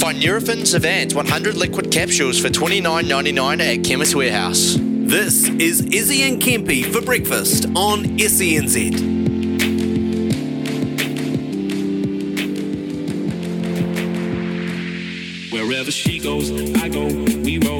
Find Nurofen Zavance 100 liquid capsules for $29.99 at Chemist Warehouse. This is Izzy and Kempy for breakfast on SENZ. Wherever she goes, I go, we roll,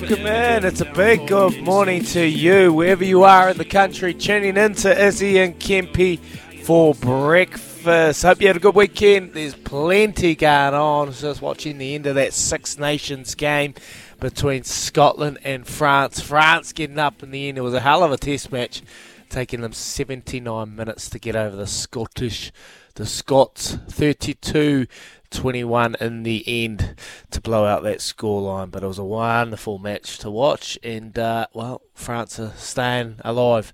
Welcome in. It's a big good morning to you, wherever you are in the country, tuning in to Izzy and Kempy for breakfast. Hope you had a good weekend. There's plenty going on. Just watching the end of that Six Nations game between Scotland and France. France getting up in the end. It was a hell of a test match, taking them 79 minutes to get over the Scottish, the Scots 32 21 in the end to blow out that scoreline. But it was a wonderful match to watch, and uh, well, France are staying alive,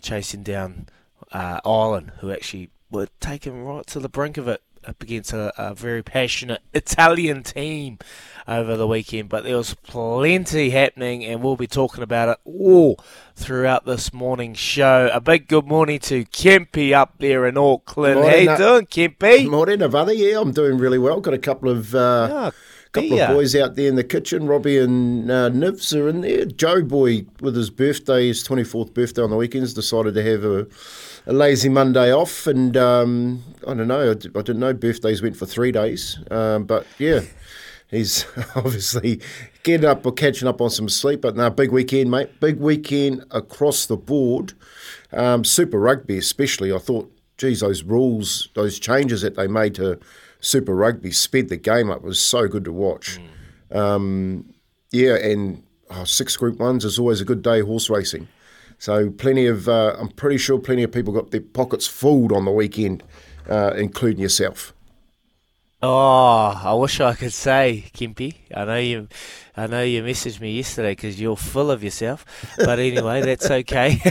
chasing down uh, Ireland, who actually were taken right to the brink of it up against a, a very passionate Italian team over the weekend. But there was plenty happening, and we'll be talking about it all throughout this morning's show. A big good morning to Kempy up there in Auckland. Morning, How uh, you doing, Kempy? Morning, Avada. Yeah, I'm doing really well. Got a couple of uh, Ah, couple dear. of boys out there in the kitchen. Robbie and uh, Nivs are in there. Joe Boy, with his birthday, his 24th birthday on the weekends, decided to have a, a lazy Monday off. And um, I don't know, I, d- I didn't know birthdays went for three days. Um, but yeah, he's obviously getting up or catching up on some sleep. But no, big weekend, mate. Big weekend across the board. Um, Super Rugby, especially. I thought, geez, those rules, those changes that they made to Super Rugby sped the game up. It was so good to watch. Um, yeah, and oh, six Group Ones is always a good day horse racing. So plenty of, uh, I'm pretty sure plenty of people got their pockets full on the weekend, uh, including yourself. Oh, I wish I could say, Kempy. I know you, I know you messaged me yesterday because you're full of yourself. But anyway, that's okay.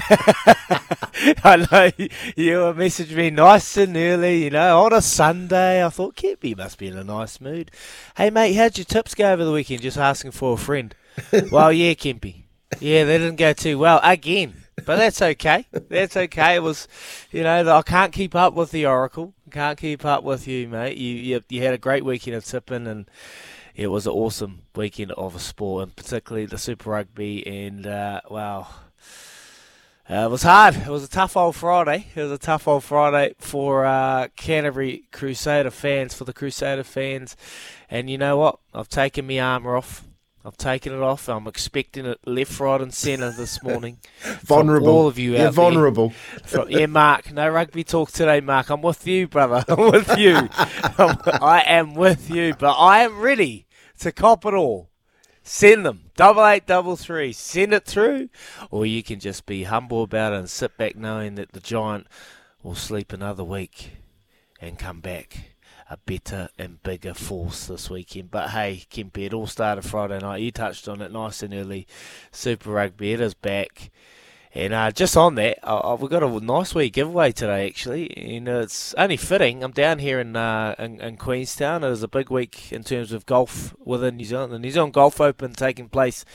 I know you messaged me nice and early, you know, on a Sunday. I thought Kempy must be in a nice mood. Hey, mate, how'd your tips go over the weekend? Just asking for a friend. well, yeah, Kempy. Yeah, they didn't go too well again. But that's okay. That's okay. It was, you know, I can't keep up with the Oracle. Can't keep up with you, mate. You you, you had a great weekend of tipping, and it was an awesome weekend of a sport, and particularly the Super Rugby. And uh, wow, uh, it was hard. It was a tough old Friday. It was a tough old Friday for uh, Canterbury Crusader fans, for the Crusader fans. And you know what? I've taken my armour off. I've taken it off. I'm expecting it left, right, and centre this morning. Vulnerable. all of you You're out there. vulnerable. From, yeah, Mark. No rugby talk today, Mark. I'm with you, brother. I'm with you. I'm, I am with you, but I am ready to cop it all. Send them. Double eight, double three. Send it through. Or you can just be humble about it and sit back knowing that the Giant will sleep another week and come back a better and bigger force this weekend. But hey, Kempy, it all started Friday night. You touched on it nice and early. Super Rugby, it is back. And uh, just on that, uh, we've got a nice wee giveaway today, actually. And it's only fitting. I'm down here in, uh, in, in Queenstown. It is a big week in terms of golf within New Zealand. The New Zealand Golf Open taking place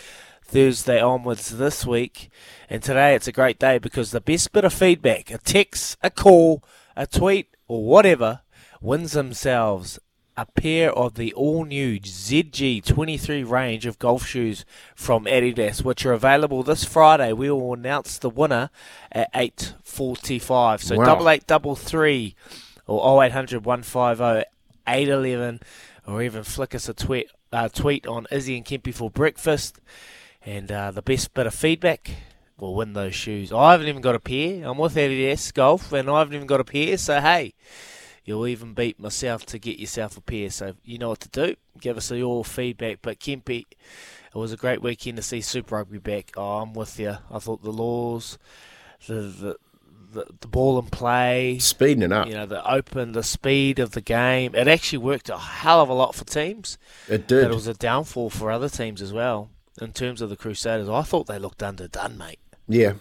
Thursday onwards this week. And today it's a great day because the best bit of feedback, a text, a call, a tweet, or whatever, wins themselves a pair of the all-new ZG23 range of golf shoes from Adidas, which are available this Friday. We will announce the winner at 8:45. So Wow. double eight double three or 0800 150 811 or even flick us a tweet uh, tweet on Izzy and Kempy for breakfast. And uh, the best bit of feedback will win those shoes. I haven't even got a pair. I'm with Adidas Golf, and I haven't even got a pair. So hey, you'll even beat myself to get yourself a pair. So you know what to do. Give us your feedback. But Kempy, it was a great weekend to see Super Rugby back. Oh, I'm with you. I thought the laws, the the the, the ball and play, Speeding it up. you know, the open, the speed of the game. It actually worked a hell of a lot for teams. It But did. it was a downfall for other teams as well. In terms of the Crusaders, I thought they looked underdone, mate. Yeah,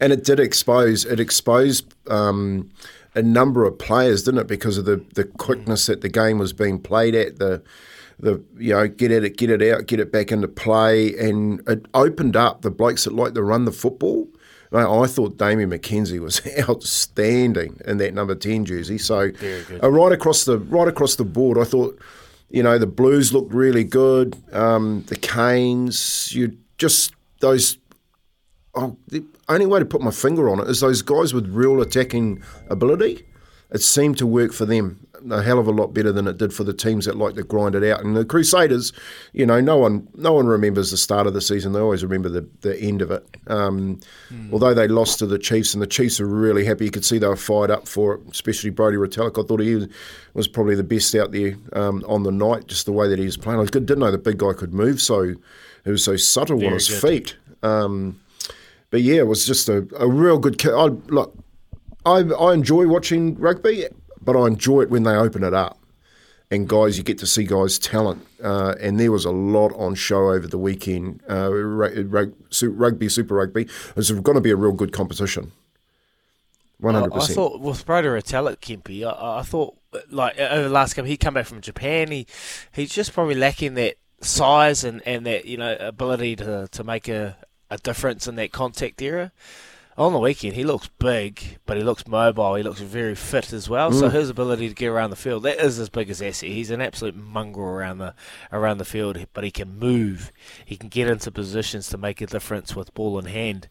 and it did expose it exposed um, a number of players, didn't it? Because of the, the quickness that the game was being played at, the the you know get at it, get it out, get it back into play, and it opened up the blokes that like to run the football. I thought Damian McKenzie was outstanding in that number ten jersey. So uh, right across the right across the board, I thought you know the Blues looked really good. Um, the Canes, you just those oh, only way to put my finger on it is those guys with real attacking ability. It seemed to work for them a hell of a lot better than it did for the teams that like to grind it out. And the Crusaders, you know, no one no one remembers the start of the season. They always remember the, the end of it. Um, Although they lost to the Chiefs, and the Chiefs were really happy. You could see they were fired up for it, especially Brodie Retallick. I thought he was, probably the best out there um, on the night, just the way that he was playing. I didn't know the big guy could move so he was so subtle on his good. feet. Um, but yeah, it was just a, a real good. I look, I I enjoy watching rugby, but I enjoy it when they open it up. And guys, you get to see guys' talent, uh, and there was a lot on show over the weekend. Uh, ru- ru- su- rugby, Super Rugby, it's going to be a real good competition. One I, hundred I percent. thought with Brodie Retallick, Kempy, I, I thought like over the last game, he come back from Japan. He he's just probably lacking that size and, and that you know ability to to make a, a difference in that contact era. On the weekend, he looks big, but he looks mobile. He looks very fit as well. So mm. his ability to get around the field that is his biggest asset. He's an absolute mongrel around the around the field, but he can move. He can get into positions to make a difference with ball in hand.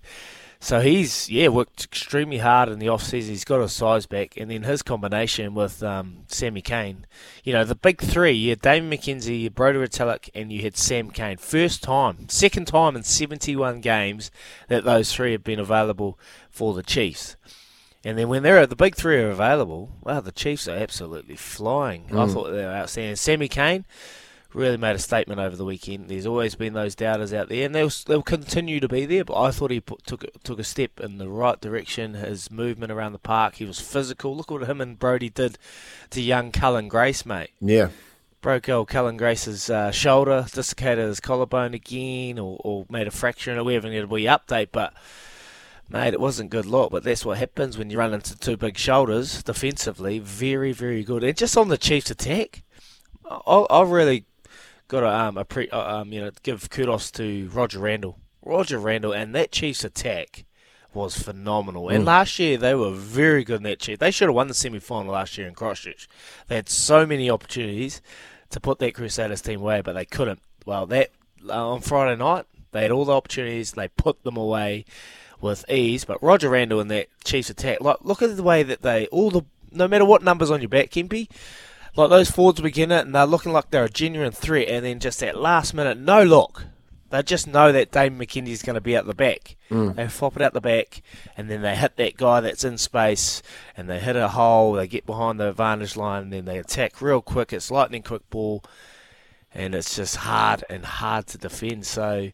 So he's yeah worked extremely hard in the off season. He's got his size back, and then his combination with um, Sammy Cane. You know the big three. You had Damian McKenzie, you had Brodie Retallick, and you had Sam Cane. First time, second time in 71 games that those three have been available for the Chiefs. And then when they're the big three are available, wow, the Chiefs are absolutely flying. I thought they were outstanding. Sammy Cane really made a statement over the weekend. There's always been those doubters out there, and they'll they'll continue to be there. But I thought he put, took a- took a step in the right direction. His movement around the park, he was physical. Look what him and Brodie did to young Cullen Grace, mate. Yeah, Broke old Cullen Grace's uh, shoulder, dislocated his collarbone again, or, or made a fracture in it. We haven't had a wee update, but mate, it wasn't good luck, But that's what happens when you run into two big shoulders defensively. Very, very good. And just on the Chiefs' attack, I, I really got to um, appre- uh, um, you know give kudos to Roger Randle. Roger Randle and that Chiefs attack was phenomenal. And last year they were very good in that Chiefs. They should have won the semi final last year in Christchurch. They had so many opportunities to put that Crusaders team away, but they couldn't. Well, that uh, on Friday night they had all the opportunities. They put them away with ease. But Roger Randle and that Chiefs attack, like look at the way that they all the no matter what numbers on your back, Kempy. Like those forwards begin it and they're looking like they're a genuine threat, and then just that last minute, no look. They just know that Dave McKenzie's going to be at the back. Mm. They flop it out the back, and then they hit that guy that's in space, and they hit a hole. They get behind the advantage line, and then they attack real quick. It's lightning quick ball, and it's just hard and hard to defend. So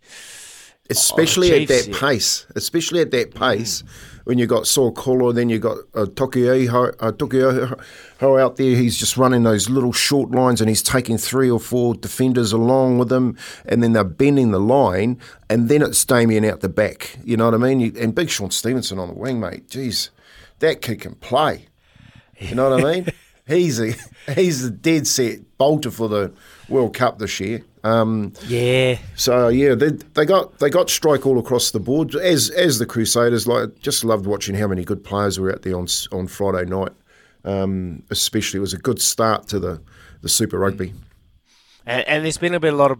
especially oh, at that pace. Especially at that mm. pace, when you got Saul Kolo, then you got uh, Tokyo uh, Tokyo out there. He's just running those little short lines, and he's taking three or four defenders along with him, and then they're bending the line, and then it's Damian out the back. You know what I mean? You, and big Shaun Stevenson on the wing, mate. Jeez, that kid can play. You know what I mean? He's a he's a dead set bolter for the World Cup this year. Um, Yeah, so yeah, they, they got they got strike all across the board. As as the Crusaders, like just loved watching how many good players were out there on on Friday night. Um, especially, it was a good start to the the Super Rugby. and, and there's been a bit a lot of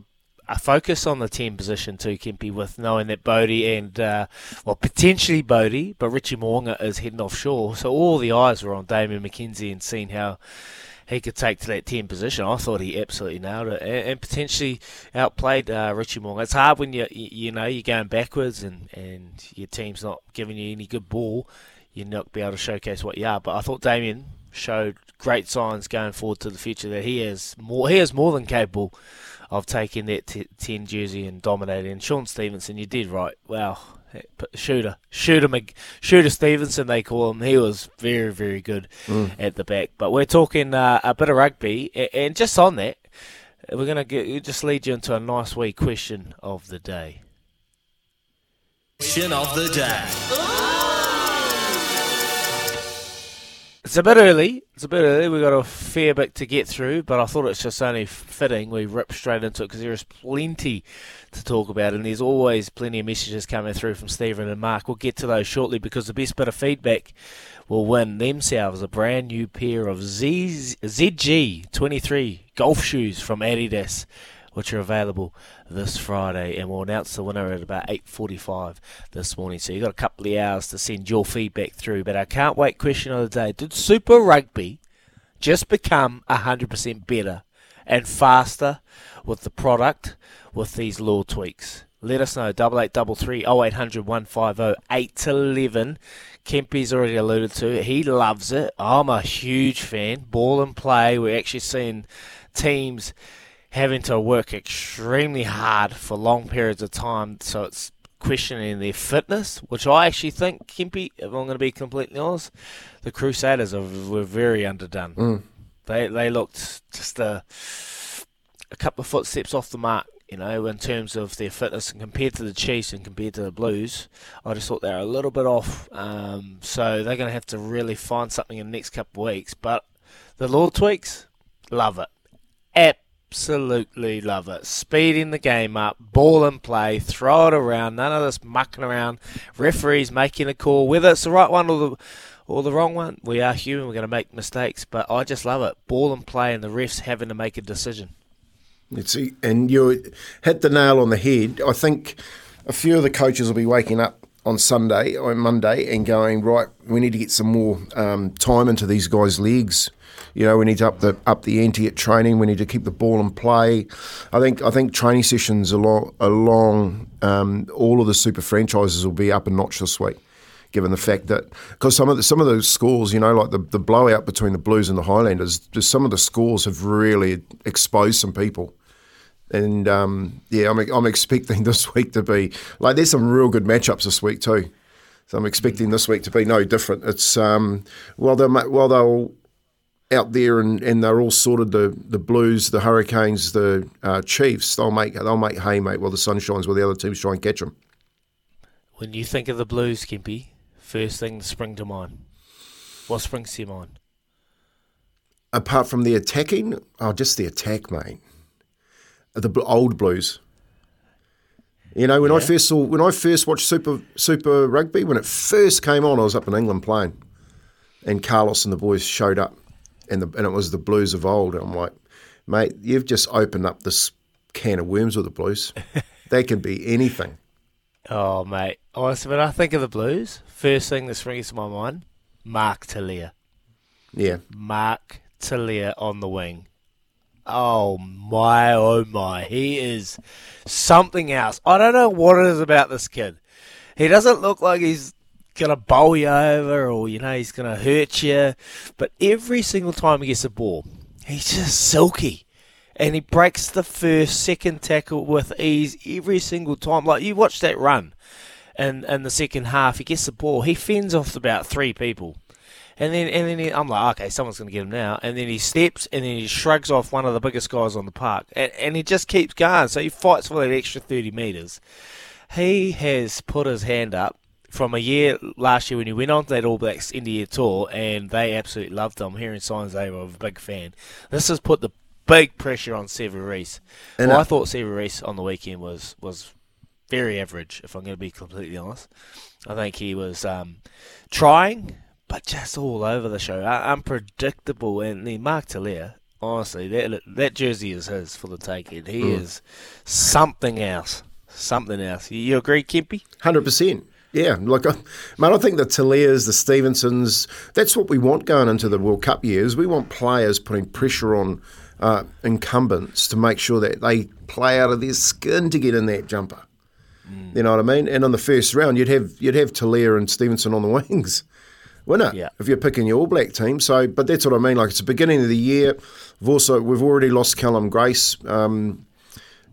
a focus on the 10 position too, Kempy, with knowing that Bodie and, uh, well, potentially Bodie, but Richie Mo'unga is heading offshore. So all the eyes were on Damian McKenzie and seeing how he could take to that 10 position. I thought he absolutely nailed it and, and potentially outplayed uh, Richie Mo'unga. It's hard when you, you, you know, you're going backwards and, and your team's not giving you any good ball. You're not be able to showcase what you are. But I thought Damian showed great signs going forward to the future that he is more he is more than capable of taking that t- 10 jersey and dominating. And Shaun Stevenson, you did right. Wow. Shooter, shooter, Mc, shooter Stevenson, they call him. He was very, very good at the back. But we're talking uh, a bit of rugby, a- and just on that, we're gonna just lead you into a nice wee question of the day. Question of the day. It's a bit early. It's a bit early. We've got a fair bit to get through, but I thought it's just only fitting we rip straight into it because there is plenty to talk about, and there's always plenty of messages coming through from Stephen and Mark. We'll get to those shortly because the best bit of feedback will win themselves a brand new pair of Z- ZG23 golf shoes from Adidas, which are available this Friday, and we'll announce the winner at about 8:45 this morning. So you've got a couple of hours to send your feedback through. But our can't wait question of the day: Did Super Rugby just become 100% better and faster with the product with these law tweaks? Let us know. Double eight double three oh eight hundred one five oh eight eleven. Kempy's already alluded to it. He loves it. I'm a huge fan. Ball and play. We're actually seeing teams having to work extremely hard for long periods of time. So it's questioning their fitness, which I actually think, Kempy, if I'm going to be completely honest, the Crusaders are, were very underdone. They they looked just a, a couple of footsteps off the mark, you know, in terms of their fitness and compared to the Chiefs and compared to the Blues. I just thought they were a little bit off. Um, so they're going to have to really find something in the next couple of weeks. But the law tweaks, love it. Absolutely love it. Speeding the game up, ball and play, throw it around, none of this mucking around. Referees making a call, whether it's the right one or the or the wrong one. We are human, we're going to make mistakes, but I just love it. Ball and play, and the refs having to make a decision. It's, and you hit the nail on the head. I think a few of the coaches will be waking up on Sunday or Monday and going right. We need to get some more um, time into these guys' legs. You know, we need to up the up the ante at training. We need to keep the ball in play. I think I think training sessions along along um, all of the super franchises will be up a notch this week given the fact that because some of the, some of those scores, you know, like the, the blowout between the Blues and the Highlanders, just some of the scores have really exposed some people. And um, yeah, I'm I'm expecting this week to be like there's some real good matchups this week too. So I'm expecting this week to be no different. It's um, while they'll well they're all out there and, and they're all sorted the the Blues, the Hurricanes, the uh, Chiefs. They'll make they'll make hay, mate, while the sun shines, while the other teams try and catch them. When you think of the Blues, Kempy, first thing that springs to mind. What springs to your mind? Apart from the attacking, oh, just the attack, mate. The bl- old Blues. You know, when I first saw, when I first watched Super Super Rugby, when it first came on, I was up in England playing, and Carlos and the boys showed up, and the and it was the Blues of old. And I'm like, mate, you've just opened up this can of worms with the Blues. they can be anything. Oh, mate. Honestly, when I think of the Blues, first thing that springs to my mind, Mark Telea. Yeah, Mark Telea on the wing. Oh my, oh my. He is something else. I don't know what it is about this kid. He doesn't look like he's going to bowl you over or, you know, he's going to hurt you. But every single time he gets a ball, he's just silky. and he breaks the first, second tackle with ease every single time. Like you watch that run, and in the second half, he gets the ball, he fends off about three people. And then, and then he, I'm like, okay, someone's going to get him now. And then he steps, and then he shrugs off one of the biggest guys on the park, and, and he just keeps going. So he fights for that extra 30 meters. He has put his hand up from a year last year when he went on to that All Blacks India tour, and they absolutely loved him. Hearing signs they were a big fan. This has put the big pressure on Sevu Reece. And Well, I- I thought Sevu Reece on the weekend was was very average, if I'm going to be completely honest. I think he was um, trying, but just all over the show, uh, unpredictable. And then Mark Telea, honestly, that that jersey is his for the taking. He Mm. is something else, something else. You, you agree, Kempy? Hundred percent. Yeah, like, I- man, I think the Teleas, the Stevensons, that's what we want going into the World Cup years. We want players putting pressure on uh, incumbents to make sure that they play out of their skin to get in that jumper. You know what I mean? And on the first round, you'd have you'd have Telea and Stevenson on the wings, wouldn't it? Yeah. If you're picking your All Black team. So, but that's what I mean. Like it's the beginning of the year. We've also we've already lost Cullen Grace. Um,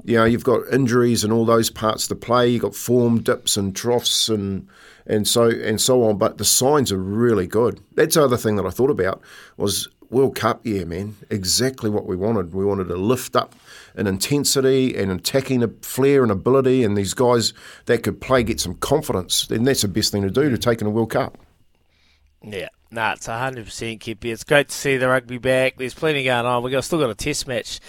you know, you've got injuries and all those parts to play. You've got form dips and troughs and and so and so on. But the signs are really good. That's the other thing that I thought about was World Cup year, man. Exactly what we wanted. We wanted to lift up in intensity and attacking a flair and ability, and these guys that could play get some confidence. And that's the best thing to do to take in a World Cup. Yeah. Nah, it's hundred percent, Kippy. It's great to see the rugby back. There's plenty going on. We've got, still got a test match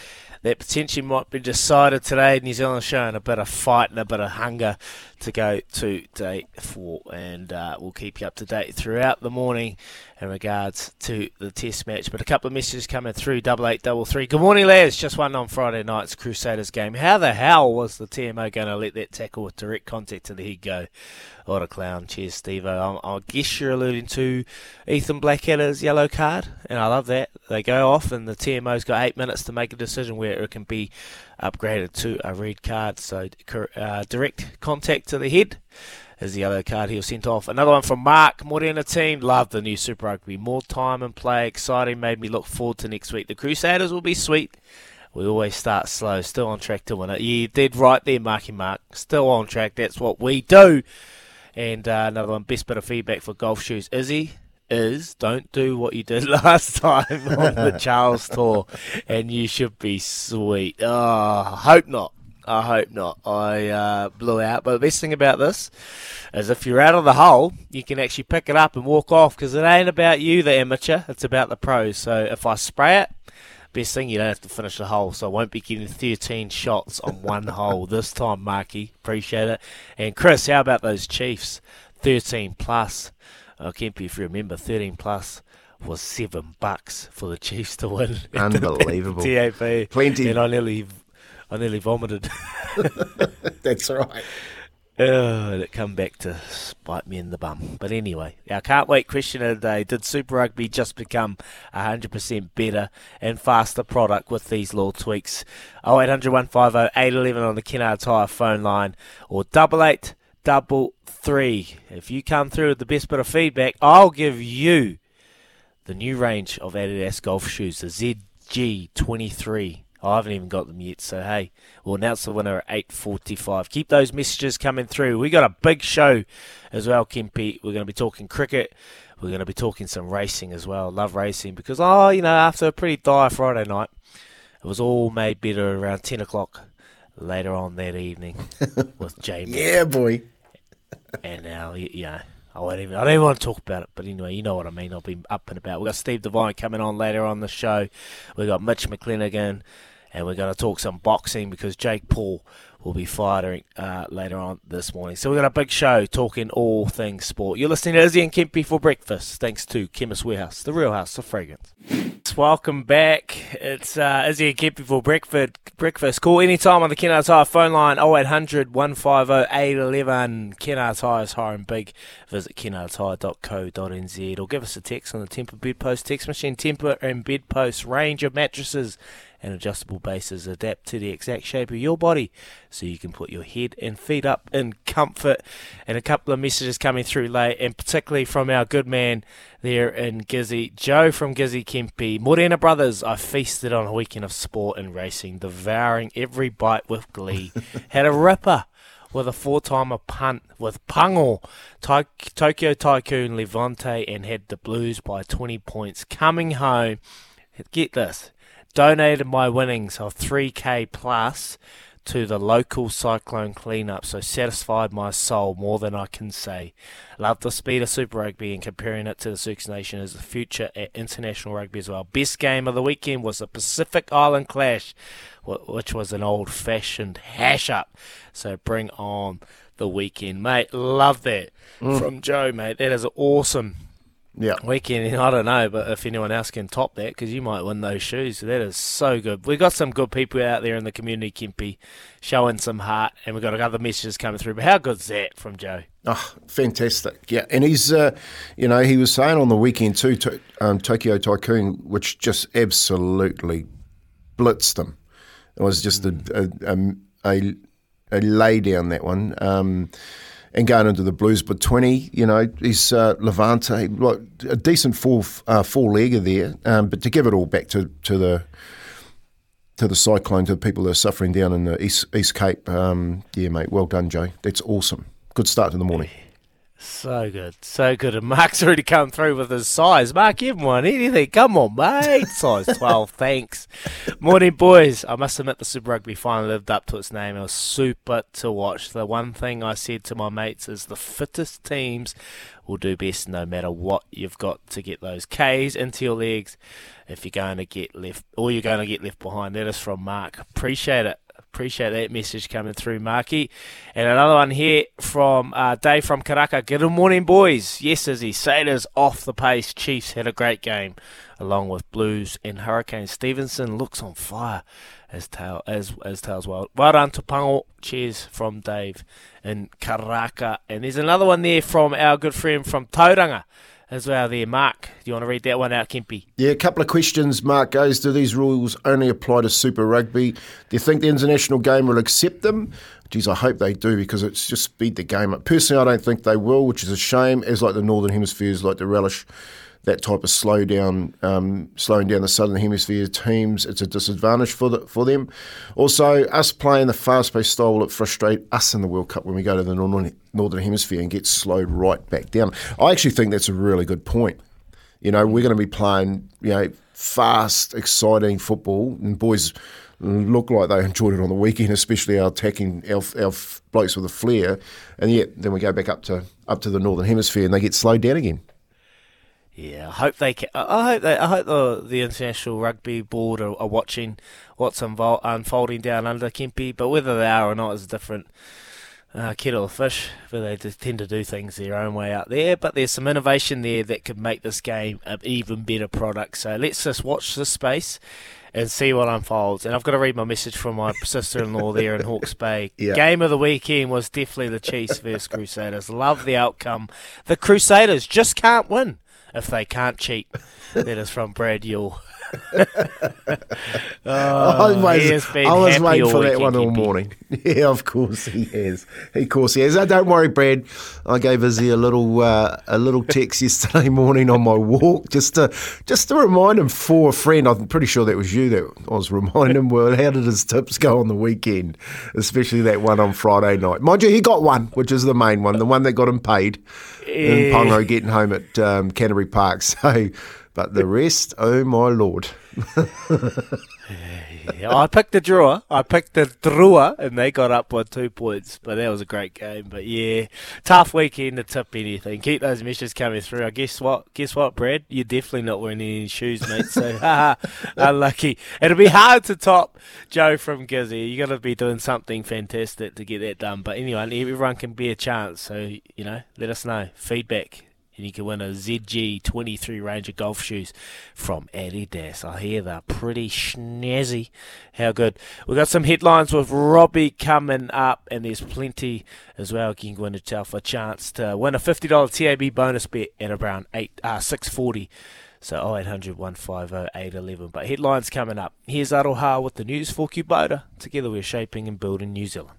that potentially might be decided today. New Zealand showing a bit of fight and a bit of hunger to go to day four, and uh, we'll keep you up to date throughout the morning in regards to the test match. But a couple of messages coming through double eight double three. Good morning, lads. Just one on Friday night's Crusaders game. How the hell was the TMO going to let that tackle with direct contact to the head go? What a clown. Cheers, Steve. I, I guess you're alluding to Ethan Blackadder's yellow card, and I love that. They go off, and the TMO's got eight minutes to make a decision where it can be upgraded to a red card. So uh, direct contact to the head is the other card he was sent off. Another one from Mark. Morena team. Love the new Super Rugby. More time and play. Exciting. Made me look forward to next week. The Crusaders will be sweet. We always start slow. Still on track to win it. You did right there, Marky Mark. Still on track. That's what we do. And uh, another one, best bit of feedback for golf shoes. Izzy is don't do what you did last time on the Charles Tour, and you should be sweet. Oh, hope not. I hope not. I uh, blew out. But the best thing about this is if you're out of the hole, you can actually pick it up and walk off because it ain't about you, the amateur. It's about the pros. So if I spray it, best thing you don't have to finish the hole. So I won't be getting 13 shots on one hole this time, Marky. Appreciate it. And Chris, how about those Chiefs? 13 plus. Uh, Kempy, if you remember, 13 plus was seven bucks for the Chiefs to win. Unbelievable. TAB. Plenty. And I nearly, I nearly vomited. That's right. Oh, and it come back to bite me in the bum. But anyway, our can't wait question of the day: Did Super Rugby just become hundred percent better and faster product with these little tweaks? Oh eight hundred one five zero eight eleven on the Kennard Tire phone line, or double eight double three. If you come through with the best bit of feedback, I'll give you the new range of Adidas golf shoes, the ZG twenty three. I haven't even got them yet, so hey, we'll announce the winner at eight forty-five. Keep those messages coming through. We got a big show as well, Kempy. We're going to be talking cricket. We're going to be talking some racing as well. Love racing because oh, you know, after a pretty dire Friday night, it was all made better around ten o'clock later on that evening with Jamie. Yeah, boy. And now, you know, I won't even. I don't even want to talk about it. But anyway, you know what I mean. I'll be up and about. We've got Steve Devine coming on later on the show. We've got Mitch McClenaghan, and we're going to talk some boxing because Jake Paul will be fighting uh, later on this morning. So we've got a big show talking all things sport. You're listening to Izzy and Kempy for breakfast. Thanks to Chemist Warehouse, the real house of fragrance. Welcome back. It's uh, Izzy and Kempy for breakfast. Breakfast. Call anytime on the Kennard Tire phone line 0800 150 811. Kennard Tire's hiring big. Visit kennardtire.co.nz or give us a text on the Tempur Bedpost text machine. Tempur and Bedpost range of mattresses and adjustable bases adapt to the exact shape of your body so you can put your head and feet up in comfort. And a couple of messages coming through late, and particularly from our good man there in Gizzy, Joe from Gizzy Kempy. Morena Brothers, I feasted on a weekend of sport and racing, devouring every bite with glee. Had a ripper with a four-timer punt with Pango, Tokyo Tycoon, Levante, and had the Blues by 20 points. Coming home, get this, donated my winnings of 3k plus to the local cyclone cleanup, so satisfied my soul more than I can say. Love the speed of Super Rugby and comparing it to the Six Nation as the future at international rugby as well. Best game of the weekend was the Pacific Island Clash, which was an old fashioned hash up. So bring on the weekend, mate. Love that mm. from Joe, mate. That is awesome yeah. weekend. I don't know, but if anyone else can top that, because you might win those shoes. That is so good. We've got some good people out there in the community, Kempy, showing some heart, and we've got other messages coming through. But how good's that from Joe? Oh, fantastic. Yeah. And he's, uh, you know, he was saying on the weekend too, to, um, Tokyo Tycoon, which just absolutely blitzed them. It was just a, a, a, a lay down, that one. Um, and going into the Blues. But 20, you know, he's uh, Levante, like a decent four uh, four legger there. Um, but to give it all back to, to the to the cyclone, to the people that are suffering down in the East East Cape, um, yeah, mate, well done, Joe. That's awesome. Good start to the morning. So good, so good. And Mark's already come through with his size. Mark, give him one. Anything. Come on, mate. Size 12, thanks. Morning, boys. I must admit the Super Rugby finally lived up to its name. It was super to watch. The one thing I said to my mates is the fittest teams will do best no matter what you've got to get those Ks into your legs if you're going to get left or you're going to get left behind. That is from Mark. Appreciate it. Appreciate that message coming through, Marky. And another one here from uh, Dave from Karaka. Good morning, boys. Yes, Izzy. Sailors off the pace. Chiefs had a great game, along with Blues and Hurricane. Stevenson looks on fire as tail as as tails well. Well done to Pango. Cheers from Dave in Karaka. And there's another one there from our good friend from Tauranga as well there. Mark, do you want to read that one out, Kempy? Yeah, a couple of questions. Mark goes, do these rules only apply to Super Rugby? Do you think the international game will accept them? Geez, I hope they do because it's just speed the game up. Personally, I don't think they will, which is a shame, as like the Northern Hemispheres like to relish that type of slowdown, um, slowing down the Southern Hemisphere teams, it's a disadvantage for the, for them. Also, us playing the fast paced style will frustrate us in the World Cup when we go to the Northern, Northern Hemisphere and get slowed right back down. I actually think that's a really good point. You know, we're going to be playing, you know, fast, exciting football, and boys look like they enjoyed it on the weekend, especially our attacking our, our blokes with a flair, and yet then we go back up to up to the northern hemisphere and they get slowed down again. Yeah, I hope they. Can, I hope they. I hope the the international rugby board are, are watching what's unvol- unfolding down under Kempy. But whether they are or not is a different uh, kettle of fish. But they just tend to do things their own way out there. But there's some innovation there that could make this game an even better product. So let's just watch this space and see what unfolds. And I've got to read my message from my sister-in-law there in Hawke's Bay. Yeah. Game of the weekend was definitely the Chiefs versus Crusaders. Love the outcome. The Crusaders just can't win if they can't cheat. that is from Brad Yule. oh, I was, I was waiting for that one all morning. Yeah, of course he has. Of course he has. Oh, don't worry, Brad. I gave Izzy a little uh, a little text yesterday morning on my walk just to just to remind him for a friend. I'm pretty sure that was you that I was reminding him. Well, how did his tips go on the weekend, especially that one on Friday night? Mind you, he got one, which is the main one, the one that got him paid. In Pongo getting home at um, Canterbury Park. So but the rest, oh my lord. I picked the drawer. I picked the drawer, and they got up by two points. But that was a great game. But yeah, tough weekend to tip anything. Keep those messages coming through. I guess what? Guess what, Brad? You're definitely not wearing any shoes, mate. So unlucky. It'll be hard to top Joe from Gizzy. You got to be doing something fantastic to get that done. But anyway, everyone can be a chance. So you know, let us know feedback and you can win a ZG23 range of golf shoes from Adidas. I hear they're pretty snazzy. How good. We've got some headlines with Robbie coming up, and there's plenty as well. You can win yourself a chance to win a $50 TAB bonus bet at around eight, uh, 640 So 0800 150 811. But headlines coming up. Here's Aroha with the news for Kubota. Together we're shaping and building New Zealand.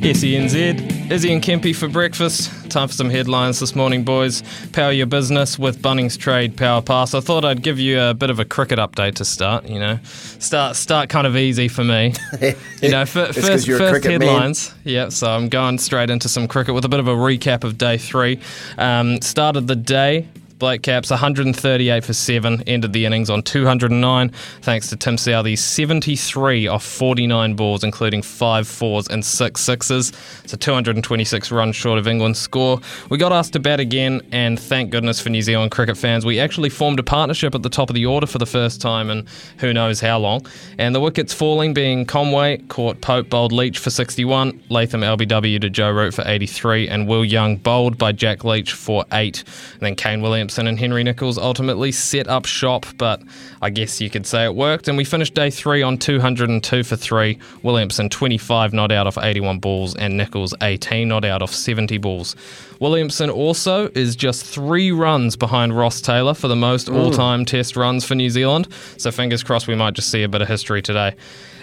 SENZ, Izzy and Kempy for breakfast. Time for some headlines this morning, boys. Power your business with Bunnings Trade Power Pass. I thought I'd give you a bit of a cricket update to start. You know, start start kind of easy for me. You know, f- first first cricket man. headlines. Yeah, so I'm going straight into some cricket with a bit of a recap of day three. Um, started the day. Black Caps 138 for 7, ended the innings on 209, thanks to Tim Southee's 73 off 49 balls, including 5 fours and 6 sixes. So 226 runs short of England's score. We got asked to bat again, and thank goodness for New Zealand cricket fans, we actually formed a partnership at the top of the order for the first time in who knows how long. And the wickets falling being Conway, caught Pope, bowled Leach for 61, Latham LBW to Joe Root for 83, and Will Young bowled by Jack Leach for 8. And then Kane Williamson and Henry Nicholls ultimately set up shop, but I guess you could say it worked. And we finished day three on 202 for 3. Williamson 25 not out of 81 balls, and Nicholls 18 not out of 70 balls. Williamson also is just three runs behind Ross Taylor for the most all time test runs for New Zealand. So fingers crossed we might just see a bit of history today.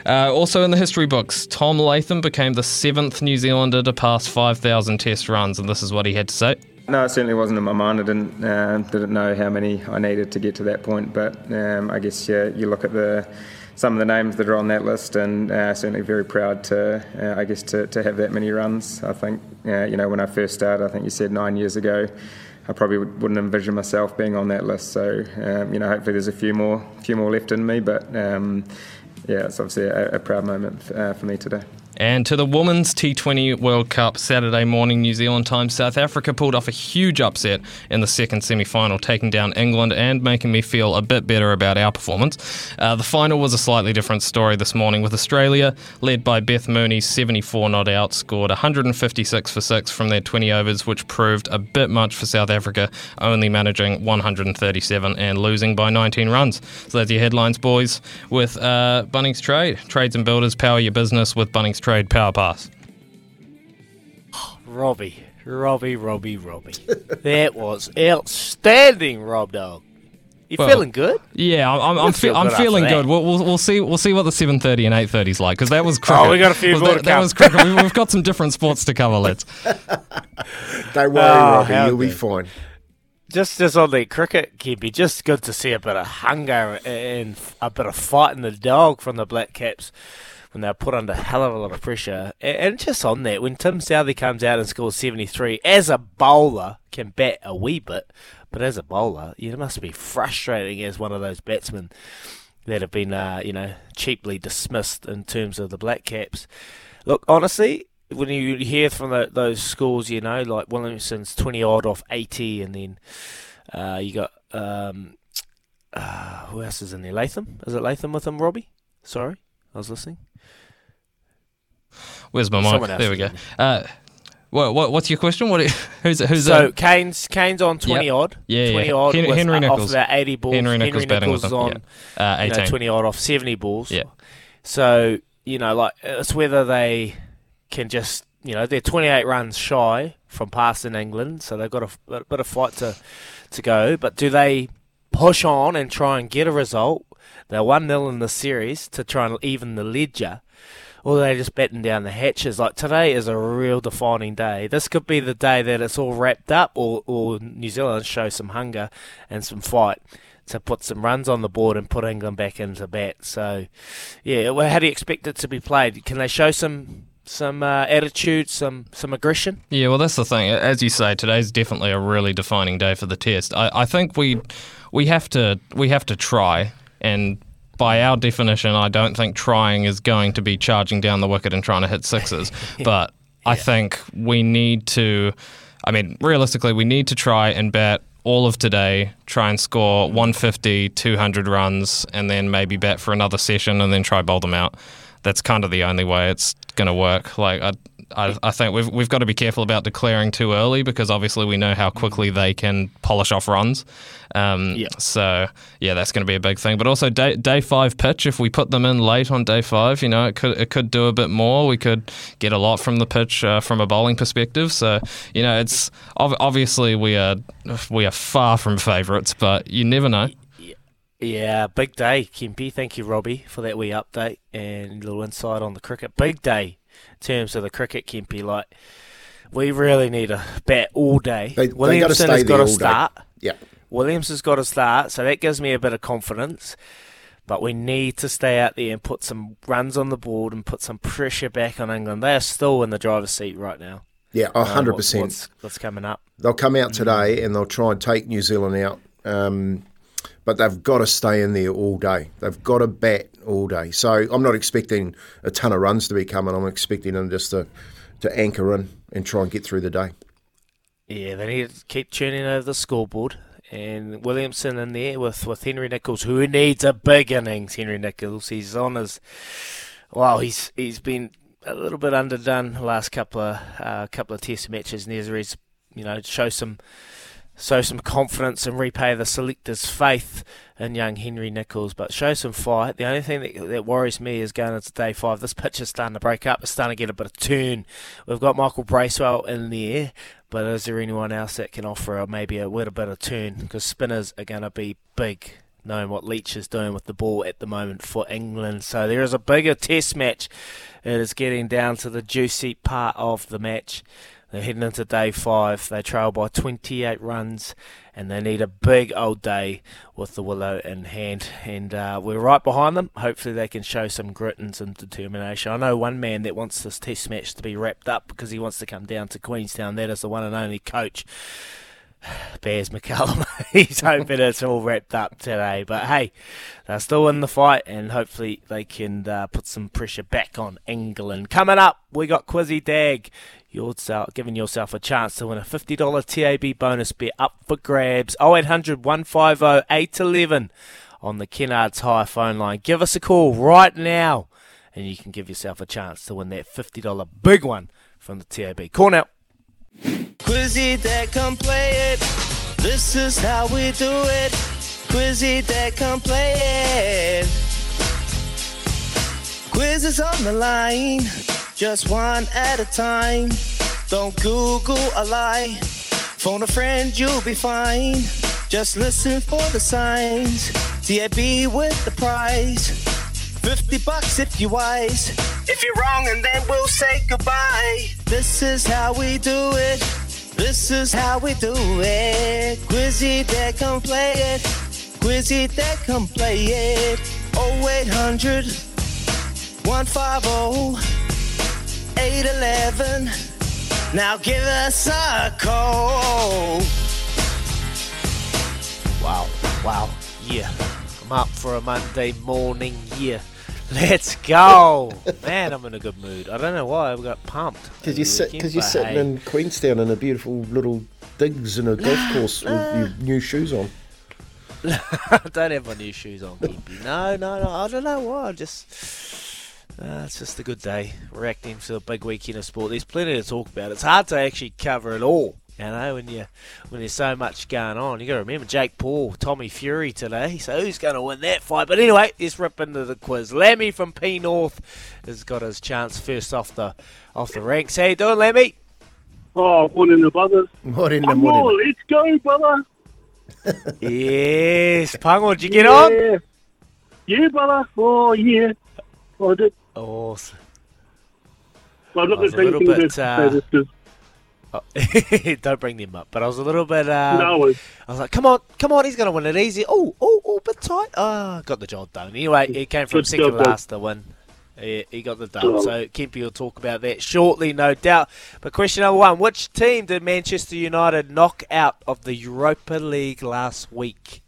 Uh, also in the history books, Tom Latham became the seventh New Zealander to pass 5,000 test runs, and this is what he had to say. No, it certainly wasn't in my mind. I didn't uh, didn't know how many I needed to get to that point. But um, I guess yeah, you look at the some of the names that are on that list, and uh, certainly very proud to uh, I guess to, to have that many runs. I think uh, you know when I first started, I think you said nine years ago. I probably would- wouldn't envision myself being on that list. So um, you know, hopefully there's a few more, few more left in me. But um, yeah, it's obviously a, a proud moment uh, for me today. And to the Women's T20 World Cup Saturday morning, New Zealand time, South Africa pulled off a huge upset in the second semi final, taking down England and making me feel a bit better about our performance. Uh, the final was a slightly different story this morning, with Australia, led by Beth Mooney's 74 not out, scored 156 for 6 from their 20 overs, which proved a bit much for South Africa, only managing 137 and losing by 19 runs. So that's your headlines, boys, with uh, Bunnings Trade. Trades and builders power your business with Bunnings Trade Power Pass. Robbie, Robbie, Robbie, Robbie. that was outstanding, Rob Dog. You Well, feeling good? Yeah, I'm, I'm, I'm, fe- feel I'm good feeling good. We'll, we'll, we'll see. We'll see what the 7:30 and 8:30 is like because that was cricket. Oh, we got a few Well, more that, to that come. was cricket. We- We've got some different sports to cover. Let's. Don't worry, Oh, Robbie, how you'll be fine. Just just on the cricket, Kippy, just good to see a bit of hunger and a bit of fight in the dog from the Black Caps when they're put under hell of a lot of pressure. And just on that, when Tim Southee comes out and scores 73, as a bowler, can bat a wee bit, but as a bowler, you must be frustrating as one of those batsmen that have been, uh, you know, cheaply dismissed in terms of the Black Caps. Look, honestly, when you hear from the, those scores, you know, like Williamson's 20 odd off 80, and then uh, you got, um, uh, who else is in there? Latham? Is it Latham with him, Robbie? Sorry, I was listening. Where's my mic? There we go. Uh, what, what, what's your question? What? Who's who's So that? Kane's Kane's on 20 Yep. odd. Yeah, 20 yeah. odd. Hen- Henry Nicholls. Off about 80 balls. Henry Nicholls with is them, on yeah. Uh, you know, 18. 20 odd off 70 balls. Yeah. So, you know, like, it's whether they can just, you know, they're 28 runs shy from passing England, so they've got a, a bit of fight to, to go. But do they push on and try and get a result? They're 1 0 in the series to try and even the ledger. Or they just batten down the hatches. Like today is a real defining day. This could be the day that it's all wrapped up, or, or New Zealand show some hunger and some fight to put some runs on the board and put England back into bat. So, yeah, well, how do you expect it to be played? Can they show some some uh, attitude, some some aggression? Yeah, well, that's the thing. As you say, today's definitely a really defining day for the test. I, I think we we have to we have to try, and by our definition, I don't think trying is going to be charging down the wicket and trying to hit sixes. But I think we need to. I mean, realistically, we need to try and bat all of today, try and score 150, 200 runs, and then maybe bat for another session and then try bowl them out. That's kind of the only way it's going to work. Like, I, I, I think we've we've got to be careful about declaring too early because obviously we know how quickly they can polish off runs. Um, Yeah. So yeah, that's going to be a big thing. But also day day five pitch. If we put them in late on day five, you know, it could it could do a bit more. We could get a lot from the pitch uh, from a bowling perspective. So you know, it's ob- obviously we are we are far from favourites, but you never know. Yeah, big day, Kempy. Thank you, Robbie, for that wee update and little insight on the cricket. Big day terms of the cricket, Kempy. Like, we really need a bat all day. They- they gotta Williamson stay has got to start. Yeah. Williams has got to start, so that gives me a bit of confidence. But we need to stay out there and put some runs on the board and put some pressure back on England. They are still in the driver's seat right now. Yeah, Uh, hundred percent. What's, what's coming up? They'll come out today and they'll try and take New Zealand out. Um, but they've got to stay in there all day. They've got to bat all day. So I'm not expecting a ton of runs to be coming. I'm expecting them just to, to anchor in and try and get through the day. Yeah, they need to keep tuning over the scoreboard. And Williamson in there with, with Henry Nicholls, who needs a big innings. Henry Nicholls, he's on his. Well, he's he's been a little bit underdone the last couple of uh, couple of Test matches, and he's you know show some show some confidence and repay the selectors' faith in young Henry Nicholls, but show some fight. The only thing that, that worries me is going into day five. This pitch is starting to break up. It's starting to get a bit of turn. We've got Michael Bracewell in there, but is there anyone else that can offer a, maybe a little bit of turn? Because spinners are going to be big. Knowing what Leach is doing with the ball at the moment for England. So there is a bigger test match. It is getting down to the juicy part of the match. They're heading into day five. They trail by 28 runs, and they need a big old day with the willow in hand. And uh, we're right behind them. Hopefully, they can show some grit and some determination. I know one man that wants this test match to be wrapped up because he wants to come down to Queenstown. That is the one and only coach. Baz McCullum. He's hoping it's all wrapped up today. But hey, they're still in the fight, and hopefully they can uh, put some pressure back on England. Coming up, we got Quizzy Dag. Yourself, giving yourself a chance to win a $50 TAB bonus bet up for grabs. 0800 150 811 on the Kennards Hire phone line. Give us a call right now, and you can give yourself a chance to win that $50 big one from the TAB. Now. Quizzy that come play it. This is how we do it. Quizzy that come play it. Quiz is on the line, just one at a time. Don't Google a lie. Phone a friend, you'll be fine. Just listen for the signs. TAB with the prize. 50 bucks if you're wise. If you're wrong, and then we'll say goodbye. This is how we do it. This is how we do it. Quizzy that come play it. Quizzy that come play it. 0800 150 811. Now give us a call. Wow, wow, yeah. I'm up for a Monday morning, yeah. Let's go. Man, I'm in a good mood. I don't know why I got pumped. Because you're, sit, cause you're sitting hey. in Queenstown in a beautiful little digs in a golf course with your new shoes on. I don't have my new shoes on, Kempy. No, no, no. I don't know why. I just. Uh, it's just a good day. Reacting to a big weekend of sport. There's plenty to talk about. It's hard to actually cover it all. You know, when you when there's so much going on, you got to remember Jake Paul, Tommy Fury today. So who's going to win that fight? But anyway, let's rip into the quiz. Lemmy from P North has got his chance first off the off the ranks. How you doing, Lemmy? Oh, morning, the brothers. What in the Come on, morning? let's go, brother. yes, Pungo, did you get on? Yeah. Yeah, brother. Oh, yeah. I did. Awesome. Well, I'm not I was going a to little say anything bit, uh, this because Oh, don't bring them up. But I was a little bit. Uh, no, I was like, come on, come on, he's going to win it easy. Oh, oh, oh, bit tight. Ah, got the job done. Anyway, he came from Good second job, last to win. He, he got the. Good. So Kempy will talk about that shortly, no doubt. But question number one Which team did Manchester United knock out of the Europa League last week?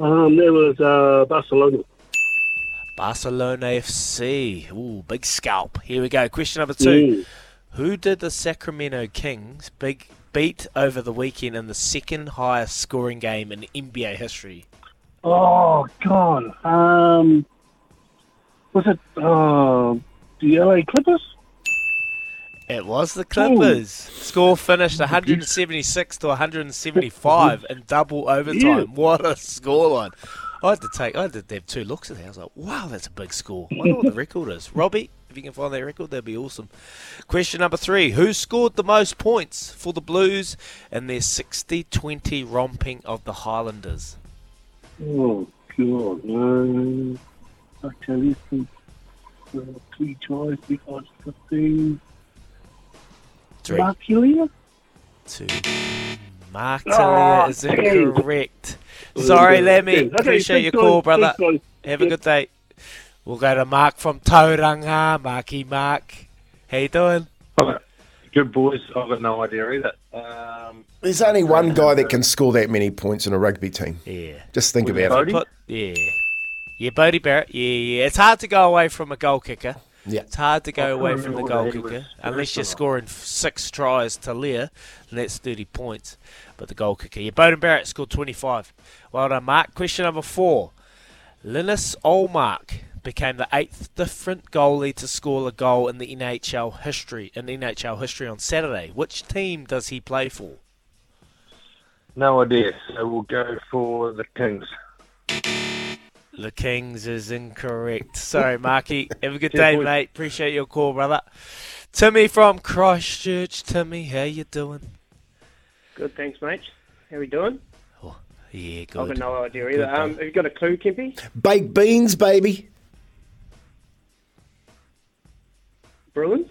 um, there was uh, Barcelona. Barcelona FC. Ooh, big scalp. Here we go. Question number two. Mm. Who did the Sacramento Kings big beat over the weekend in the second highest scoring game in NBA history? Oh, God. Um, was it uh, the LA Clippers? It was the Clippers. Score finished 176 to 175 in double overtime. What a scoreline! I had to take. I had to have two looks at that. I was like, "Wow, that's a big score." I wonder what the record is. Robbie, if you can find that record, that'd be awesome. Question number three: Who scored the most points for the Blues in their 60-20 romping of the Highlanders? Oh, God. Um, I tell you, some, uh, three tries because the thing. Three. Marculia? Two. Mark Oh, is incorrect. Sorry, Lemmy. Okay, Appreciate your call, brother. Thanks, guys. Have a good day. We'll go to Mark from Tauranga. Marky Mark. How you doing? Good boys. I've got no idea either. Um, There's only one guy that can score that many points in a rugby team. Yeah. Just think Was about it. Bodie? Put- yeah. Yeah, Bodie Barrett. Yeah, yeah. It's hard to go away from a goal kicker. Yeah. It's hard to go I away from the remember goal whether he was kicker. Unless you're first or not. scoring six tries to Lear, and that's 30 points. But the goal kicker. Yeah, Beauden Barrett scored 25. Well done, Mark. Question number four. Linus Ullmark became the eighth different goalie to score a goal in the NHL history in NHL history on Saturday. Which team does he play for? no idea. So we'll go for the Kings. The Kings is incorrect. Sorry, Marky. Have a good day, boys. mate. Appreciate your call, brother. Timmy from Christchurch. Timmy, how you doing? Good, thanks, mate. How we doing? Oh, yeah, good. I've got no idea either. Good, Um, have you got a clue, Kempy? Baked beans, baby. Bruins?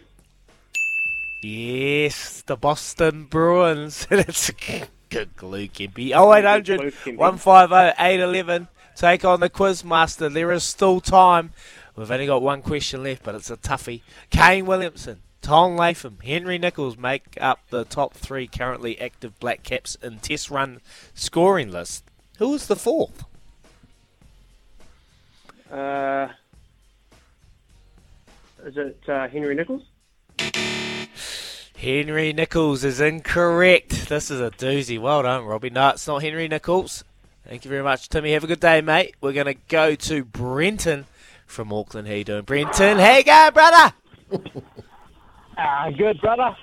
Yes, the Boston Bruins. That's a good clue, Kempy. Oh, 0800 Good clue, Kempy. 150 811. Take on the Quizmaster. There is still time. We've only got one question left, but it's a toughie. Kane Williamson, Tom Latham, Henry Nicholls make up the top three currently active Black Caps in Test run scoring list. Who is the fourth? Uh, is it uh, Henry Nicholls? Henry Nicholls is incorrect. This is a doozy. Well done, Robbie. No, it's not Henry Nicholls. Thank you very much, Timmy. Have a good day, mate. We're going to go to Brenton from Auckland. How you doing, Brenton? How you going, brother? Ah, good, brother.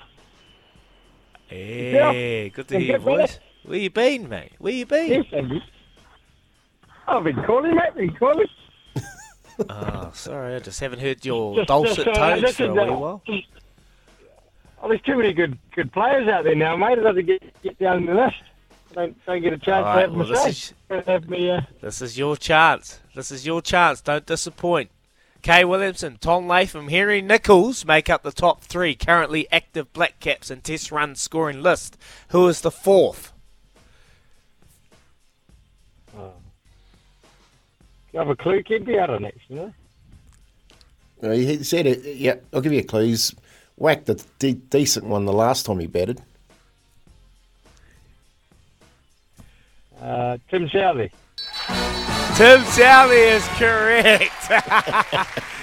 Yeah, good to hear your good, brother. voice. Where you been, mate? Where you been? Yes. I've been calling, mate. Been calling. Oh, sorry, I just haven't heard your Just- dulcet just, uh, tones for a wee uh, while. Oh, there's too many good good players out there now, mate. Got to get, get down the list. Don't, don't get a chance All to have well, this is- have me, uh, This is your chance. This is your chance. Don't disappoint. Kane Williamson, Tom Latham, Henry Nicholls make up the top three currently active Black Caps in Test run scoring list. Who is the fourth? you have a clue, Kempy? I don't actually know. Uh, He said it. Yeah, I'll give you a clue. He's whacked a de- decent one the last time he batted. Uh, Tim Southee. Tim Southee is correct.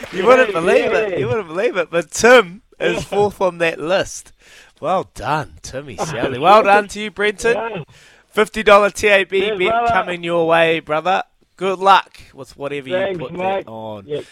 you wouldn't believe yeah. it. You wouldn't believe it. But Tim is fourth on that list. Well done, Timmy Southee. Well done to you, Brenton. Fifty dollar TAB Cheers, bet brother. coming your way, brother. Good luck with whatever Thanks, you put mate. that on. Yep.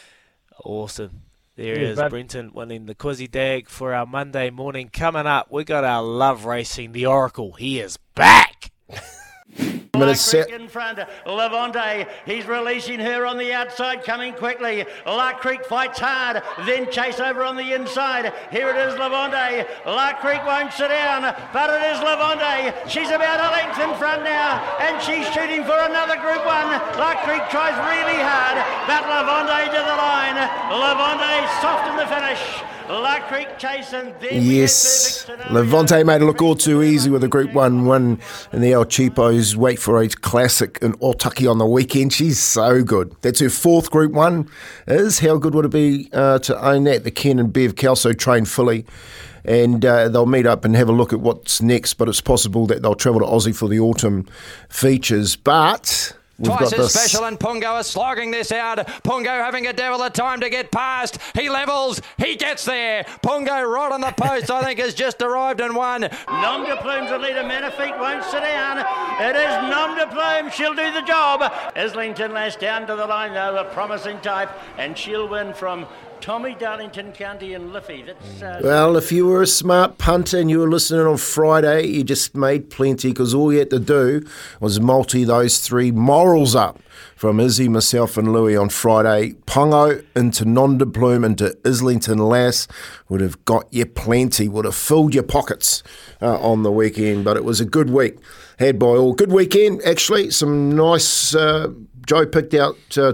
Awesome. There Cheers, is bud. Brenton winning the Quizzy Dag for our Monday morning. Coming up, we got our love racing, the Oracle. He is back. Minutes set. in front. Levante, he's releasing her on the outside, coming quickly. La Creek fights hard, then chase over on the inside. Here it is, Levante. La Creek won't sit down, but it is Levante. She's about a length in front now, and she's shooting for another Group One. La Creek tries really hard, but Levante to the line. Levante soft in the finish. La Creek chasing. Then we Yes, Levante made it look all too easy with a Group 1 win in the El Cheapos Weight for Age Classic in Otaki on the weekend. She's so good. That's her fourth Group 1 is. How good would it be uh, to own that? The Ken and Bev Kelso train fully. And uh, they'll meet up and have a look at what's next, but it's possible that they'll travel to Aussie for the autumn features. But we've Twice got as this. special, and Pungo is slogging this out. Pungo having a devil of time to get past. He levels. He gets there. Pungo right on the post, I think, has just arrived and won. Nom de Plume's the leader. Manafeet won't sit down. It is Nom de Plume. She'll do the job. Islington Lass down to the line, though, a promising type, and she'll win from Tommy Darlington County and Liffey. That's uh, Well, if you were a smart punter and you were listening on Friday, you just made plenty because all you had to do was multi those three morals up from Izzy, myself, and Louis on Friday. Pongo into Nom de Plume into Islington Lass would have got you plenty, would have filled your pockets uh, on the weekend. But it was a good week had by all. Good weekend, actually. Some nice. Uh, Joe picked out uh,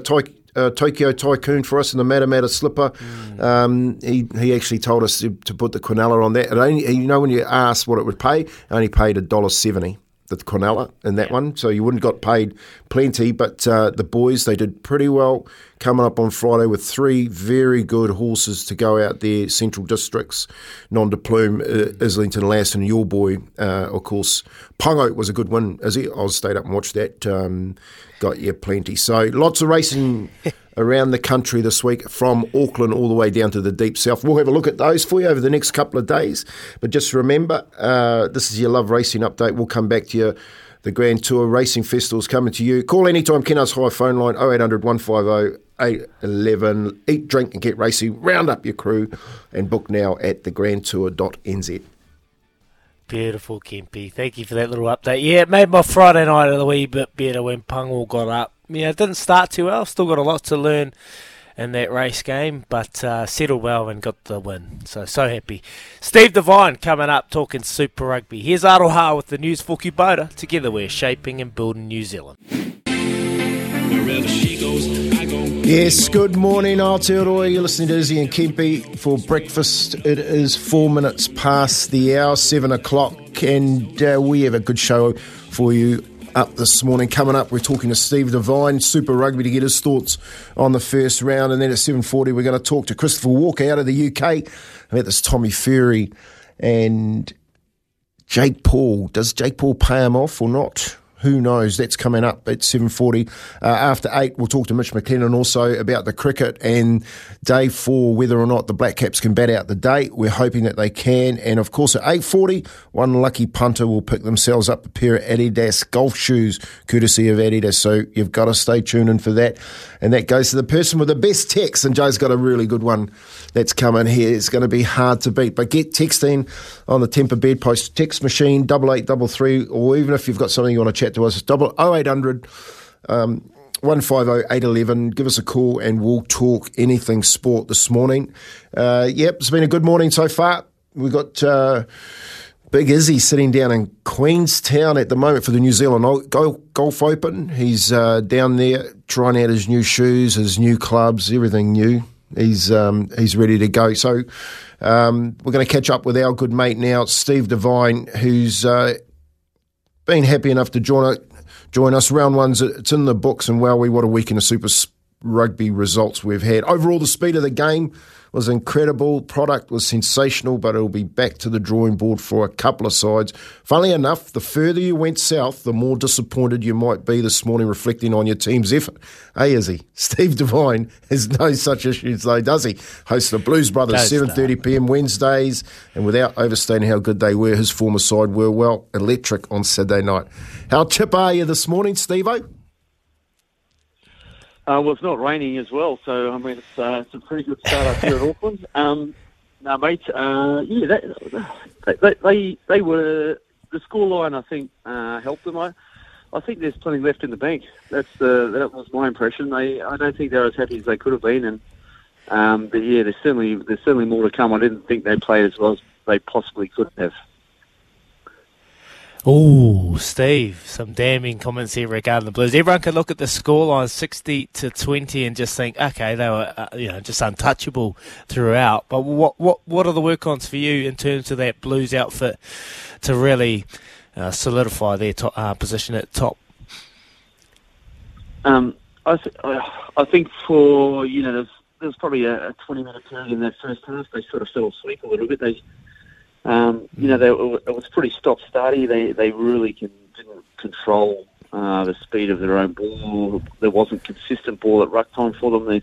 uh, Tokyo Tycoon for us in the Matamata slipper. Um, he he actually told us to, to put the quinella on that. It only, you know, when you asked what it would pay, it only paid a dollar seventy. The quinella in that one, so you wouldn't got paid plenty. But uh, the boys they did pretty well coming up on Friday with three very good horses to go out there. Central Districts, Nom de Plume, uh, Islington Lass, and your boy, uh, of course, Pongo was a good one. Is he? I stayed up and watched that. Um, got you plenty. So lots of racing around the country this week from Auckland all the way down to the deep south. We'll have a look at those for you over the next couple of days. But just remember, uh, this is your Love Racing update. We'll come back to you. The Grand Tour Racing Festival's coming to you. Call anytime, Kennards Hire phone line 0800 150 811. Eat, drink, and get racing. Round up your crew and book now at thegrandtour.nz. Beautiful, Kempy. Thank you for that little update. Yeah, it made my Friday night a wee bit better when Pungal got up. Yeah, it didn't start too well. Still got a lot to learn in that race game, but uh, settled well and got the win. So, so happy. Steve Devine coming up talking Super Rugby. Here's Aroha with the news for Kubota. Together we're shaping and building New Zealand. Yes, good morning, Aotearoa. You're listening to Izzy and Kempy for breakfast. It is four minutes past the hour, seven o'clock, and uh, we have a good show for you up this morning. Coming up, we're talking to Steve Devine, Super Rugby, to get his thoughts on the first round, and then at 7.40 we're going to talk to Christopher Walker out of the UK about this Tommy Fury and Jake Paul. Does Jake Paul pay him off or not? Who knows? That's coming up at 7.40. Uh, after 8, we'll talk to Mitch McClenaghan also about the cricket and day 4, whether or not the Black Caps can bat out the day. We're hoping that they can. And of course at 8.40, one lucky punter will pick themselves up a pair of Adidas golf shoes, courtesy of Adidas. So you've got to stay tuned in for that. And that goes to the person with the best text. And Joe's got a really good one that's coming here. It's going to be hard to beat. But get texting on the Tempur Bedpost text machine, double eight double three, or even if you've got something you want to chat to us, double oh eight hundred. Um, 150 811. Give us a call and we'll talk anything sport this morning. Uh, yep, it's been a good morning so far. We've got uh, Big Izzy sitting down in Queenstown at the moment for the New Zealand Golf Open. He's uh, down there trying out his new shoes, his new clubs, everything new. He's um, he's ready to go. So um, we're going to catch up with our good mate now, Steve Devine, who's uh, been happy enough to join join us. Round one's it's in the books, and wow, we what a week in the Super Rugby results we've had. Overall, the speed of the game was incredible. Product was sensational, but it'll be back to the drawing board for a couple of sides. Funnily enough, the further you went south, the more disappointed you might be this morning, reflecting on your team's effort. Hey, is he? Steve Devine has no such issues, though, does he? Hosts the Blues Brothers, seven thirty p.m. Wednesdays, and without overstating how good they were, his former side were well electric on Saturday night. How chip are you this morning, Steve-O? Uh, well, it's not raining as well, so I mean it's, uh, it's a pretty good start up here at Auckland. Um, no, mate. Uh, yeah, they, they they they were the scoreline. I think uh, helped them. I, I think there's plenty left in the bank. That's the that was my impression. They I don't think they're as happy as they could have been, and um, but yeah, there's certainly there's certainly more to come. I didn't think they played as well as they possibly could have. Oh, Steve, some damning comments here regarding the Blues. Everyone can look at the scoreline, sixty to twenty, and just think, okay, they were, uh, you know, just untouchable throughout. But what, what, what are the work-ons for you in terms of that Blues outfit to really uh, solidify their top, uh, position at top? Um, I, th- I I think for you know there's there's probably a, a 20 minute period in that first half. They sort of fell asleep a little bit. They um, you know they, it was pretty stop starty. They they really can, didn't control uh, the speed of their own ball. There wasn't consistent ball at ruck time for them. They,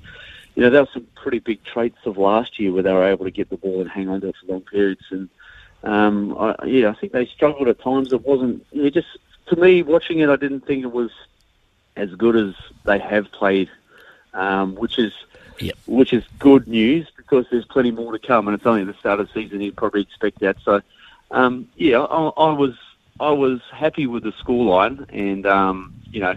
you know, there were some pretty big traits of last year where they were able to get the ball and hang on to it for long periods. And um, I, yeah, I think they struggled at times. It wasn't. You know, just to me, watching it, I didn't think it was as good as they have played, um, which is which is good news course, there's plenty more to come, and it's only the start of the season. You'd probably expect that. So, um, yeah, I, I was I was happy with the scoreline, and um, you know,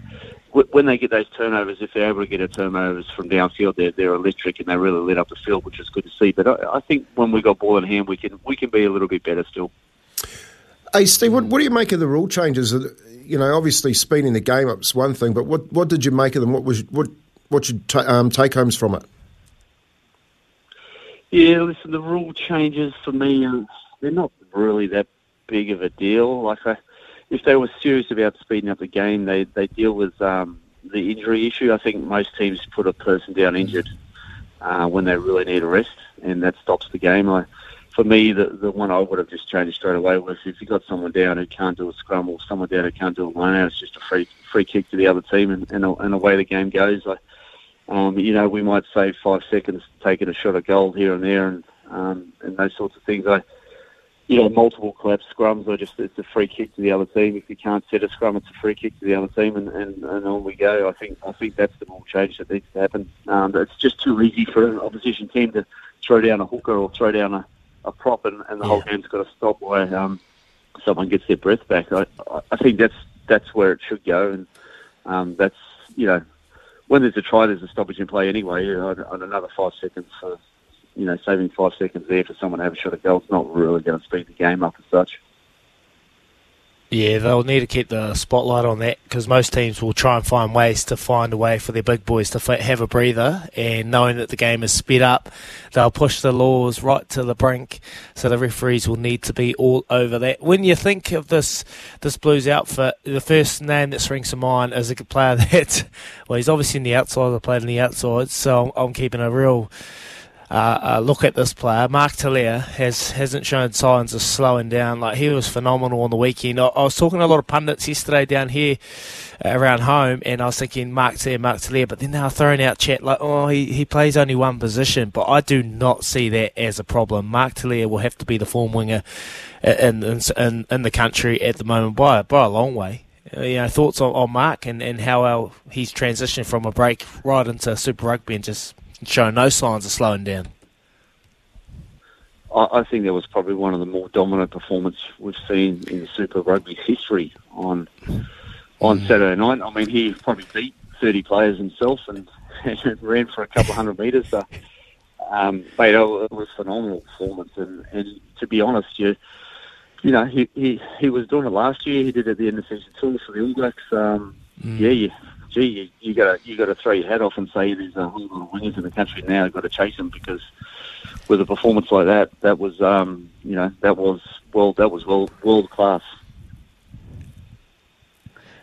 w- when they get those turnovers, if they're able to get a turnovers from downfield, they're, they're electric and they really lit up the field, which is good to see. But I, I think when we got ball in hand, we can we can be a little bit better still. Hey, Steve, what, what do you make of the rule changes? You know, obviously speeding the game up is one thing, but what, what did you make of them? What was what what's your ta- um, take homes from it? Yeah, listen, the rule changes for me, uh, they're not really that big of a deal. Like, I, if they were serious about speeding up the game, they, they deal with um, the injury issue. I think most teams put a person down injured uh, when they really need a rest, and that stops the game. I, for me, the, the one I would have just changed straight away was if you got someone down who can't do a scrum or someone down who can't do a line out, it's just a free free kick to the other team, and, and, and away the game goes. I, um, you know, we might save five seconds taking a shot of goal here and there, and um, and those sorts of things. I, you know, multiple collapse scrums or just it's a free kick to the other team. If you can't set a scrum, it's a free kick to the other team, and, and, and on we go. I think I think that's the more change that needs to happen. Um, it's just too easy for an opposition team to throw down a hooker or throw down a, a prop, and, and the whole game's got to stop while um, someone gets their breath back. I, I- I think that's that's where it should go, and um, that's you know when there's a try, there's a stoppage in play anyway. On, on another five seconds for you know saving five seconds there for someone to have a shot at goal, it's not really going to speed the game up as such. Yeah, they'll need to keep the spotlight on that because most teams will try and find ways to find a way for their big boys to have a breather. And knowing that the game is sped up, they'll push the laws right to the brink. So the referees will need to be all over that. When you think of this this Blues outfit, the first name that springs to mind is a player that, well, he's obviously in the outside. They played in the outside, so I'm, I'm keeping a real uh, uh, look at this player. Mark Telea has hasn't shown signs of slowing down. Like he was phenomenal on the weekend. I, I was talking to a lot of pundits yesterday down here uh, around home, and I was thinking Mark Telea, Mark Telea, but then they were throwing out chat like, oh, he, he plays only one position. But I do not see that as a problem. Mark Telea will have to be the form winger in in, in, in the country at the moment by by a long way. Uh, you know, thoughts on, on Mark and, and how he's transitioned from a break right into Super Rugby and just showing no signs of slowing down. I, I think that was probably one of the more dominant performances we've seen in Super Rugby history on on Saturday night. I mean, he probably beat 30 players himself and, ran for a couple of hundred metres. So, um, mate, it was a phenomenal performance. And, and to be honest, you you know, he, he, he was doing it last year. He did it at the end of season two for the All Blacks. Um, Yeah, you, gee, you, you got to you got to throw your hat off and say there's a whole lot of wingers in the country now. You've got to chase them because with a performance like that, that was um, you know that was well that was world world class.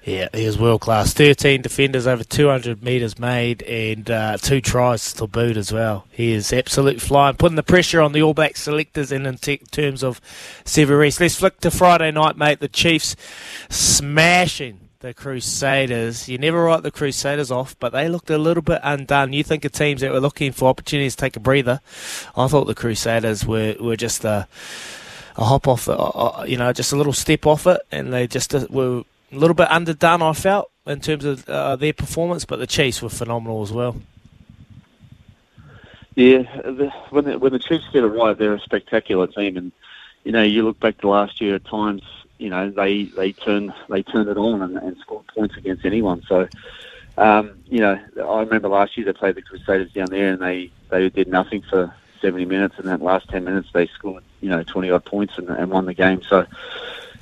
Yeah, he was world class. 13 defenders, over 200 metres made, and uh, two tries to boot as well. He is absolute flying, putting the pressure on the All Black selectors and in te- terms of Sevu Reece. Let's flick to Friday night, mate. The Chiefs smashing the Crusaders. You never write the Crusaders off, but they looked a little bit undone. You think of teams that were looking for opportunities to take a breather. I thought the Crusaders were, were just a, a hop off, the, you know, just a little step off it, and they just uh, were a little bit underdone, I felt, in terms of uh, their performance, but the Chiefs were phenomenal as well. Yeah, the, when the, when the Chiefs get it right, they're a spectacular team, and you know you look back to last year at times, you know they they turn they turned it on and, and scored points against anyone. So, um, you know, I remember last year they played the Crusaders down there, and they they did nothing for 70 minutes, and that last 10 minutes they scored you know 20 odd points and, and won the game. So,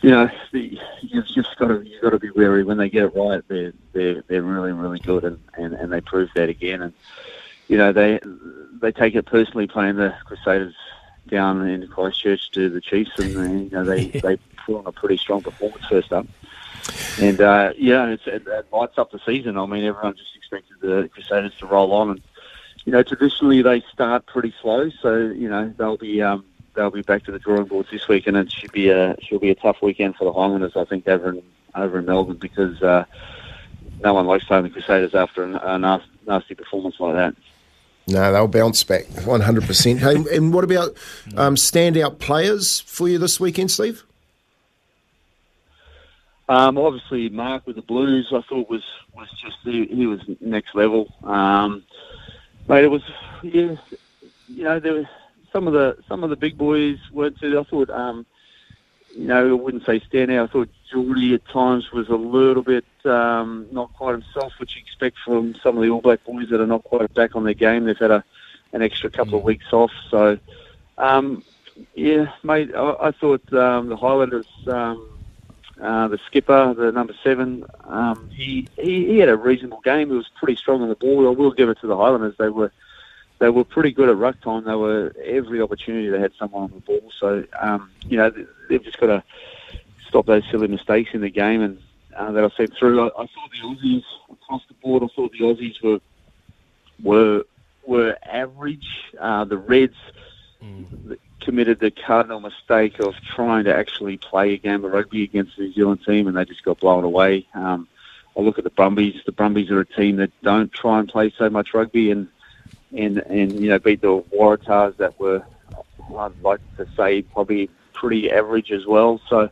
you know, the, you've just got to you've got to be wary when they get it right. They're they're they're really really good, and, and, and they prove that again. And you know they they take it personally playing the Crusaders down in Christchurch to the Chiefs, and they, you know they they put on a pretty strong performance first up. And uh, yeah, it's, it, it lights up the season. I mean, everyone just expected the Crusaders to roll on, and you know, traditionally they start pretty slow, so you know they'll be um, they'll be back to the drawing boards this week, and it should be a should be a tough weekend for the Highlanders, I think, over in over in Melbourne because uh, no one likes playing the Crusaders after a, nasty performance like that. No, they'll bounce back 100%. hey, and what about um, standout players for you this weekend, Steve? Um, obviously, Mark with the Blues, I thought was was just he, he was next level. Um, mate, it was yeah, you know, there were some of the some of the big boys weren't. I thought, um, you know, I wouldn't say stand out. I thought Jordie at times was a little bit um, not quite himself, which you expect from some of the All Black boys that are not quite back on their game. They've had a an extra couple of weeks off, so um, yeah, mate. I, I thought um, the Highlanders. Um, uh, the skipper, the number seven, um, he, he he had a reasonable game. He was pretty strong on the ball. I will give it to the Highlanders. They were they were pretty good at ruck time. They were every opportunity they had someone on the ball. So um, you know they've just got to stop those silly mistakes in the game and uh, that I seen through. I, I thought the Aussies across the board. I thought the Aussies were were were average. Uh, the Reds committed the cardinal mistake of trying to actually play a game of rugby against the New Zealand team, and they just got blown away. Um, I look at the Brumbies. The Brumbies are a team that don't try and play so much rugby, and and and you know beat the Waratahs that were, I'd like to say, probably pretty average as well. So,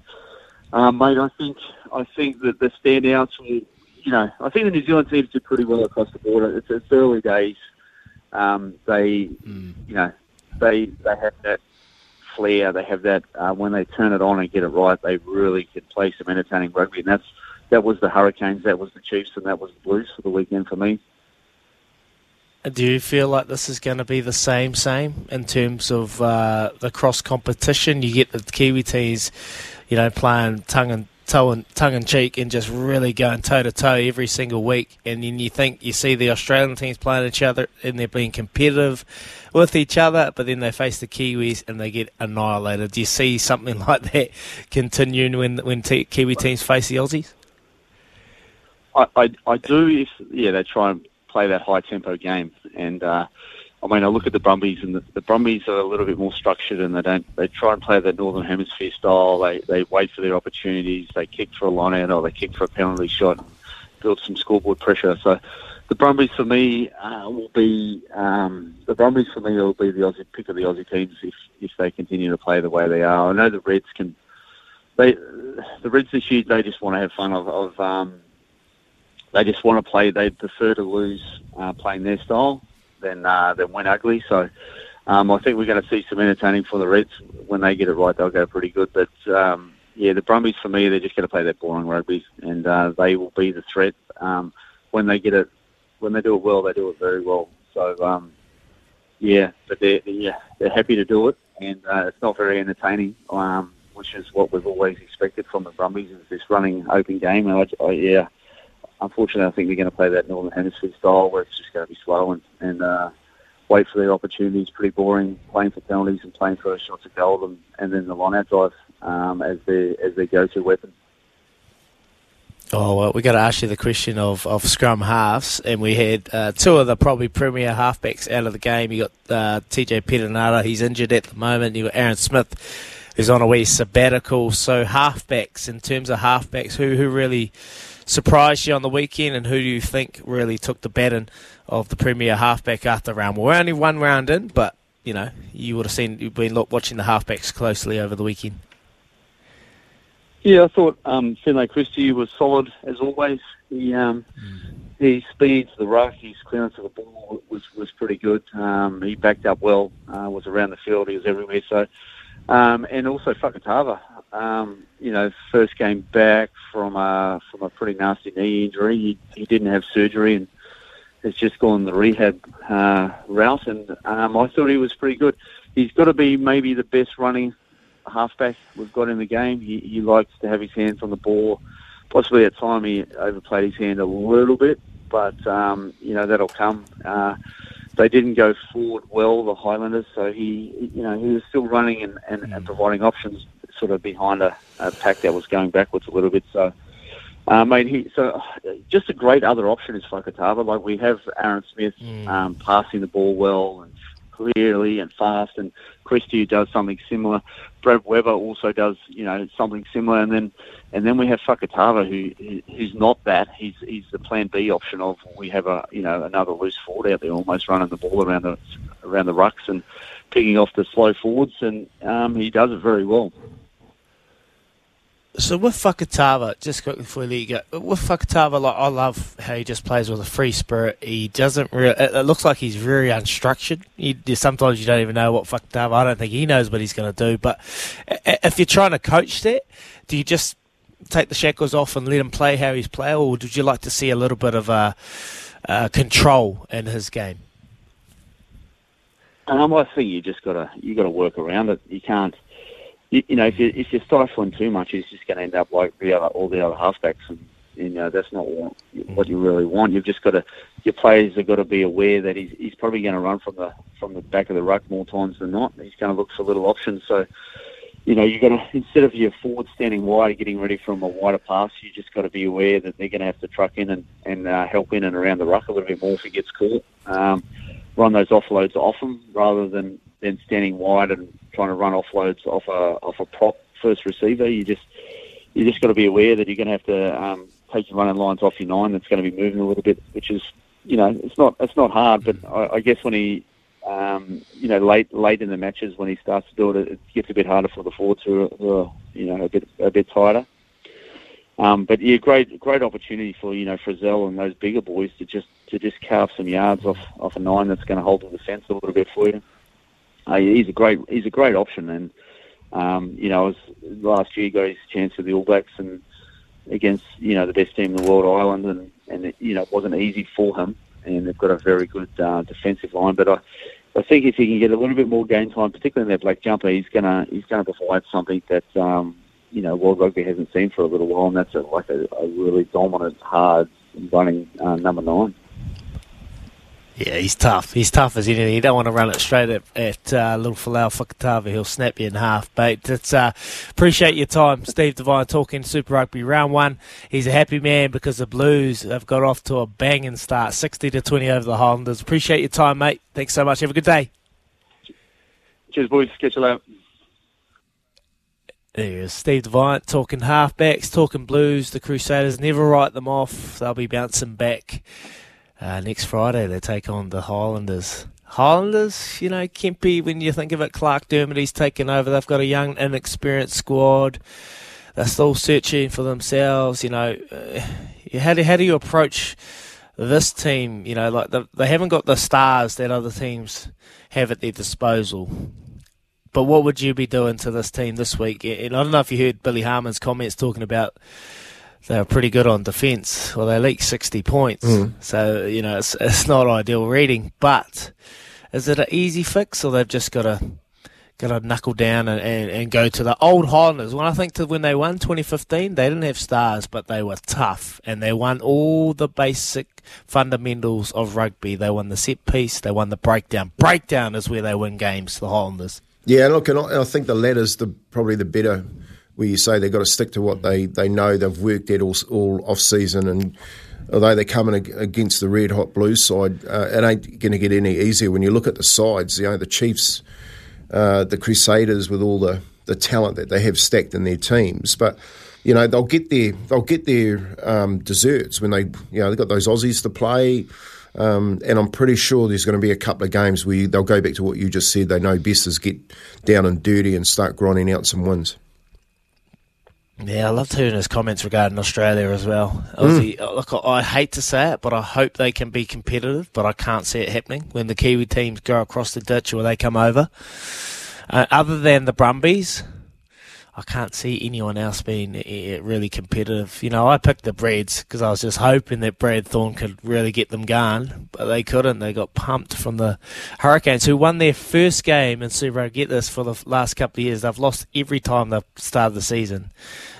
um, mate, I think I think that the standouts will, you know, I think the New Zealand teams did pretty well across the board. It's, it's early days. Um, they, you know, they they have that flair. They have that uh, when they turn it on and get it right, they really can play some entertaining rugby, and that's that was the Hurricanes, that was the Chiefs, and that was the Blues for the weekend for me. Do you feel like this is going to be the same, same in terms of uh, the cross competition? You get the Kiwi teams, you know, playing tongue and toe and tongue in cheek and just really going toe to toe every single week, and then you think you see the Australian teams playing each other and they're being competitive with each other, but then they face the Kiwis and they get annihilated. Do you see something like that continuing when when Kiwi teams face the Aussies? I, I, I do if yeah they try and play that high tempo game and uh, I mean I look at the Brumbies and the, the Brumbies are a little bit more structured and they don't they try and play the Northern Hemisphere style. They they wait for their opportunities. They kick for a line out or they kick for a penalty shot and build some scoreboard pressure. So the Brumbies for me uh, will be um, the Brumbies for me will be the Aussie pick of the Aussie teams if if they continue to play the way they are. I know the Reds can they the Reds this year they just want to have fun. Of, of um, they just want to play. They prefer to lose uh, playing their style than uh, than win ugly. So um, I think we're going to see some entertaining for the Reds when they get it right. They'll go pretty good. But um, yeah, the Brumbies for me, they're just going to play that boring rugby, and uh, they will be the threat um, when they get it. When they do it well, they do it very well. So um, yeah, but they're yeah they're happy to do it, and uh, it's not very entertaining. Um, which is what we've always expected from the Brumbies, is this running open game. And I, I, yeah, unfortunately, I think they're going to play that Northern Hemisphere style where it's just going to be slow and, and uh, wait for their opportunities. Pretty boring, playing for penalties and playing for shots of goal and, and then the line-out drive um, as their as their go-to weapon. Oh, well, we got to ask you the question of, of scrum halves, and we had uh, two of the probably premier halfbacks out of the game. You got uh, TJ Perenara, he's injured at the moment. You got Aaron Smith, who's on a wee sabbatical. So halfbacks, in terms of halfbacks, who who really surprised you on the weekend, and who do you think really took the baton of the premier halfback after round? We're only one round in, but you know you would have seen you've been watching the halfbacks closely over the weekend. Yeah, I thought um, Finlay Christie was solid as always. He um, his speed to the ruck, his clearance of the ball was was pretty good. Um, he backed up well, uh, was around the field, he was everywhere. So, um, and also Fakatava, um, you know, first game back from a from a pretty nasty knee injury. He, he didn't have surgery and has just gone the rehab uh, route, and um, I thought he was pretty good. He's got to be maybe the best running halfback we've got in the game. He, he likes to have his hands on the ball. Possibly at time he overplayed his hand a little bit, but um, you know that'll come. Uh, they didn't go forward well, the Highlanders, so he, you know, he was still running and, and, and providing options sort of behind a, a pack that was going backwards a little bit. So, uh, mate, he so just a great other option is Fakatava. Like we have Aaron Smith um, passing the ball well and clearly and fast, and Christie does something similar. Brad Weber also does, you know, something similar, and then and then we have Fakatava who who's not that. He's he's the Plan B option of we have a you know another loose forward out there, almost running the ball around the around the rucks and picking off the slow forwards, and um, he does it very well. So with Fakatava, just quickly before you go, with Fakatava, like I love how he just plays with a free spirit. He doesn't really. It, it looks like he's very unstructured. Sometimes you don't even know what Fakatava. I don't think he knows what he's going to do. But if you're trying to coach that, do you just take the shackles off and let him play how he's playing, or would you like to see a little bit of uh, uh, control in his game? Um, I think you just gotta you gotta work around it. You can't, you, you know, if you if you're stifling too much, he's just going to end up like the other all the other halfbacks, and you know that's not what, what you really want. You've just got to your players have got to be aware that he's he's probably going to run from the from the back of the ruck more times than not. He's going to look for little options. So, you know, you got to instead of your forward standing wide, getting ready from a wider pass, you just got to be aware that they're going to have to truck in and and uh, help in and around the ruck a little bit more if he gets caught. Um, run those offloads off him rather than, than standing wide and trying to run offloads off a off a prop first receiver. You just you just got to be aware that you're going to have to um, take your running lines off your nine. That's going to be moving a little bit, which is you know it's not it's not hard, but I, I guess when he um, you know late late in the matches when he starts to do it, it gets a bit harder for the forwards who are, you know a bit a bit tighter. Um, but yeah, great great opportunity for you know Frizell and those bigger boys to just to just carve some yards off off a nine that's going to hold the defence a little bit for you. Uh, he's a great he's a great option, and um, you know, was, last year got his chance with the All Blacks and against you know the best team in the world, Ireland, and and it, you know it wasn't easy for him, and they've got a very good uh, defensive line, but I. I think if he can get a little bit more game time, particularly in that black jumper, he's gonna he's gonna provide something that um, you know World Rugby hasn't seen for a little while, and that's a, like a, a really dominant, hard running uh, number nine. Yeah, he's tough. He's tough as anything. You don't want to run it straight at, at uh, little Folau Fakatava. He'll snap you in half. But it's, uh, appreciate your time, Steve Devine, talking Super Rugby round one. He's a happy man because the Blues have got off to a banging start, 60 to 20 over the Highlanders. Appreciate your time, mate. Thanks so much. Have a good day. Cheers, boys. Catch you later. There he is, Steve Devine talking halfbacks, talking Blues. The Crusaders never write them off. They'll be bouncing back uh, next Friday. They take on the Highlanders. Highlanders, you know, Kempy, when you think of it, Clarke Dermody's taken over. They've got a young, inexperienced squad. They're still searching for themselves. You know, uh, how do, how do you approach this team? You know, like the, they haven't got the stars that other teams have at their disposal. But what would you be doing to this team this week? And I don't know if you heard Billy Harmon's comments talking about they were pretty good on defence. Well, they leaked 60 points. Mm. So, you know, it's, it's not ideal reading. But is it an easy fix or they've just got to got to knuckle down and, and, and go to the old Highlanders? When I think to when they won 2015, they didn't have stars, but they were tough and they won all the basic fundamentals of rugby. They won the set piece, they won the breakdown. Breakdown is where they win games, the Highlanders. Yeah, look, and I, and I think the latter's the probably the better. Where you say they've got to stick to what they, they know they've worked at all, all off season, and although they're coming ag- against the red hot Blues side, uh, it ain't going to get any easier. When you look at the sides, you know the Chiefs, uh, the Crusaders, with all the, the talent that they have stacked in their teams, but you know they'll get their they'll get their um, desserts when they you know they've got those Aussies to play. Um, and I'm pretty sure there's going to be a couple of games where they'll go back to what you just said. They know best is get down and dirty and start grinding out some wins. Yeah, I loved hearing his comments regarding Australia as well. Aussie, Look, I hate to say it, but I hope they can be competitive, but I can't see it happening when the Kiwi teams go across the ditch or they come over. Uh, other than the Brumbies, I can't see anyone else being uh, really competitive. You know, I picked the Breads because I was just hoping that Brad Thorn could really get them going, but they couldn't. They got pumped from the Hurricanes, who won their first game in Super Rugby. Get this for the last couple of years. They've lost every time they've started the season.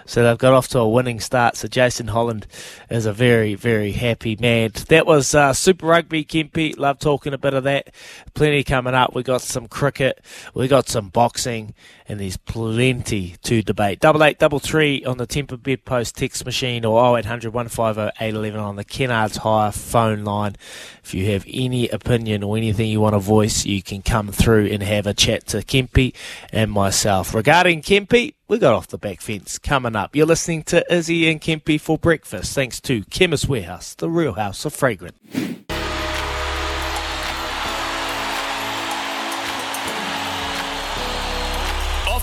So they've got off to a winning start. So Jason Holland is a very, very happy man. That was uh, Super Rugby, Kempy. Love talking a bit of that. Plenty coming up. We got some cricket. We got some boxing. And there's plenty to debate. Double eight, double three on the Tempur Bedpost text machine or 0800 150 811 on the Kennards Hire phone line. If you have any opinion or anything you want to voice, you can come through and have a chat to Kempy and myself. Regarding Kempy, we got off the back fence coming up. You're listening to Izzy and Kempy for breakfast, thanks to Chemist Warehouse, the real house of fragrance.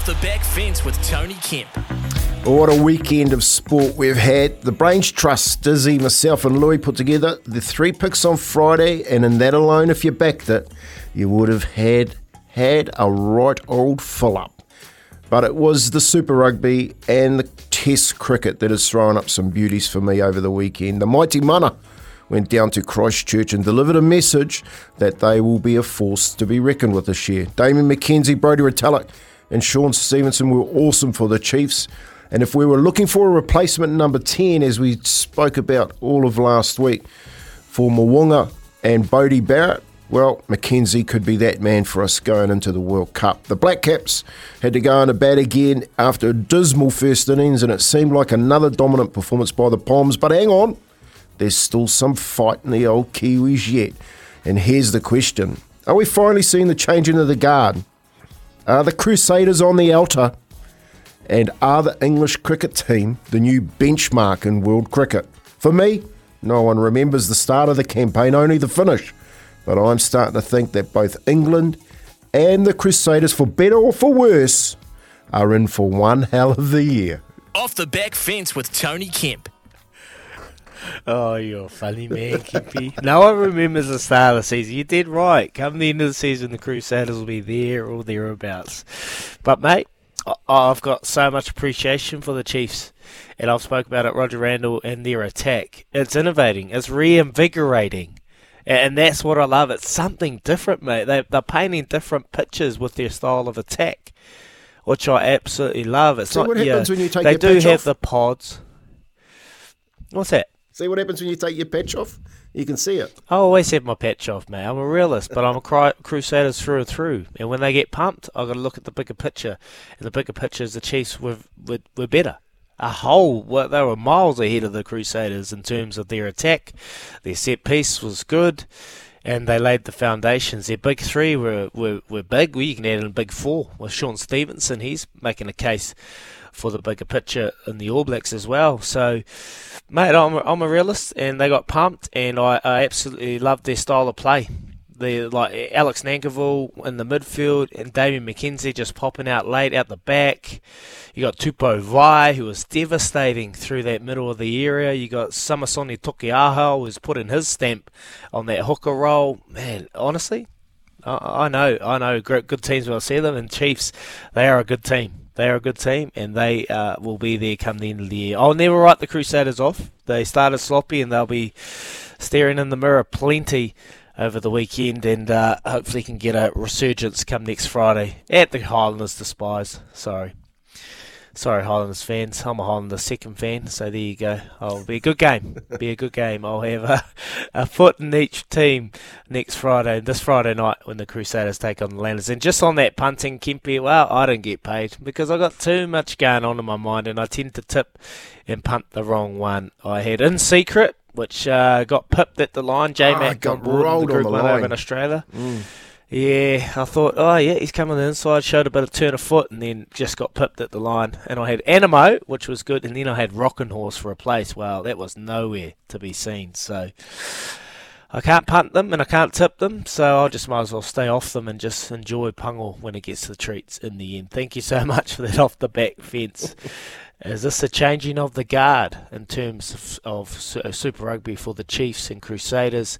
Off the back fence with Tony Kemp. What a weekend of sport we've had. The Brains Trust, Dizzy, myself, and Louis put together the three picks on Friday, and in that alone, if you backed it, you would have had had a right old fill up. But it was the Super Rugby and the Test cricket that has thrown up some beauties for me over the weekend. The mighty Mana went down to Christchurch and delivered a message that they will be a force to be reckoned with this year. Damian McKenzie, Brodie Retallick, and Shaun Stevenson were awesome for the Chiefs. And if we were looking for a replacement number 10, as we spoke about all of last week, for Mo'unga and Bodie Barrett, well, McKenzie could be that man for us going into the World Cup. The Black Caps had to go on a bat again after a dismal first innings, and it seemed like another dominant performance by the Poms. But hang on, there's still some fight in the old Kiwis yet. And here's the question Are we finally seeing the changing of the guard? Are the Crusaders on the altar? And are the English cricket team the new benchmark in world cricket? For me, no one remembers the start of the campaign, only the finish. But I'm starting to think that both England and the Crusaders, for better or for worse, are in for one hell of the year. Off the back fence with Tony Kemp. Oh, you're a funny man, Kippy. no one remembers the start of the season. You did right. Come the end of the season, the Crusaders will be there or thereabouts. But, mate, I've got so much appreciation for the Chiefs, and I've spoke about it, Roger Randle, and their attack. It's innovating. It's reinvigorating. And that's what I love. It's something different, mate. They, they're painting different pictures with their style of attack, which I absolutely love. It's See not what yeah, when you take They do have off? the pods. What's that? See what happens when you take your patch off? You can see it. I always have my patch off, mate. I'm a realist, but I'm a cru- Crusaders through and through. And when they get pumped, I've got to look at the bigger picture. And the bigger picture is the Chiefs were, were, were better. A whole, well, they were miles ahead of the Crusaders in terms of their attack. Their set piece was good, and they laid the foundations. Their big three were, were, were big. Well, you can add in a big four with Shaun Stevenson. He's making a case for the bigger picture in the All Blacks as well. So, mate, I'm a, I'm a realist, and they got pumped, and I, I absolutely loved their style of play. The like Alex Nankivell in the midfield, and Damian McKenzie just popping out late out the back. You got Tupou Vaa'i, who was devastating through that middle of the area. You got Samisoni Taukei'aho, who's putting his stamp on that hooker role. Man, honestly, I, know, I know, good teams when I see them, and Chiefs, they are a good team. They are a good team, and they uh, will be there come the end of the year. I'll never write the Crusaders off. They started sloppy, and they'll be staring in the mirror plenty over the weekend, and uh, hopefully can get a resurgence come next Friday at the Highlanders despise. Sorry. Sorry, Highlanders fans. I'm a Highlanders second fan, so there you go. I'll be a good game. Be a good game. I'll have a, a foot in each team next Friday, and this Friday night when the Crusaders take on the Landers. And just on that punting, Kempy, well, I don't get paid because I got too much going on in my mind, and I tend to tip and punt the wrong one. I had in secret, which uh, got pipped at the line. J Ah, Mac got got rolled rolled the on the one over in Australia. Mm. Yeah, I thought, oh yeah, he's coming the inside, showed a bit of turn of foot, and then just got pipped at the line. And I had Anamoe, which was good, and then I had Rockin' Horse for a place. Well, that was nowhere to be seen. So I can't punt them and I can't tip them, so I just might as well stay off them and just enjoy Pungle when it gets to the treats in the end. Thank you so much for that off the back fence. Is this a changing of the guard in terms of, of uh, Super Rugby for the Chiefs and Crusaders?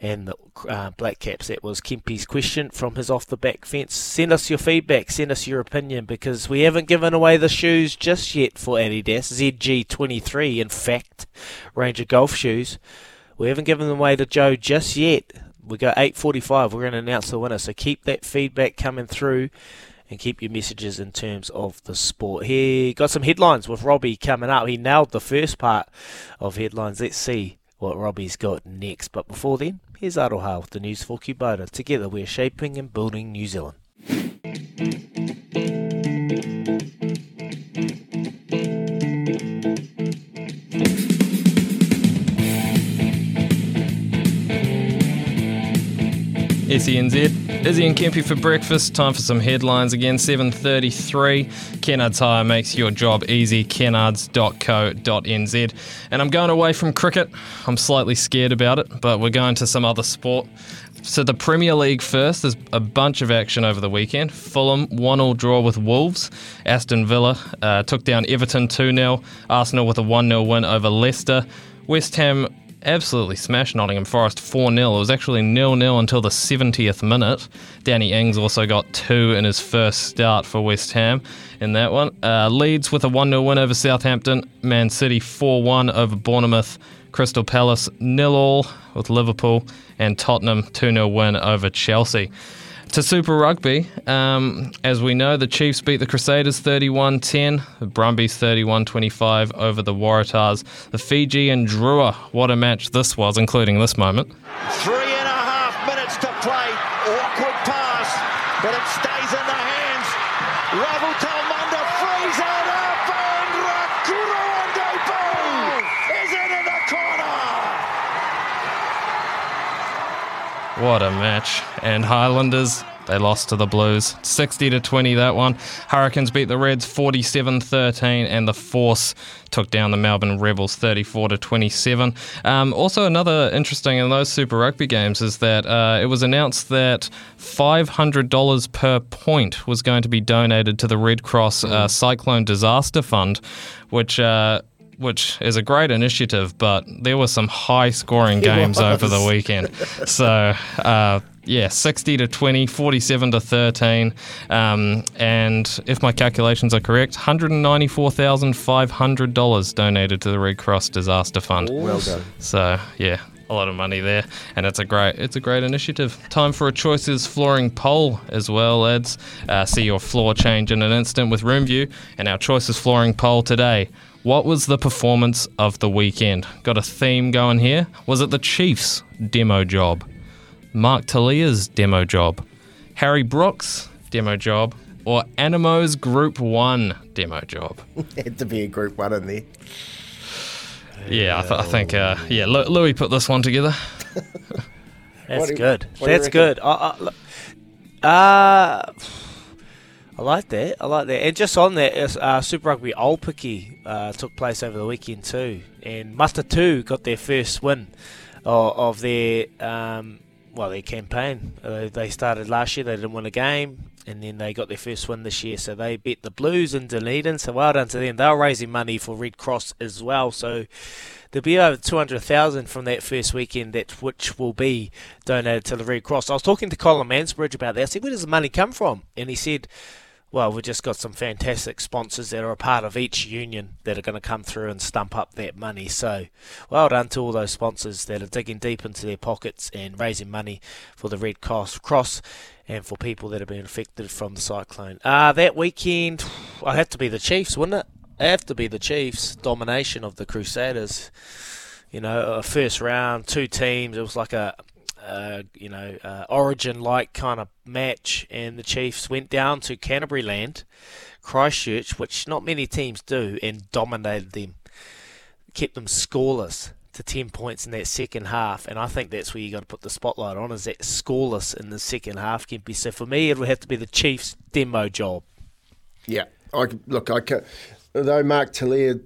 And the uh, Black Caps. That was Kempy's question from his off the back fence. Send us your feedback, send us your opinion, because we haven't given away the shoes just yet for Adidas ZG23. In fact, Ranger golf shoes. We haven't given them away to Joe just yet. We got 8:45. We're going to announce the winner. So keep that feedback coming through. And keep your messages in terms of the sport. He got some headlines with Robbie coming up. He nailed the first part of headlines. Let's see what Robbie's got next. But before then, here's Aroha with the news for Kubota. Together we're shaping and building New Zealand. SENZ, Izzy and Kempy for breakfast. Time for some headlines again. 7:33. Kennards Hire makes your job easy. Kennards.co.nz. And I'm going away from cricket. I'm slightly scared about it, but we're going to some other sport. So the Premier League first. There's a bunch of action over the weekend. Fulham one all draw with Wolves. Aston Villa uh, took down Everton 2 0. Arsenal with a 1 0 win over Leicester. West Ham absolutely smashed Nottingham Forest 4 0. It was actually 0 0 until the 70th minute. Danny Ings also got two in his first start for West Ham in that one. Uh, Leeds with a 1 0 win over Southampton. Man City 4 1 over Bournemouth. Crystal Palace nil all with Liverpool. And Tottenham 2 0 win over Chelsea. To Super Rugby, um, as we know, the Chiefs beat the Crusaders 31 10, the Brumbies 31 25 over the Waratahs. The Fijian Drua, what a match this was, including this moment. Three and a half minutes to play. Awkward pass, but it stays in the hands. Ravu Talmanda frees it up and Rakuro is into the corner. What a match. And Highlanders, they lost to the Blues. 60 to 20 that one. Hurricanes beat the Reds 47 13, and the Force took down the Melbourne Rebels 34 to 27. Um, also, another interesting in those Super Rugby games is that uh, it was announced that $500 per point was going to be donated to the Red Cross uh, Cyclone Disaster Fund, which. Uh, which is a great initiative, but there were some high scoring games over the weekend. so, uh, yeah, 60 to 20, 47 to 13. Um, and if my calculations are correct, $194,500 donated to the Red Cross Disaster Fund. Well done. So, yeah. A lot of money there, and it's a great it's a great initiative. Time for a choices flooring poll as well, lads. Uh, see your floor change in an instant with Roomview, and our choices flooring poll today. What was the performance of the weekend? Got a theme going here. Was it the Chiefs' demo job? Mark Telea's demo job? Harry Brooks' demo job? Or Anamoe's Group 1 demo job? Had to be a group one in there. Yeah, I, th- I think, uh, yeah, Lu- Louis put this one together. That's you- good. you That's good. I, I, uh, I like that. I like that. And just on that, uh, Super Rugby Aupiki uh, took place over the weekend too, and Matatu got their first win of, of their um, well their campaign. Uh, they started last year. They didn't win a game. And then they got their first win this year, so they beat the Blues in Dunedin. So well done to them. They were raising money for Red Cross as well. So there'll be over 200,000 from that first weekend that which will be donated to the Red Cross. I was talking to Colin Mansbridge about that. I said, where does the money come from? And he said, well, we've just got some fantastic sponsors that are a part of each union that are going to come through and stump up that money. So, well done to all those sponsors that are digging deep into their pockets and raising money for the Red Cross, and for people that have been affected from the cyclone. Uh, that weekend, I have to be the Chiefs, wouldn't it? I have to be the Chiefs. Domination of the Crusaders. You know, a first round, two teams. It was like a, uh, you know, uh, origin-like kind of match, and the Chiefs went down to Canterbury Land, Christchurch, which not many teams do, and dominated them, kept them scoreless to 10 points in that second half, and I think that's where you got to put the spotlight on, is that scoreless in the second half, Kempy. So for me, it would have to be the Chiefs' demo job. Yeah, I look. I can, though Mark Telea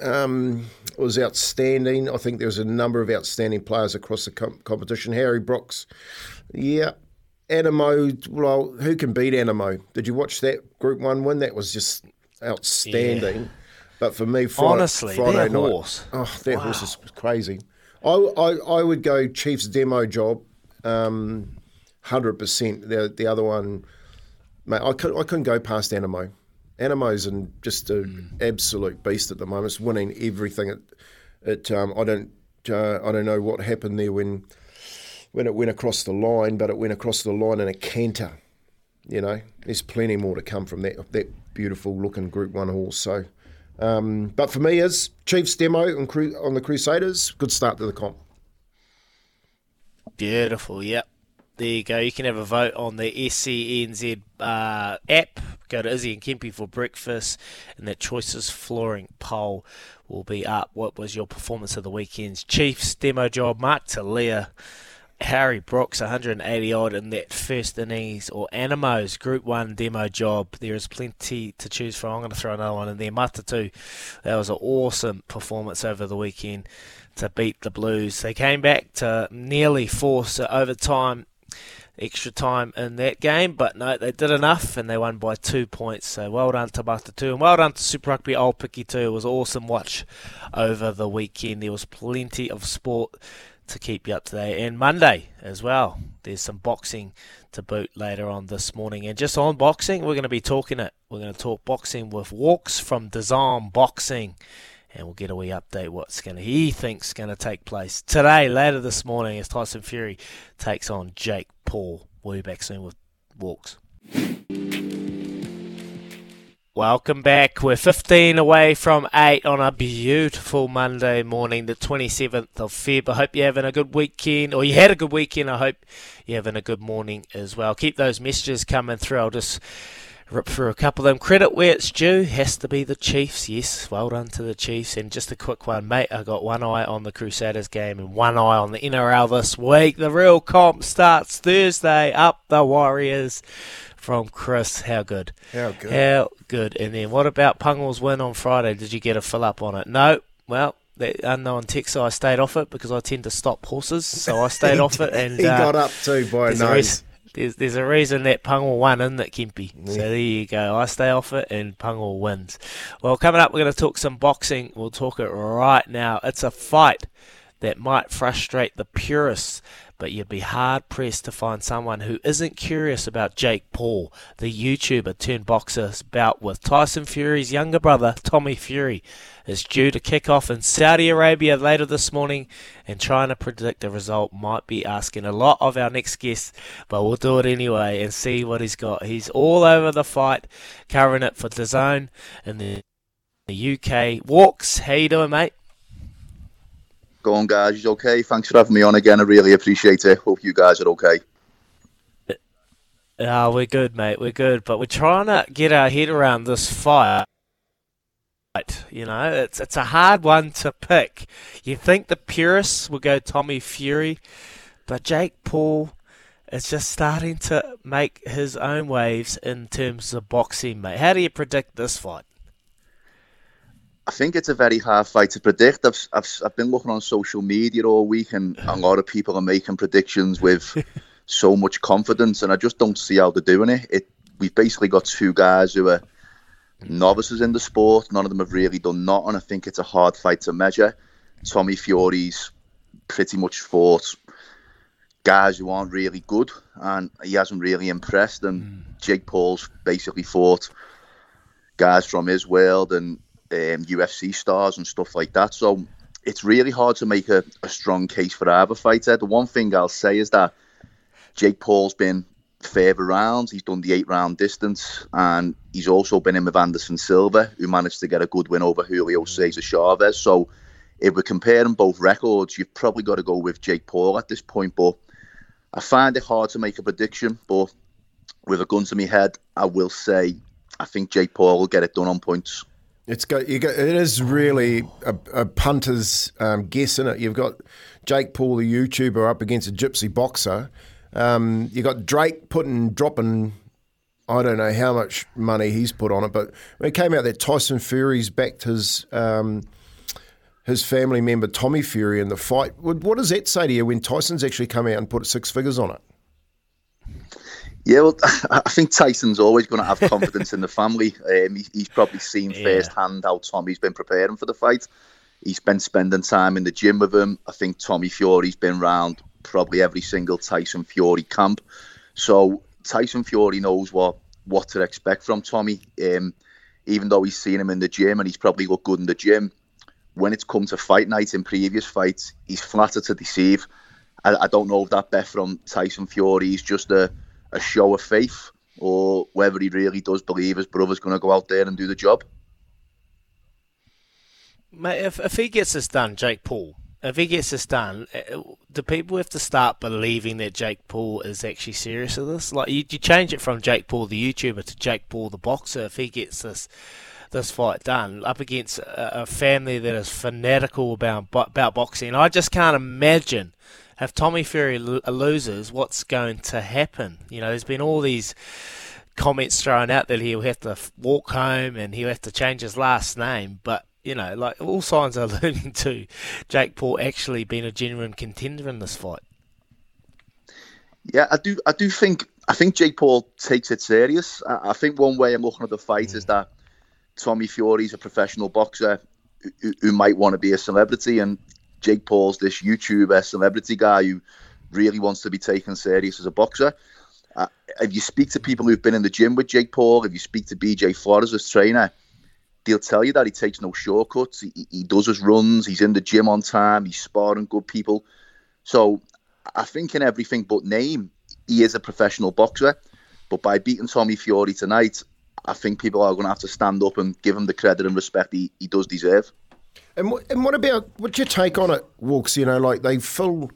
um, was outstanding. I think there was a number of outstanding players across the com- competition. Harry Brooks, yeah. Anamoe, well, who can beat Anamoe? Did you watch that Group One win? That was just outstanding. Yeah. But for me, Friday, Honestly, Friday night, horse. oh, that horse is crazy. I, I, I would go Chiefs demo job, um, hundred percent. The the other one, mate, I could I couldn't go past Anamoe. Anamoe's in just an absolute beast at the moment. It's winning everything. It, it um, I don't uh, I don't know what happened there when when it went across the line, but it went across the line in a canter. You know, there's plenty more to come from that that beautiful looking Group One horse. So, um, but for me, is Chiefs demo on, Cru- on the Crusaders. Good start to the comp. Beautiful, yep. There you go. You can have a vote on the SENZ uh, app. Go to Izzy and Kempy for breakfast, and that Choices Flooring poll will be up. What was your performance of the weekend's Chiefs demo job? Mark Telea, Harry Brooks, 180 odd in that first innings, or Anamoe's Group 1 demo job. There is plenty to choose from. I'm going to throw another one in there. Matatu, that was an awesome performance over the weekend to beat the Blues. They came back to nearly force overtime extra time in that game, but no, they did enough and they won by two points. So well done to Matatu and well done to Super Rugby Aupiki 2. It was awesome watch over the weekend. There was plenty of sport to keep you up to date. And Monday as well, there's some boxing to boot later on this morning. And just on boxing, we're going to be talking it. We're going to talk boxing with Walks from Design Boxing and we'll get a wee update what's going to he thinks going to take place today later this morning as Tyson Fury takes on Jake Paul. We'll be back soon with walks. Welcome back. We're 15 away from 8 on a beautiful Monday morning, the 27th of Feb. I hope you're having a good weekend, or you had a good weekend. I hope you're having a good morning as well. Keep those messages coming through. I'll just rip through a couple of them. Credit where it's due has to be the Chiefs. Yes, well done to the Chiefs. And just a quick one, mate. I got one eye on the Crusaders game and one eye on the NRL this week. The real comp starts Thursday. Up the Warriors from Chris. How good? How good? How good? And then what about Pungle's win on Friday? Did you get a fill up on it? No. Well, that unknown text, so I stayed off it because I tend to stop horses, so I stayed off it. And he uh, got up too by a nose. There's, there's a reason that Pungal won, isn't it, Kempy? So there you go. I stay off it and Pungal wins. Well, coming up, we're going to talk some boxing. We'll talk it right now. It's a fight that might frustrate the purists, but you'd be hard pressed to find someone who isn't curious about Jake Paul, the YouTuber turned boxer's bout with Tyson Fury's younger brother, Tommy Fury, is due to kick off in Saudi Arabia later this morning, and trying to predict the result might be asking a lot of our next guest, but we'll do it anyway and see what he's got. He's all over the fight, covering it for DAZN in the, the UK. Walks, how you doing, mate? Go on, guys. You okay? Thanks for having me on again. I really appreciate it. Hope you guys are okay. Ah, we're good, mate. We're good, but we're trying to get our head around this fight. You know, it's it's a hard one to pick. You think the purists will go Tommy Fury, but Jake Paul is just starting to make his own waves in terms of boxing, mate. How do you predict this fight? I think it's a very hard fight to predict. I've, I've, I've been looking on social media all week, and a lot of people are making predictions with so much confidence, and I just don't see how they're doing it. It we've basically got two guys who are novices in the sport. None of them have really done nothing. I think it's a hard fight to measure. Tommy Fury's pretty much fought guys who aren't really good, and he hasn't really impressed. And mm. Jake Paul's basically fought guys from his world and um, UFC stars and stuff like that. So it's really hard to make a, a strong case for either fighter. The one thing I'll say is that Jake Paul's been further rounds. He's done the eight round distance, and he's also been in with Anderson Silva, who managed to get a good win over Julio Cesar Chavez. So if we're comparing both records, you've probably got to go with Jake Paul at this point. But I find it hard to make a prediction. But with a gun to my head, I will say I think Jake Paul will get it done on points. It's got you got it is really a, a punter's um, guess in it. You've got Jake Paul, the YouTuber, up against a gypsy boxer. Um, you got Drake putting dropping. I don't know how much money he's put on it, but it came out that Tyson Fury's backed his um, his family member Tommy Fury in the fight. What does that say to you when Tyson's actually come out and put six figures on it? Yeah, well, I think Tyson's always going to have confidence in the family. Um, he, he's probably seen Yeah. firsthand how Tommy's been preparing for the fight. He's been spending time in the gym with him. I think Tommy Fury's been round probably every single Tyson Fury camp. So Tyson Fury knows what, what to expect from Tommy. Um, even though he's seen him in the gym and he's probably looked good in the gym, when it's come to fight night in previous fights, he's flattered to deceive. I, I don't know if that bet from Tyson Fury is just a, a show of faith or whether he really does believe his brother's going to go out there and do the job. Mate, if, if he gets this done, Jake Paul, if he gets this done, uh, do people have to start believing that Jake Paul is actually serious with this? Like, you, you change it from Jake Paul, the YouTuber, to Jake Paul, the boxer. If he gets this this fight done up against a, a family that is fanatical about bo- about boxing, I just can't imagine if Tommy Fury lo- uh, loses, what's going to happen? You know, there's been all these comments thrown out that he'll have to walk home and he'll have to change his last name, but you know, like all signs are leading to Jake Paul actually being a genuine contender in this fight. Yeah, I do. I do think. I think Jake Paul takes it serious. I, I think one way I'm looking at the fight is mm. that Tommy Fury's a professional boxer who, who might want to be a celebrity, and Jake Paul's this YouTuber celebrity guy who really wants to be taken serious as a boxer. Uh, if you speak to people who've been in the gym with Jake Paul, if you speak to BJ Flores as trainer, they'll tell you that he takes no shortcuts. He, he does his runs. He's in the gym on time. He's sparring good people. So I think in everything but name, he is a professional boxer. But by beating Tommy Fury tonight, I think people are going to have to stand up and give him the credit and respect he, he does deserve. And what, and what about what's your take on it, Walks? You know, like they fill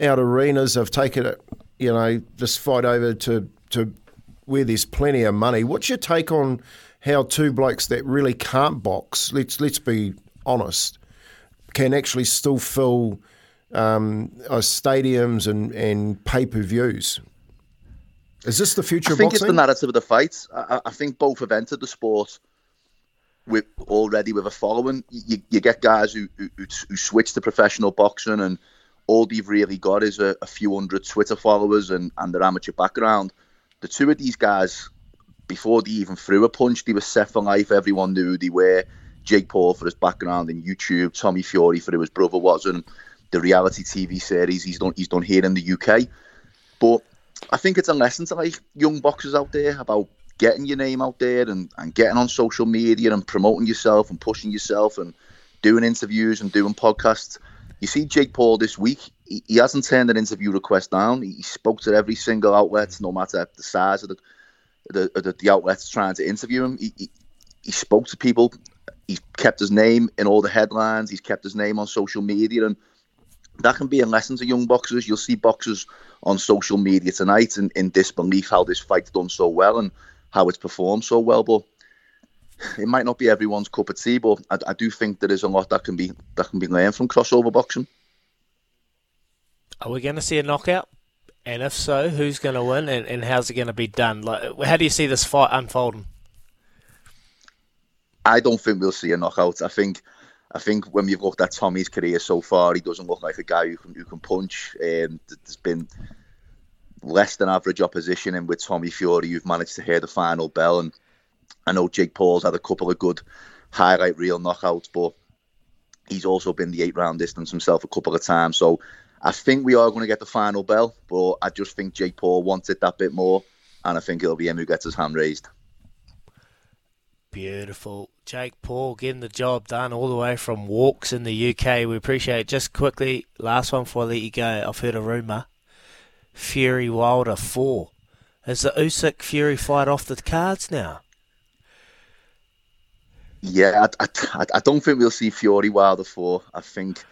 out arenas, they've taken it, you know, this fight over to to where there's plenty of money. What's your take on how two blokes that really can't box, let's let's be honest, can actually still fill um, uh, stadiums and, and pay per views? Is this the future I think it's the narrative of the fight. I, I think both have entered the sport with already with a following. You, you get guys who, who who switch to professional boxing, and all they've really got is a, a few hundred Twitter followers and, and their amateur background. The two of these guys, before they even threw a punch, they were set for life. Everyone knew who they were. Jake Paul for his background in YouTube, Tommy Fury for who his brother was, and the reality TV series he's done he's done here in the UK. But I think it's a lesson to like young boxers out there about getting your name out there and, and getting on social media and promoting yourself and pushing yourself and doing interviews and doing podcasts. You see Jake Paul this week, he, he hasn't turned an interview request down. He, he spoke to every single outlet, no matter the size of the the, the, the outlets trying to interview him. He, he, he spoke to people. He's kept his name in all the headlines. He's kept his name on social media, and that can be a lesson to young boxers. You'll see boxers on social media tonight in, in disbelief how this fight's done so well and how it's performed so well. But it might not be everyone's cup of tea, but I, I do think there is a lot that can be that can be learned from crossover boxing. Are we going to see a knockout? And if so, who's going to win, and, and how's it going to be done? Like, how do you see this fight unfolding? I don't think we'll see a knockout. I think, I think when we've looked at Tommy's career so far, he doesn't look like a guy who can who can punch. Um, there's been less than average opposition, and with Tommy Fury, you've managed to hear the final bell. And I know Jake Paul's had a couple of good highlight reel knockouts, but he's also been the eight round distance himself a couple of times. So I think we are going to get the final bell, but I just think Jake Paul wants it that bit more, and I think it'll be him who gets his hand raised. Beautiful. Jake Paul getting the job done all the way from walks in the UK. We appreciate it. Just quickly, last one before I let you go. I've heard a rumour. Fury Wilder 4. Is the Usyk Fury fight off the cards now? Yeah, I, I, I don't think we'll see Fury Wilder four. I think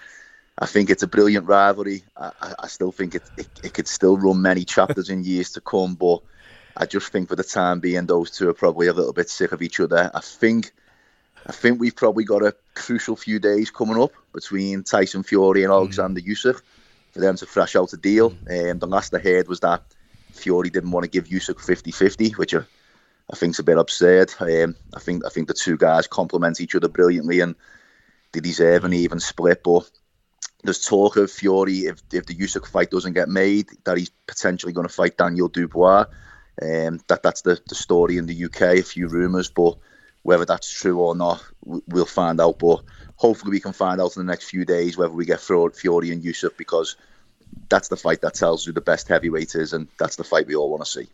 I think it's a brilliant rivalry. I, I, still think it, it it could still run many chapters in years to come, but I just think for the time being, those two are probably a little bit sick of each other. I think I think we've probably got a crucial few days coming up between Tyson Fury and hmm. Alexander Usyk for them to thrash out a deal. And um, the last I heard was that Fury didn't want to give Usyk 50-50, which I, I think's a bit absurd. Um, I think I think the two guys complement each other brilliantly and they deserve an even split. But there's talk of Fury if if the Usyk fight doesn't get made, that he's potentially going to fight Daniel Dubois. Um, that that's the, the story in the UK. A few rumours, but whether that's true or not, we'll find out. But hopefully, we can find out in the next few days whether we get Fury and Usyk because that's the fight that tells who the best heavyweight is, and that's the fight we all want to see.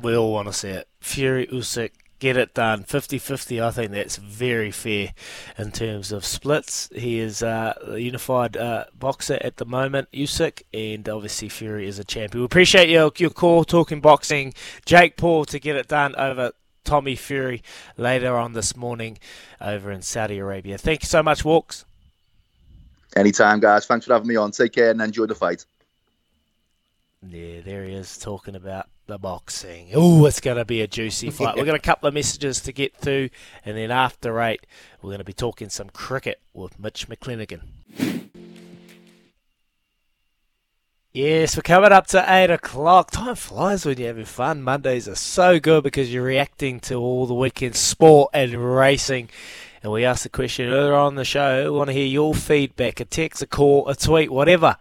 We all want to see it. Fury Usyk, get it done. 50-50, I think that's very fair in terms of splits. He is a unified uh, boxer at the moment, Usyk, and obviously Fury is a champion. We appreciate your, your call, talking boxing. Jake Paul to get it done over Tommy Fury later on this morning over in Saudi Arabia. Thank you so much, Walks. Anytime, guys. Thanks for having me on. Take care and enjoy the fight. Yeah, there he is talking about the boxing. Oh, it's going to be a juicy fight. We've got a couple of messages to get through, and then after eight, we're going to be talking some cricket with Mitch McClenaghan. Yes, we're coming up to 8 o'clock. Time flies when you're having fun. Mondays are so good because you're reacting to all the weekend sport and racing. And we asked the question earlier on the show. We want to hear your feedback, a text, a call, a tweet, whatever,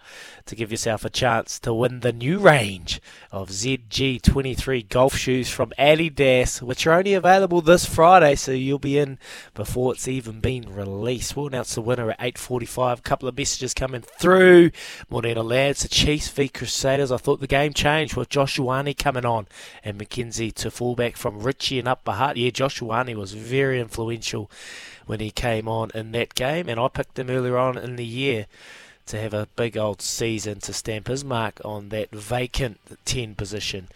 to give yourself a chance to win the new range of ZG23 golf shoes from Adidas, which are only available this Friday, so you'll be in before it's even been released. We'll announce the winner at 8.45. A couple of messages coming through. Morena Lads, the Chiefs v Crusaders. I thought the game changed with Josh Ioane coming on and McKenzie to fullback from Richie and Upper Hut. Yeah, Josh Ioane was very influential when he came on in that game, and I picked him earlier on in the year to have a big old season to stamp his mark on that vacant 10 position.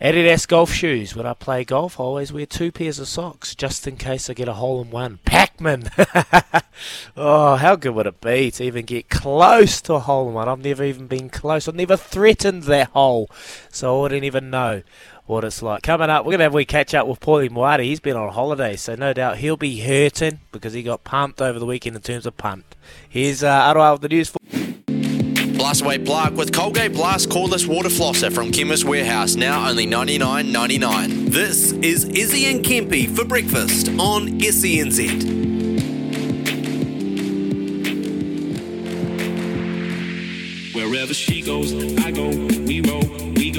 Adidas golf shoes. When I play golf, I always wear two pairs of socks just in case I get a hole in one. Pac-Man! oh, how good would it be to even get close to a hole in one? I've never even been close. I've never threatened that hole, so I wouldn't even know what it's like. Coming up, we're going to have a wee catch up with Paulie Moati. He's been on holiday, so no doubt he'll be hurting because he got pumped over the weekend in terms of punt. Here's uh, Aroha with the news. For- Blast away plaque with Colgate Blast cordless water flosser from Chemist Warehouse, now only ninety nine ninety nine. This is Izzy and Kempy for breakfast on SENZ. Wherever she goes, I go, we roll, we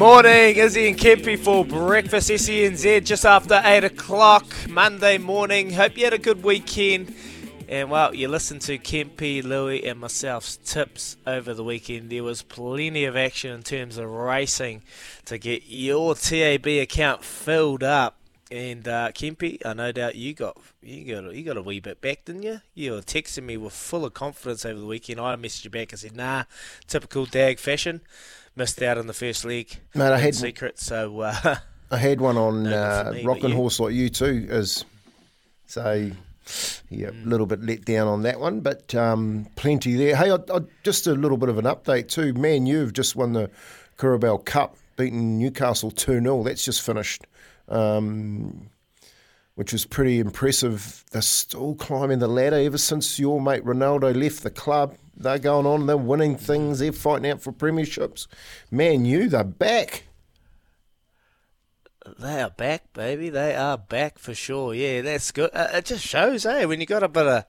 Morning, Izzy and Kempy for breakfast SENZ just after 8 o'clock Monday morning. Hope you had a good weekend. And well, you listened to Kempy, Louis, and myself's tips over the weekend. There was plenty of action in terms of racing to get your TAB account filled up. And uh, Kempy, I no doubt you got you got you got a wee bit back, didn't you? You were texting me with full of confidence over the weekend. I messaged you back and said, "Nah, typical Dag fashion, missed out in the first leg, Mate, I had- secret." So uh, I had one on No uh, for me, Rockin' Horse like you too, as so yeah, a Mm. little bit let down on that one, but um, plenty there. Hey, I, I, just a little bit of an update too. Man, you've just won the Carabao Cup, beating Newcastle two 0 That's just finished. Um, which was pretty impressive. They're still climbing the ladder ever since your mate Ronaldo left the club. They're going on, they're winning things, they're fighting out for premierships. Man, you, they're back. They are back, baby. They are back for sure. Yeah, that's good. Uh, it just shows, eh, when you got a bit of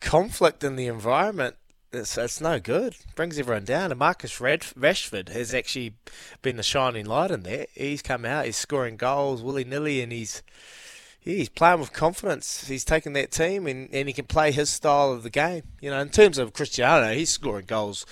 conflict in the environment, it's, it's no good. Brings everyone down. And Marcus Rad- Rashford has actually been the shining light in that. He's come out, he's scoring goals willy nilly, and he's yeah, he's playing with confidence. He's taking that team, and, and he can play his style of the game. You know, in terms of Cristiano, he's scoring goals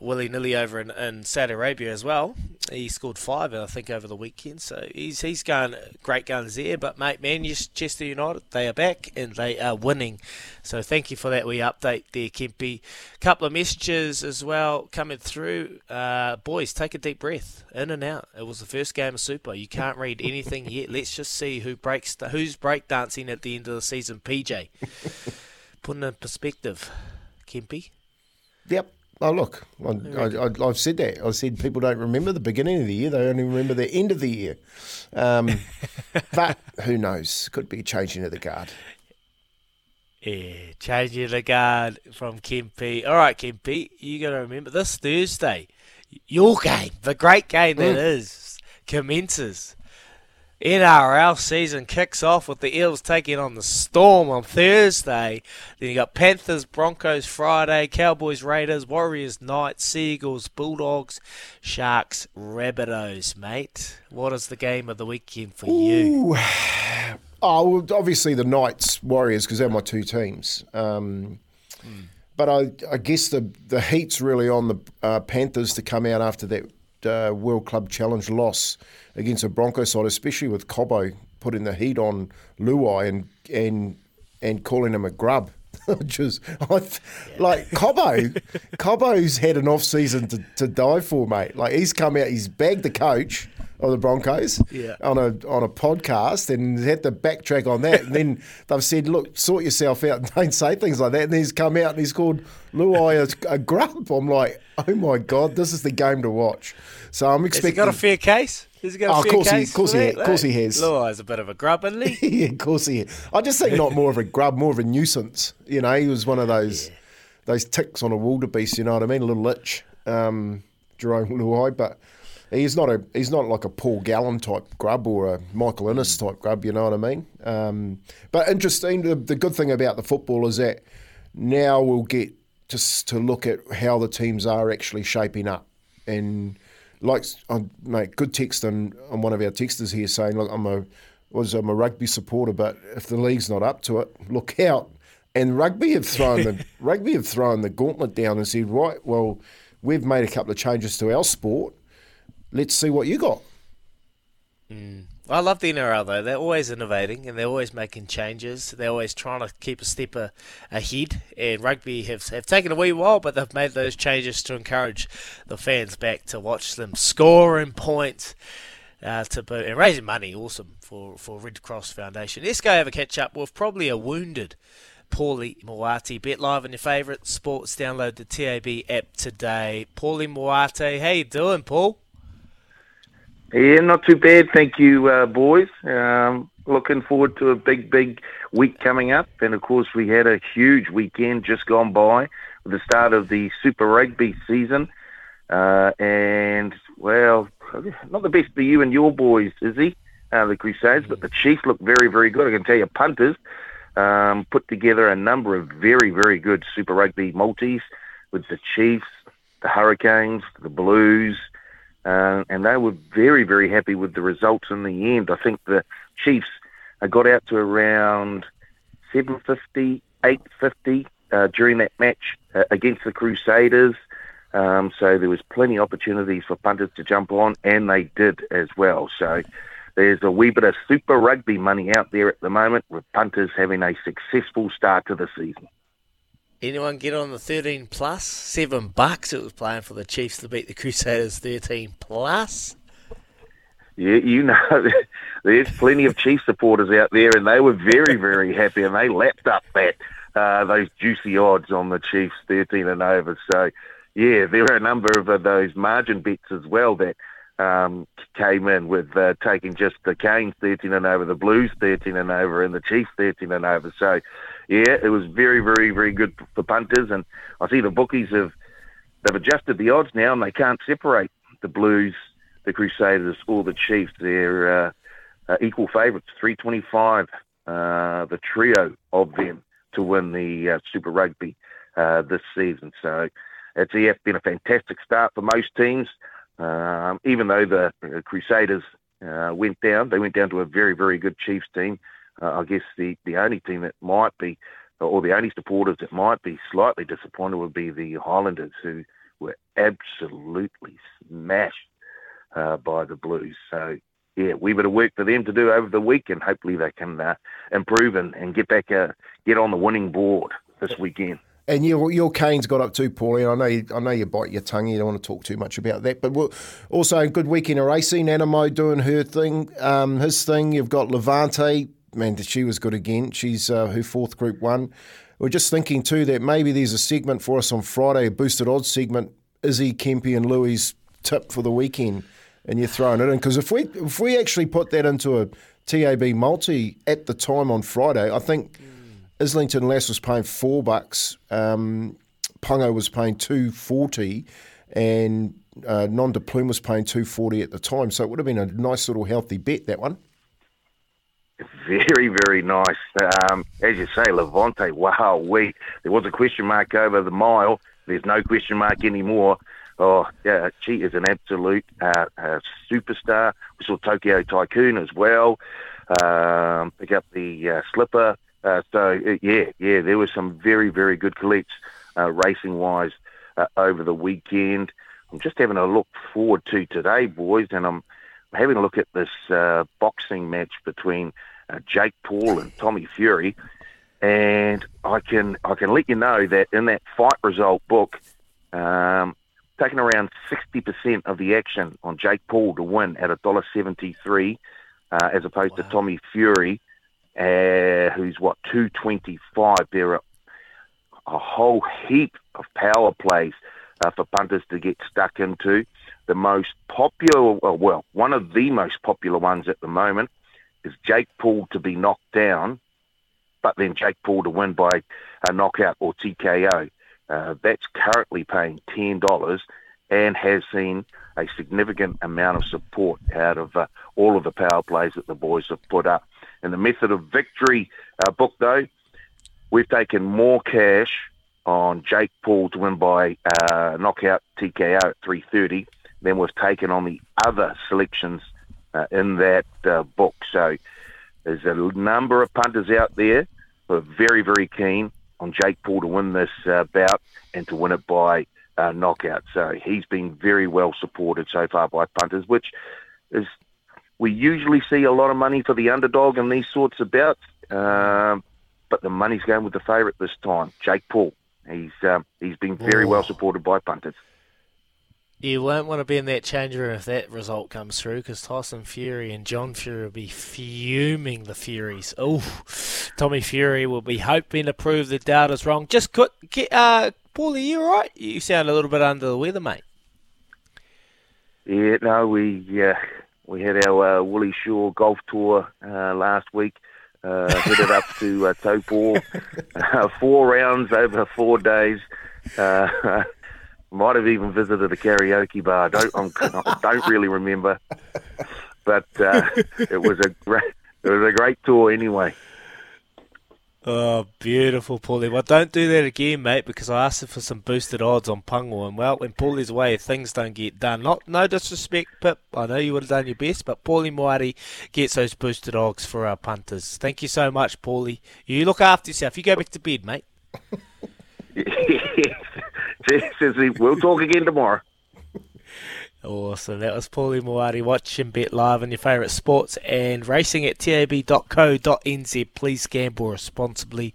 willy nilly over in, in Saudi Arabia as well. He scored five, I think, over the weekend. So he's he's going great guns there. But mate, Manchester United, they are back and they are winning. So thank you for that We update there, Kempy. Couple of messages as well coming through. Uh, boys, take a deep breath, in and out. It was the first game of Super. You can't read anything yet. Let's just see who breaks who's breakdancing at the end of the season. PJ, putting in perspective, Kempy. Yep. Oh, look, I, I've said that. I said people don't remember the beginning of the year, they only remember the end of the year. Um, but who knows? Could be changing of the guard. Yeah, changing of the guard from Kempy. All right, Kempy, you got to remember this Thursday, your game, the great game that Mm. is, commences. NRL season kicks off with the Eels taking on the Storm on Thursday. Then you got Panthers, Broncos Friday, Cowboys, Raiders, Warriors, Knights, Sea Eagles, Bulldogs, Sharks, Rabbitohs, mate. What is the game of the weekend for you? Oh, well, obviously the Knights, Warriors, because they're my two teams. Um, But I, I guess the the heat's really on the uh, Panthers to come out after that uh, World Club Challenge loss against the Broncos side, especially with Cobbo putting the heat on Luai and and and calling him a grub. Which is, th- like Cobbo. Cobbo's had an off season to, to die for, mate. Like he's come out, he's bagged the coach of the Broncos Yeah. on a on a podcast and had to backtrack on that. And then they've said, "Look, sort yourself out and don't say things like that." And he's come out and he's called Luai a, a grub. I'm like, "Oh my god, this is the game to watch." So I'm Has expecting. got a fair case? Has he got a Oh, fair course case? of course he- that, of course he has. Luai's a bit of a grub, isn't he? yeah, of course he. I just think not more of a grub, more of a nuisance. You know, he was one of those those ticks on a wildebeest. You know what I mean? A little itch, um, Jerome Luai, but he's not a he's not like a Paul Gallen type grub or a Michael Ennis type grub. You know what I mean? Um, but interesting. The, the good thing about the football is that now we'll get just to look at how the teams are actually shaping up and like I mate, good text on, on one of our texters here saying, look, I'm a was I'm a rugby supporter, but if the league's not up to it, look out. And rugby have thrown the rugby have thrown the gauntlet down and said, right, well, we've made a couple of changes to our sport. Let's see what you got. I love the NRL though. They're always innovating and they're always making changes. They're always trying to keep a step a, ahead. And rugby have have taken a wee while, but they've made those changes to encourage the fans back to watch them scoring points. Uh, to bo- and raising money, awesome for for Red Cross Foundation. Let's go have a catch up with probably a wounded Paulie Moati. Bet live on your favourite sports. Download the TAB app today. Paulie Moati, how you doing, Paul? Yeah, not too bad, thank you, uh, boys. Um, looking forward to a big, big week coming up, and of course we had a huge weekend just gone by with the start of the Super Rugby season, uh, and well, not the best for you and your boys, is he? Uh, the Crusaders, but the Chiefs look very, very good. I can tell you, punters um, put together a number of very, very good Super Rugby multis with the Chiefs, the Hurricanes, the Blues, uh, and they were very, very happy with the results in the end. I think the Chiefs got out to around 750, 850 uh, during that match uh, against the Crusaders. Um, so there was plenty of opportunities for punters to jump on, and they did as well. So there's a wee bit of super rugby money out there at the moment, with punters having a successful start to the season. Anyone get on the 13 plus? Seven bucks it was playing for the Chiefs to beat the Crusaders 13 plus. Yeah, you know, there's plenty of Chiefs supporters out there, and they were very, very happy, and they lapped up that uh, those juicy odds on the Chiefs 13 and over. So, yeah, there were a number of uh, those margin bets as well that um, came in with uh, taking just the Canes 13 and over, the Blues 13 and over, and the Chiefs 13 and over. So, yeah, it was very, very, very good for punters, and I see the bookies have they've adjusted the odds now, and they can't separate the Blues, the Crusaders, or the Chiefs. They're uh, uh, equal favourites, 325, uh, the trio of them to win the uh, Super Rugby uh, this season. So it's yeah, been a fantastic start for most teams. Um, even though the uh, Crusaders went down, they went down to a very, very good Chiefs team. Uh, I guess the, the only team that might be, or the only supporters that might be slightly disappointed would be the Highlanders, who were absolutely smashed uh, by the Blues. So, yeah, we bit of work for them to do over the week, and hopefully they can uh, improve and, and get back, uh, get on the winning board this weekend. And your your Canes got up too, Paulie. I know you, I know you bite your tongue. You don't want to talk too much about that. But also a good weekend of racing. Anamoe doing her thing, um, his thing. You've got Levante. Man, that she was good again. She's uh, her fourth Group One. We're just thinking too that maybe there's a segment for us on Friday, a boosted odds segment. Izzy Kempy and Louis tip for the weekend, and you're throwing it in because if we if we actually put that into a TAB multi at the time on Friday, I think. Islington Lass was paying four bucks. Um, Pungo was paying two forty, and uh, Nom de Plume was paying two forty at the time. So it would have been a nice little healthy bet that one. Very, very nice. Um, as you say, Levante, wow, we there was a question mark over the mile. There's no question mark anymore. Oh, yeah, she is an absolute uh, uh, superstar. We saw Tokyo Tycoon as well. Um, pick up the uh, slipper. Uh, so, uh, yeah, yeah, there was some very, very good collects uh, racing wise over the weekend. I'm just having a look forward to today, boys, and I'm having a look at this uh, boxing match between uh, Jake Paul and Tommy Fury, and I can I can let you know that in that fight result book, um, taking around sixty percent of the action on Jake Paul to win at a dollar seventy three, uh, as opposed to Tommy Fury, uh, who's what two twenty five. There are a whole heap of power plays uh, for punters to get stuck into. The most popular, well, one of the most popular ones at the moment is Jake Paul to be knocked down, but then Jake Paul to win by a knockout or TKO. Uh, that's currently paying ten dollars and has seen a significant amount of support out of uh, all of the power plays that the boys have put up. In the method of victory uh, book, though, we've taken more cash on Jake Paul to win by uh, knockout TKO at 330 than we've taken on the other selections uh, in that uh, book. So there's a number of punters out there who are very, very keen on Jake Paul to win this uh, bout and to win it by uh, knockout. So he's been very well supported so far by punters, which is we usually see a lot of money for the underdog in these sorts of bouts. Um, but the money's going with the favourite this time, Jake Paul. He's um, he's been very well supported by punters. You won't want to be in that change room if that result comes through, because Tyson Fury and John Fury will be fuming the Furies. Oh, Tommy Fury will be hoping to prove the doubters wrong. Just get, uh, Paulie, you right? You sound a little bit under the weather, mate. Yeah, no, we uh, we had our uh, Woolly Shore golf tour uh, last week. Uh, headed up to uh, Taupo, uh, four rounds over four days. Uh, might have even visited a karaoke bar. Don't I'm, I don't really remember, but uh, it was a great it was a great tour anyway. Oh, beautiful, Paulie. Well, don't do that again, mate, because I asked him for some boosted odds on Pungo, and well, when Paulie's away, things don't get done. Not no disrespect, Pip. I know you would have done your best, but Paulie Moati gets those boosted odds for our punters. Thank you so much, Paulie. You look after yourself. You go back to bed, mate. we'll talk again tomorrow. Awesome. That was Paulie Moati. Watch and bet live on your favourite sports and racing at tab.co.nz. Please gamble responsibly.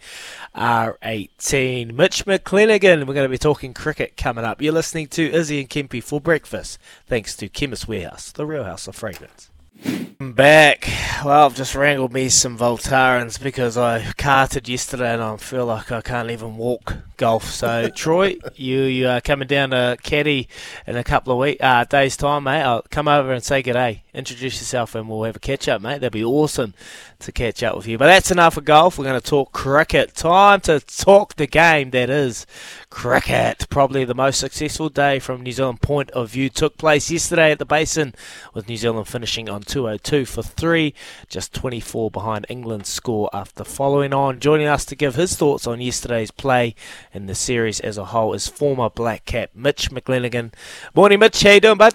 R18. Mitch McClenaghan. We're going to be talking cricket coming up. You're listening to Izzy and Kempy for breakfast. Thanks to Chemist Warehouse, the real house of fragrance. I'm back. Well, I've just wrangled me some Voltarens because I carted yesterday and I feel like I can't even walk golf. So, Troy, you you are coming down to Caddy in a couple of week uh, days' time, mate. I'll come over and say good day. Introduce yourself and we'll have a catch up, mate. That'd be awesome to catch up with you. But that's enough of golf. We're going to talk cricket. Time to talk the game that is cricket. Probably the most successful day from New Zealand point of view took place yesterday at the Basin, with New Zealand finishing on 202 for three, just 24 behind England's score after following on. Joining us to give his thoughts on yesterday's play and the series as a whole is former Black Cap Mitch McClenaghan. Morning, Mitch. How you doing, bud?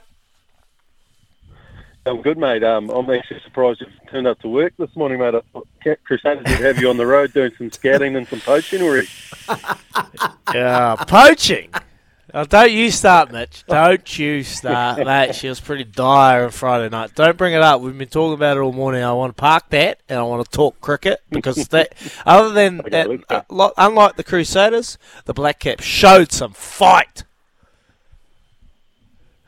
I'm good, mate. Um, I'm actually surprised you've turned up to work this morning, mate. I thought Crusaders would have you on the road doing some scouting and some poaching already. Yeah, poaching. Oh, don't you start, Mitch. Don't you start, mate. She was pretty dire on Friday night. Don't bring it up. We've been talking about it all morning. I want to park that and I want to talk cricket because that, other than that, uh, unlike the Crusaders, the Black Caps showed some fight.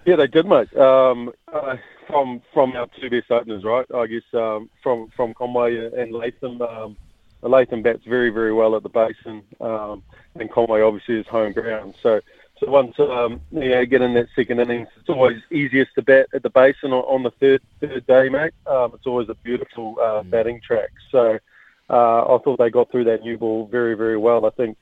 Yeah, they did, mate. Um, uh, from from our two best openers, right? I guess um, from from Conway and Latham. Um, Latham bats very very well at the basin, um, and Conway obviously is home ground. So so once um, you know, get in that second innings, it's always easiest to bat at the basin on, on the third third day, mate. Um, it's always a beautiful uh, batting track. So uh, I thought they got through that new ball very very well. I think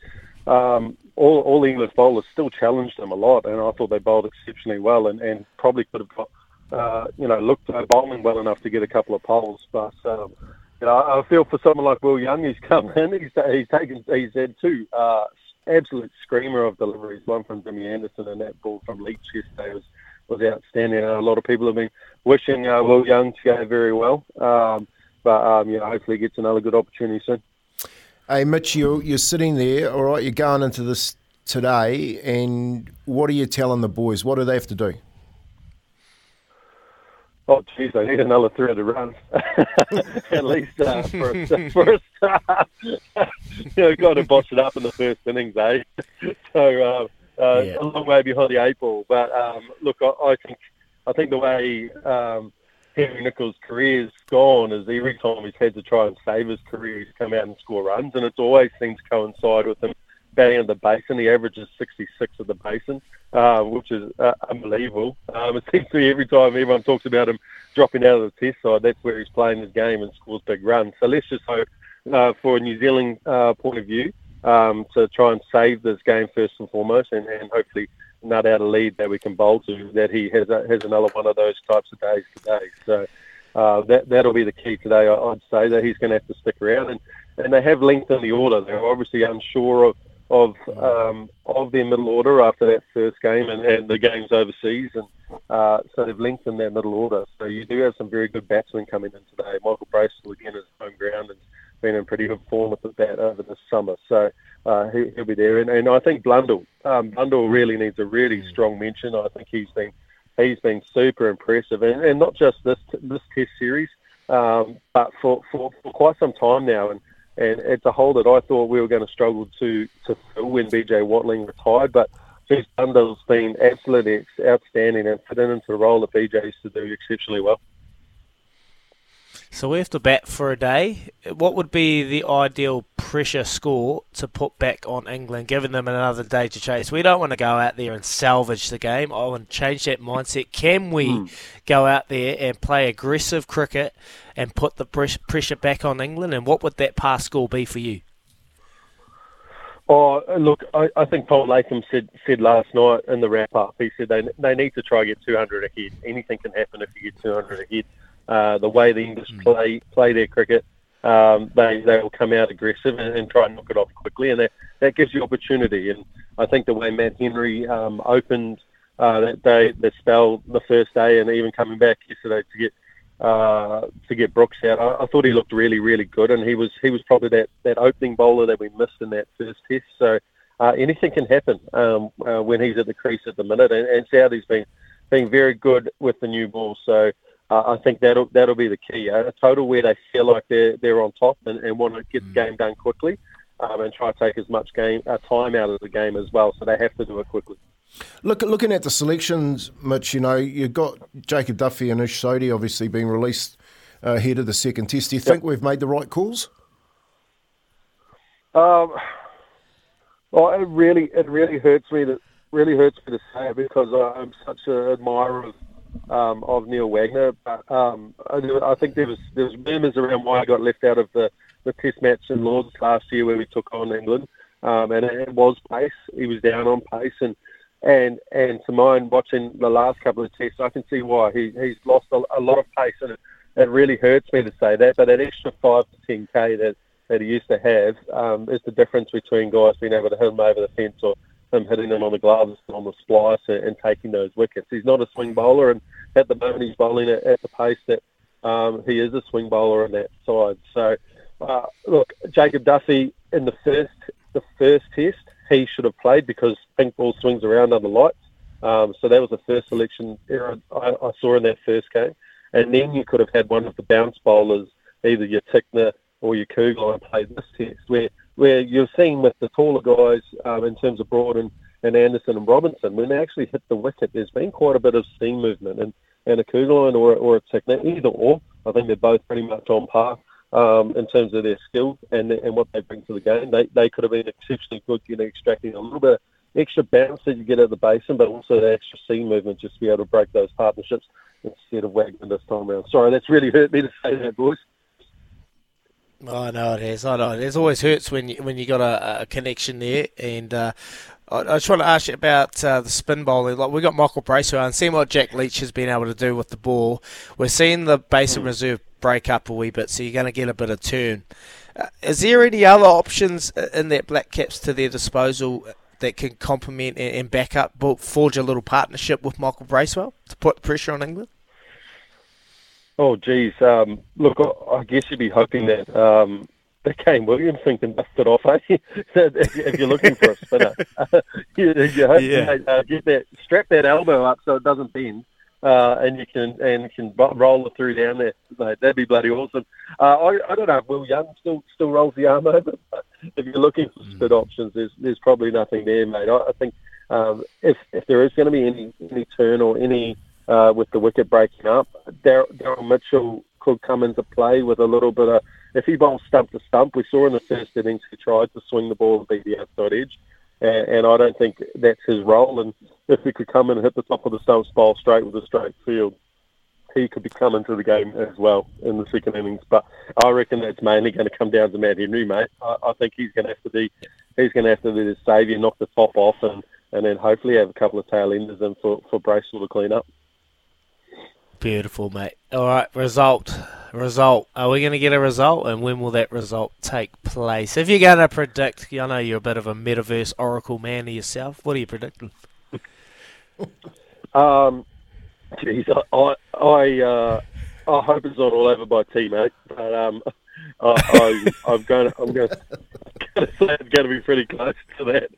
um, all all English bowlers still challenged them a lot, and I thought they bowled exceptionally well, and, and probably could have got uh, you know looked uh, bowling well enough to get a couple of poles, but. Um, you know, I feel for someone like Will Young who's come in. He's, he's taken, he's had two uh, absolute screamer of deliveries. One from Jimmy Anderson and that ball from Leach yesterday was was outstanding. a lot of people have been wishing uh, Will Young to go very well. Um, but um, yeah, hopefully he gets another good opportunity soon. Hey, Mitch, you're, you're sitting there, all right, you're going into this today, and what are you telling the boys? What do they have to do? Oh, geez, I need another 300 runs, at least uh, for, a, for a start. you know, got to boss it up in the first innings, eh? So uh, uh, yeah. a long way behind the eight ball. But um, look, I, I think I think the way um, Henry Nicholls' career's gone is every time he's had to try and save his career, he's come out and score runs, and it's always seems to coincide with him batting at the basin. He averages 66 at the basin, uh, which is uh, unbelievable. Um, it seems to me every time everyone talks about him dropping out of the test side, that's where he's playing his game and scores big runs. So let's just hope, uh, for a New Zealand uh, point of view, um, to try and save this game first and foremost, and, and hopefully nut out a lead that we can bowl to. That he has a, has another one of those types of days today. So. Uh, that that'll be the key today. I'd say that he's going to have to stick around, and and they have length lengthened the order. They're obviously unsure of of um, of their middle order after that first game and, and the games overseas, and uh, so they've lengthened their middle order. So you do have some very good batsmen coming in today. Michael Bracewell again is home ground and been in pretty good form with the bat over the summer, so uh, he, will be there. And, and I think Blundell, um, Blundell really needs a really strong mention. I think he's been he's been super impressive, and, and not just this this Test series, um, but for, for, for quite some time now. And and it's a hole that I thought we were going to struggle to to fill when BJ Watling retired. But Chris Blundell's been absolutely outstanding and fitting into the role that BJ used to do exceptionally well. So we have to bat for a day. What would be the ideal pressure score to put back on England, giving them another day to chase? We don't want to go out there and salvage the game. I want to change that mindset. Can we mm. go out there and play aggressive cricket and put the pressure back on England? And what would that pass score be for you? Oh, look, I, I think Paul Latham said said last night in the wrap up. He said they they need to try and get 200 ahead. Anything can happen if you get 200 ahead. Uh, the way the English mm. play play their cricket, um, they they will come out aggressive and, and, try and knock it off quickly, and that, that gives you opportunity. And I think the way Matt Henry um, opened uh, that day, the spell the first day, and even coming back yesterday to get uh, to get Brooks out, I, I, thought he looked really really good, and he was he was probably that, that opening bowler that we missed in that first test. So. Uh, anything can happen um, uh, when he's at the crease at the minute, and, and Southee's been being very good with the new ball. So uh, I think that'll that'll be the key. A total where they feel like they're they're on top and, and want to get the game done quickly, um, and try to take as much game uh, time out of the game as well. So they have to do it quickly. Look, looking at the selections, Mitch, you know you've got Jacob Duffy and Ish Sodhi obviously being released uh, ahead of the second test. Do you think we've made the right calls? Um, well, it really it really hurts me that really hurts me to say it because I'm such an admirer of um, of Neil Wagner. But um, I, think there was there was murmurs around why he got left out of the, the Test match in Lords last year where we took on England, um, and it was pace. He was down on pace, and and and to mind watching the last couple of tests, I can see why he he's lost a, a lot of pace, and it, it really hurts me to say that. But that extra five to ten k that that he used to have um, is the difference between guys being able to hit him over the fence or him hitting them on the gloves on the splice and, and, taking those wickets. He's not a swing bowler, and at the moment he's bowling at, at the pace that um, he is a swing bowler on that side. So, uh, look, Jacob Duffy in the first the first test he should have played because pink ball swings around under lights. Um, so that was the first selection error I, I, saw in that first game. And then you could have had one of the bounce bowlers, either your Tickner or your Kuggeleijn, play this test, where where you're seeing with the taller guys um, in terms of Broad and, and Anderson and Robinson, when they actually hit the wicket, there's been quite a bit of seam movement. And, and a Kuggeleijn or, or a Tickner, either or, I think they're both pretty much on par um, in terms of their skill and and what they bring to the game. They, they could have been exceptionally good, know, extracting a little bit of extra bounce that you get at the basin, but also the extra seam movement just to be able to break those partnerships instead of Wagner this time around. Sorry, that's really hurt me to say that, boys. I know it has. I know it has. always hurts when you when you got a, a connection there. And uh, I, I, just want to ask you about uh, the spin bowling. Like we got Michael Bracewell and seeing what Jack Leach has been able to do with the ball. We're seeing the Basin mm. Reserve break up a wee bit, so you're going to get a bit of turn. Uh, is there any other options uh, in that Black Caps to their disposal that can complement and, and back up, but forge a little partnership with Michael Bracewell to put pressure on England? Oh, geez. Um, look, I, guess you'd be hoping that um, that Kane Williamson can dust it off, eh? if, if you're looking for a spinner. you, you hope Yeah. you, uh, get that, strap that elbow up so it doesn't bend. Uh, and you can and you can roll it through down there. Mate, that'd be bloody awesome. Uh, I, I don't know if Will Young still still rolls the arm over, but if you're looking for spin options, there's there's probably nothing there, mate. I, I think um, if if there is going to be any any turn or any uh, with the wicket breaking up, Dar- Daryl Mitchell could come into play with a little bit of. If he bowls stump to stump, we saw in the first innings he tried to swing the ball and beat the outside edge, and, and I don't think that's his role. And if he could come in and hit the top of the stumps, ball straight with a straight field, he could be coming to the game as well in the second innings. But I reckon that's mainly going to come down to Matt Henry, mate. I, I think he's going to have to be, he's going to have to be the saviour, knock the top off, and, and then hopefully have a couple of tail enders in for for Bracewell to clean up. Beautiful, mate. All right, result. Result. Are we going to get a result, and when will that result take place? If you're going to predict, I know you're a bit of a metaverse oracle man yourself. What are you predicting? Um, geez, I, I, uh, I hope it's not all over by teammate, but um, I, I, I'm going, to, I'm going, to, going to say it's going to be pretty close to that.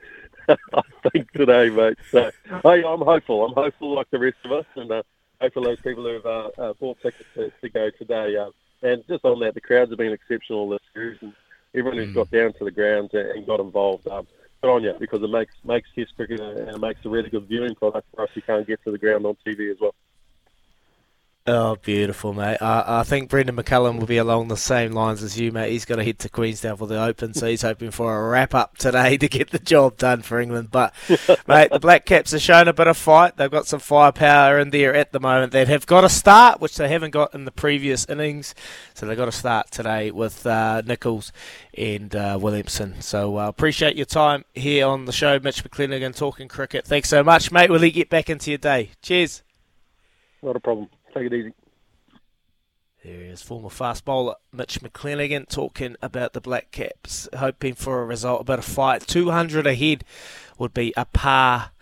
I think today, mate. So, hey, I'm hopeful. I'm hopeful like the rest of us, and uh, hopeful those people who've uh, uh, bought tickets to, to go today. Uh, and just on that, the crowds have been exceptional this series, and everyone who's got down to the grounds and, and got involved. Um, good on you because it makes makes Test cricket and it makes a really good viewing product for us who can't get to the ground on TV as well. Oh, beautiful, mate. I, I think Brendan McCullum will be along the same lines as you, mate. He's got to head to Queenstown for the Open, so he's hoping for a wrap up today to get the job done for England. But, mate, the Black Caps have shown a bit of fight. They've got some firepower in there at the moment. They have got a start, which they haven't got in the previous innings. So they've got to start today with uh, Nicholls and uh, Williamson. So uh, appreciate your time here on the show, Mitch McClenaghan, talking cricket. Thanks so much, mate. We'll you get back into your day. Cheers. Not a problem. Take it easy. There is former fast bowler Mitch McClenaghan talking about the Black Caps, hoping for a result, about a bit fight. 200 ahead would be a par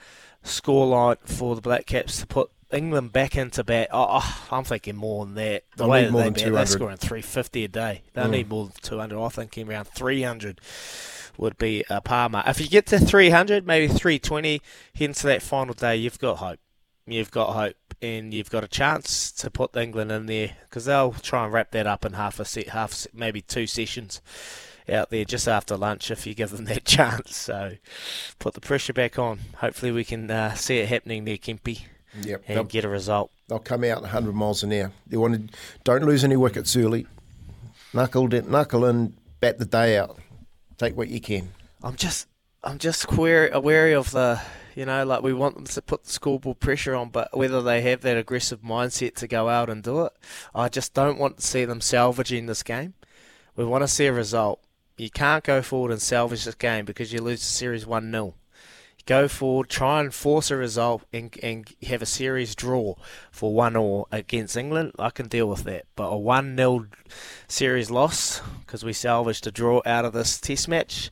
scoreline for the Black Caps to put England back into bat. Oh, oh, I'm thinking more than that. The They'll way need that more they than bat, 200. they're scoring 350 a day. They'll Mm. need more than 200. I think around 300 would be a par mark. If you get to 300, maybe 320, heading to that final day, you've got hope. You've got hope, and you've got a chance to put England in there because they'll try and wrap that up in half a set, half maybe two sessions out there just after lunch if you give them that chance. So put the pressure back on. Hopefully we can uh, see it happening there, Kempy, Yep, and get a result. They'll come out 100 miles an hour. They want to, don't lose any wickets early. Knuckle, knuckle in, bat the day out. Take what you can. I'm just I'm just wary, wary of the you know like we want them to put the scoreboard pressure on, but whether they have that aggressive mindset to go out and do it, I just don't want to see them salvaging this game. We want to see a result. You can't go forward and salvage this game because you lose the series one 0 Go forward, try and force a result, and, and have a series draw for one or against England. I can deal with that, but a one 0 series loss because we salvaged a draw out of this Test match.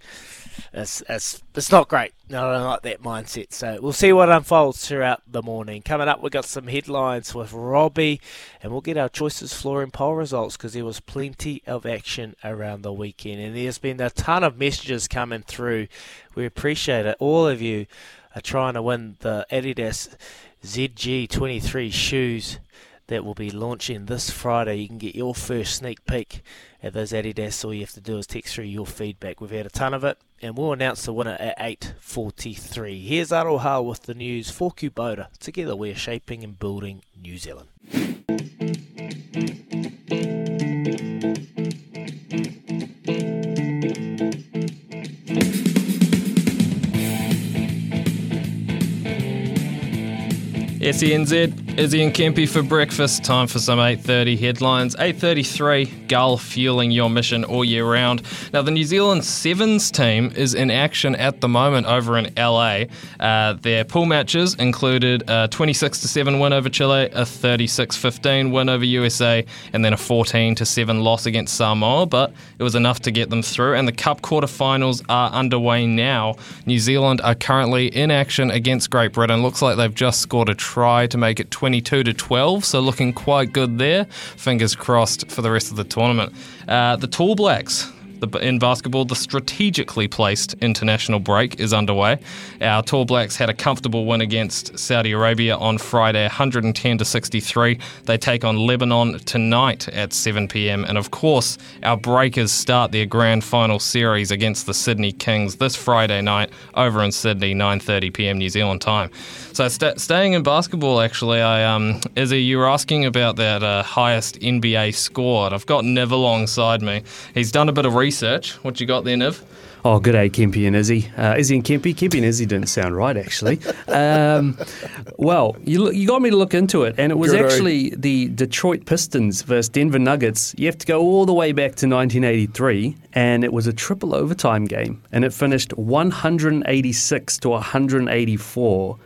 It's, it's, it's not great. No, I don't like that mindset. So we'll see what unfolds throughout the morning. Coming up, we've got some headlines with Robbie, and we'll get our choices flooring poll results because there was plenty of action around the weekend. And there's been a ton of messages coming through. We appreciate it. All of you are trying to win the Adidas ZG23 shoes that will be launching this Friday. You can get your first sneak peek at those Adidas. All you have to do is text through your feedback. We've had a ton of it, and we'll announce the winner at 8.43. Here's Aroha with the news for Kubota. Together we're shaping and building New Zealand. SENZ Izzy and Kempy for breakfast. Time for some 8:30 headlines. 8:33. Gull fueling your mission all year round. Now the New Zealand Sevens team is in action at the moment over in LA. Uh, their pool matches included a 26 7 win over Chile, a 36-15 win over USA, and then a 14 7 loss against Samoa. But it was enough to get them through. And the Cup quarterfinals are underway now. New Zealand are currently in action against Great Britain. Looks like they've just scored a try to make it 22 to 12, so looking quite good there. Fingers crossed for the rest of the tournament. Uh, the Tall Blacks. The, in basketball, the strategically placed international break is underway. Our Tall Blacks had a comfortable win against Saudi Arabia on Friday, 110 to 63. They take on Lebanon tonight at 7 p.m. And of course, our Breakers start their grand final series against the Sydney Kings this Friday night over in Sydney, 9:30 p.m. New Zealand time. So st- staying in basketball, actually, I um, Izzy, you were asking about that uh, highest NBA score, I've got Niv alongside me. He's done a bit of research. What you got there, Niv? Oh, good day, Kempy and Izzy. Uh, Izzy and Kempy. Kempy and Izzy didn't sound right, actually. Um, well, you, you got me to look into it, and it was Good day. actually the Detroit Pistons versus Denver Nuggets. You have to go all the way back to 1983, and it was a triple overtime game, and it finished 186 to 184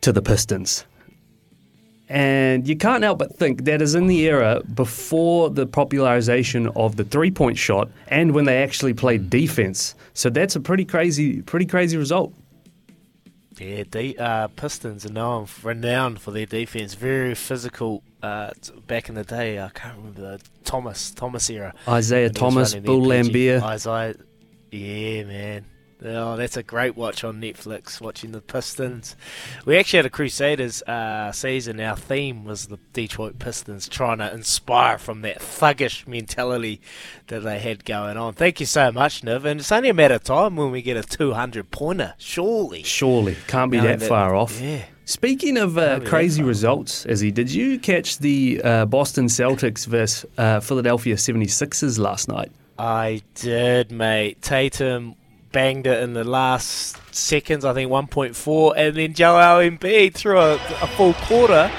to the Pistons. And you can't help but think that is in the era before the popularization of the three point shot and when they actually played defense. So that's a pretty crazy, pretty crazy result. Yeah, de- uh, Pistons are known, renowned for their defense. Very physical. Uh, back in the day, I can't remember the Thomas Thomas era. Isiah Thomas, Bull. Laimbeer. Isiah, yeah, man. Oh, that's a great watch on Netflix. Watching the Pistons. We actually had a Crusaders uh, season. Our theme was the Detroit Pistons, trying to inspire from that thuggish mentality that they had going on. Thank you so much, Niv. And it's only a matter of time when we get a 200 pointer. Surely. Surely, can't be Knowing that far off. Yeah. Speaking of uh, that crazy results, Izzy, did you catch the uh, Boston Celtics versus uh, Philadelphia 76ers last night? I did, mate. Tatum banged it in the last seconds, I think 1.4, and then Joel Embiid threw a, a full quarter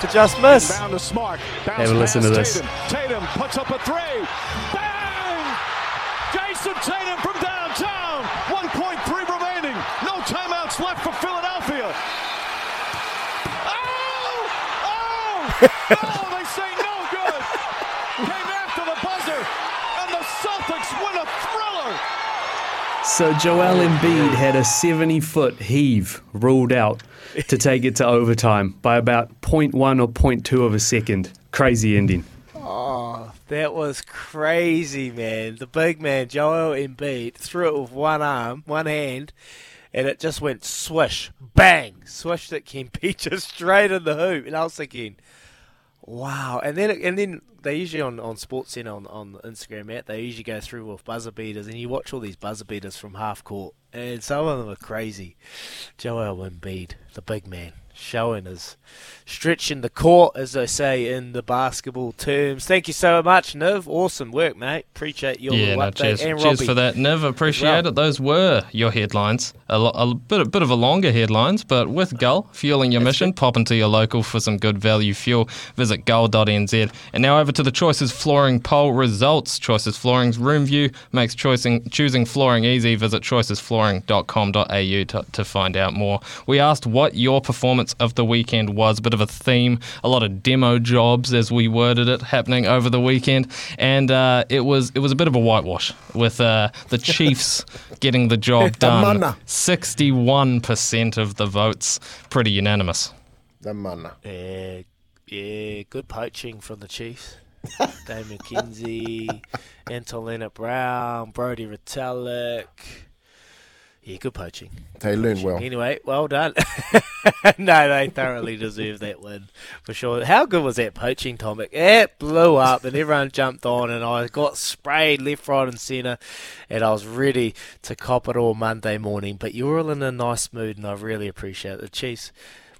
to just miss. Inbound to Smart. Bounce Have a listen to this. Tatum. Tatum puts up a three. Bang! Jayson Tatum from downtown. 1.3 remaining. No timeouts left for Philadelphia. Oh! Oh! Oh! They say no good. Came after the buzzer, and the Celtics win a thriller. So Joel oh, Embiid had a 70 foot heave ruled out to take it to overtime by about 0.1 or 0.2 of a second. Crazy ending. Oh, that was crazy, man. The big man, Joel Embiid, threw it with one arm, one hand, and it just went swish, bang, swished it Kempy just straight in the hoop. And I was thinking, wow. And then and then they usually on on SportsCenter on on Instagram app they usually go through with buzzer beaters, and you watch all these buzzer beaters from half court, and some of them are crazy. Joel Embiid, the big man. Showing us, stretching the court, as they say in the basketball terms. Thank you so much, Niv. Awesome work, mate. Appreciate your yeah, no, cheers, and cheers Robbie for that, Niv. Appreciate well. it. Those were your headlines. A, lo- a bit, a bit of a longer headlines, but with Gull fueling your mission, pop into your local for some good value fuel. Visit gull.nz. And now over to the Choices Flooring poll results. Choices Flooring's room view makes choosing choosing flooring easy. Visit choicesflooring.com.au to, to find out more. We asked what your performance of the weekend was. A bit of a theme, a lot of demo jobs, as we worded it, happening over the weekend, and uh, it was it was a bit of a whitewash with uh, the Chiefs getting the job done. Sixty-one percent of the votes, pretty unanimous. The mana. Yeah, yeah, good poaching from the Chiefs. Dave McKenzie, Anton Lienert-Brown, Brodie Retallick. Yeah, good poaching. They learn well. Anyway, well done. no, they thoroughly deserve that win for sure. How good was that poaching, Tomic? It blew up and everyone jumped on, and I got sprayed left, right, and centre, and I was ready to cop it all Monday morning. But you were all in a nice mood, and I really appreciate it. The Chiefs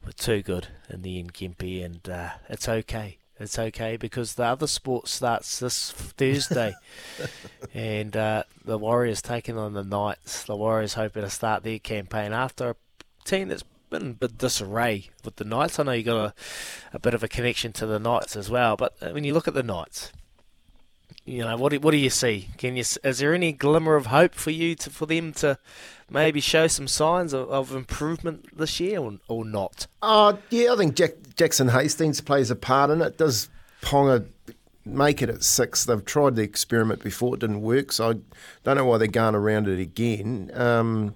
were too good in the end, Kempy, and uh, it's okay. It's okay because the other sport starts this Thursday, and uh, the Warriors taking on the Knights. The Warriors hoping to start their campaign after a team that's been in a bit disarray with the Knights. I know you got a, a bit of a connection to the Knights as well, but when you look at the Knights, you know what do, what do you see? Can you is there any glimmer of hope for you to for them to maybe show some signs of, of improvement this year or, or not? Uh, yeah, I think Jack, Jackson Hastings plays a part in it. Does Ponga make it at six? They've tried the experiment before, it didn't work, so I don't know why they're going around it again. Um,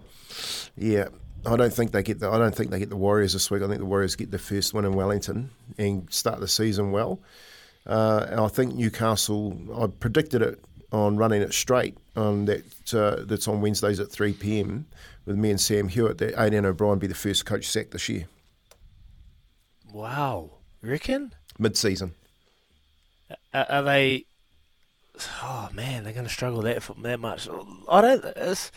yeah, I don't think they get the I don't think they get the Warriors this week. I think the Warriors get the first win in Wellington and start the season well. Uh, and I think Newcastle. I predicted it on running it straight on that. Uh, that's on Wednesdays at three pm with me and Sam Hewitt. That Adam O'Brien be the first coach sacked this year, Wow, you reckon? mid-season. Are, are they? Oh man, they're going to struggle that for that much. I don't. It's,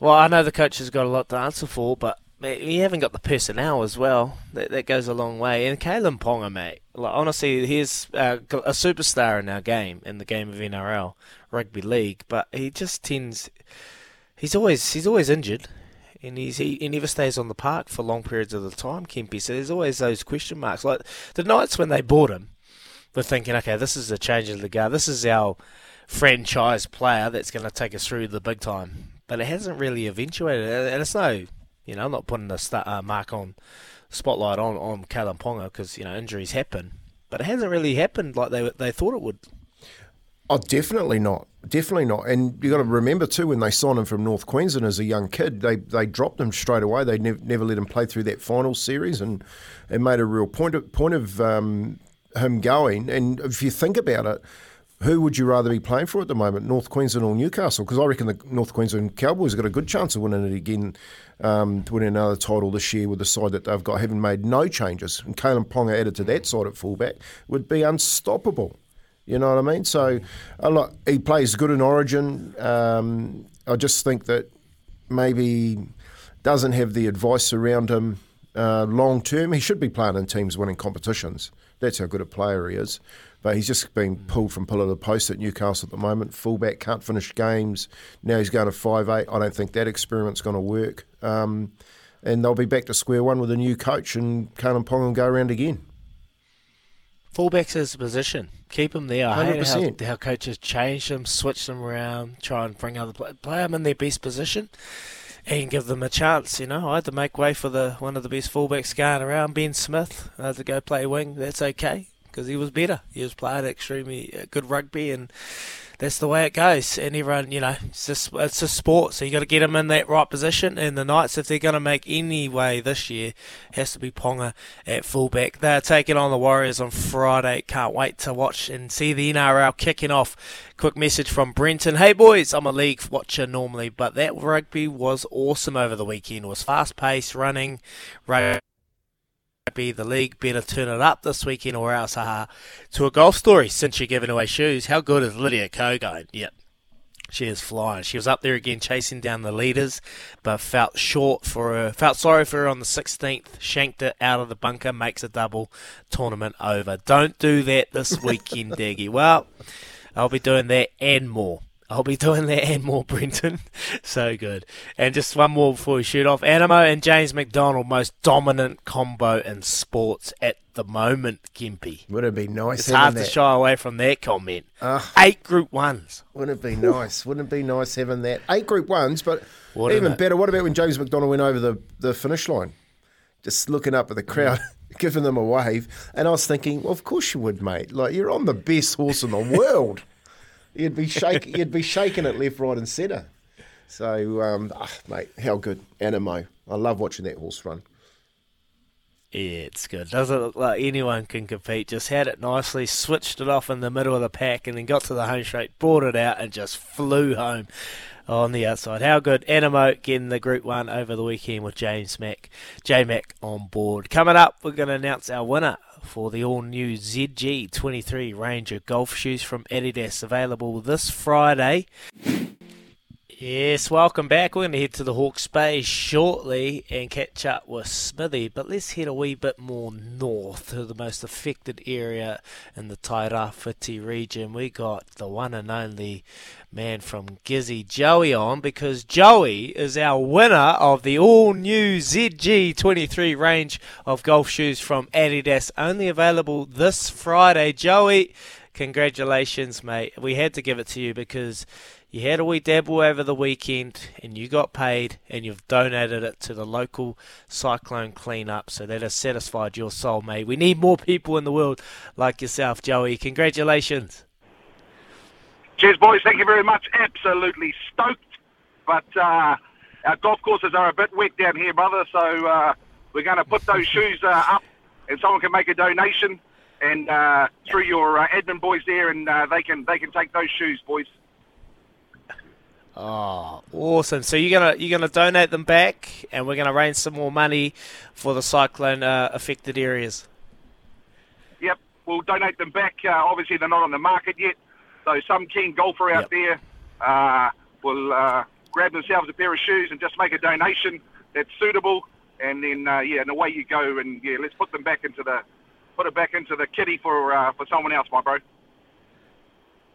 well, I know the coach has got a lot to answer for, but man, you haven't got the personnel as well. That that goes a long way. And Kalyn Ponga, mate, like honestly, he's uh, a superstar in our game, in the game of NRL rugby league. But he just tends. He's always he's always injured. And he's, he, he never stays on the park for long periods of the time, Kempy. So there's always those question marks. Like the Knights when they bought him, we're thinking, okay, this is a change of the guard. This is our franchise player that's going to take us through the big time. But it hasn't really eventuated, and it's no, you know, I'm not putting the uh, mark on spotlight on on Kalyn Ponga because you know injuries happen, but it hasn't really happened like they they thought it would. Oh, definitely not. Definitely not. And you got to remember too, when they signed him from North Queensland as a young kid, they they dropped him straight away. They never never let him play through that final series, and and made a real point of point of um, him going. And if you think about it. Who would you rather be playing for at the moment, North Queensland or Newcastle? Because I reckon the North Queensland Cowboys have got a good chance of winning it again, um, to win another title this year with the side that they've got, having made no changes. And Kalyn Ponga added to that side at fullback would be unstoppable. You know what I mean? So, a lot, he plays good in Origin. Um, I just think that maybe doesn't have the advice around him uh, long term. He should be playing in teams winning competitions. That's how good a player he is. But he's just been pulled from pillar to post at Newcastle at the moment. Fullback can't finish games. Now he's going to five eight. I don't think that experiment's going to work. Um, and they'll be back to square one with a new coach, and Kalyn Pong will go around again. Fullback's his position. Keep him there. I hate how, 100%. how coaches change them, switch them around, try and bring other play, play them in their best position, and give them a chance. You know, I had to make way for the one of the best fullbacks going around, Ben Smith. I had to go play wing. That's okay because he was better. He was playing extremely uh, good rugby, and that's the way it goes. And everyone, you know, it's just it's a sport, so you got to get him in that right position. And the Knights, if they're going to make any way this year, has to be Ponga at fullback. They're taking on the Warriors on Friday. Can't wait to watch and see the NRL kicking off. Quick message from Brenton. Hey boys, I'm a league watcher normally, but that rugby was awesome over the weekend. It was fast paced, running, rugby. The league better turn it up this weekend or else, haha. To a golf story, since you're giving away shoes, how good is Lydia Ko going? Yep. She is flying. She was up there again chasing down the leaders, but felt short for her. Felt sorry for her on the 16th. Shanked it out of the bunker, makes a double. Tournament over. Don't do that this weekend, Daggy. Well, I'll be doing that and more. I'll be doing that and more, Brenton. so good. And just one more before we shoot off. Anamoe and James McDonald, most dominant combo in sports at the moment, Kempy. Would it be nice? It's hard to that? shy away from that comment. Ah. Eight Group Ones. Wouldn't it be nice? Wouldn't it be nice having that? Eight Group Ones, but Wouldn't even it? better, what about when James McDonald went over the, the finish line? Just looking up at the crowd, giving them a wave. And I was thinking, well, of course you would, mate. Like, you're on the best horse in the world. You'd be shaking, you'd be shaking it left, right, and centre. So, um, ah, mate, how good. Anamoe. I love watching that horse run. Yeah, it's good. Doesn't look like anyone can compete. Just had it nicely, switched it off in the middle of the pack, and then got to the home straight, brought it out, and just flew home on the outside. How good. Anamoe getting the Group 1 over the weekend with James Mack, J Mac on board. Coming up, we're going to announce our winner for the all new ZG23 Ranger golf shoes from Adidas, available this Friday. Yes, welcome back. We're going to head to the Hawke's Bay shortly and catch up with Smithy, but let's head a wee bit more north to the most affected area in the Tairāwhiti region. We got the one and only man from Gizzy, Joey, on because Joey is our winner of the all new ZG23 range of golf shoes from Adidas, only available this Friday. Joey, congratulations, mate. We had to give it to you because you had a wee dabble over the weekend and you got paid and you've donated it to the local cyclone cleanup. So that has satisfied your soul, mate. We need more people in the world like yourself, Joey. Congratulations. Cheers, boys. Thank you very much. Absolutely stoked. But uh, our golf courses are a bit wet down here, brother. So uh, we're going to put those shoes uh, up and someone can make a donation and uh, through your uh, admin boys there and uh, they can they can take those shoes, boys. Oh, awesome! So you're gonna you're gonna donate them back, and we're gonna raise some more money for the cyclone uh, affected areas. Yep, we'll donate them back. Uh, obviously, they're not on the market yet, so some keen golfer out there uh, will uh, grab themselves a pair of shoes and just make a donation that's suitable, and then uh, yeah, and away you go. And yeah, let's put them back into the put it back into the kitty for uh, for someone else, my bro.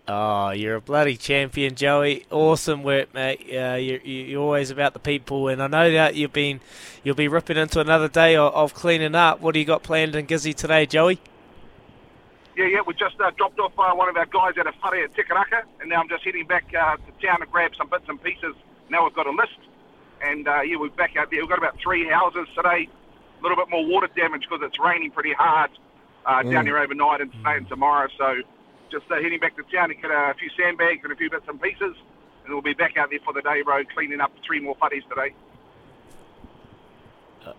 Oh, you're a bloody champion, Joey. Awesome work, mate. Uh, you're, you're always about the people, and I know that you've been you'll be ripping into another day of, of cleaning up. What do you got planned in Gizzy today, Joey? Yeah, yeah, we just uh, dropped off uh, one of our guys at a whare at Te Karaka, and now I'm just heading back uh, to town to grab some bits and pieces. Now we've got a list, and uh, yeah, we're back out there. We've got about three houses today, a little bit more water damage because it's raining pretty hard uh, down Mm. here overnight and today and tomorrow. So just uh, heading back to town to get a few sandbags and a few bits and pieces, and we'll be back out there for the day, bro, cleaning up three more putties today.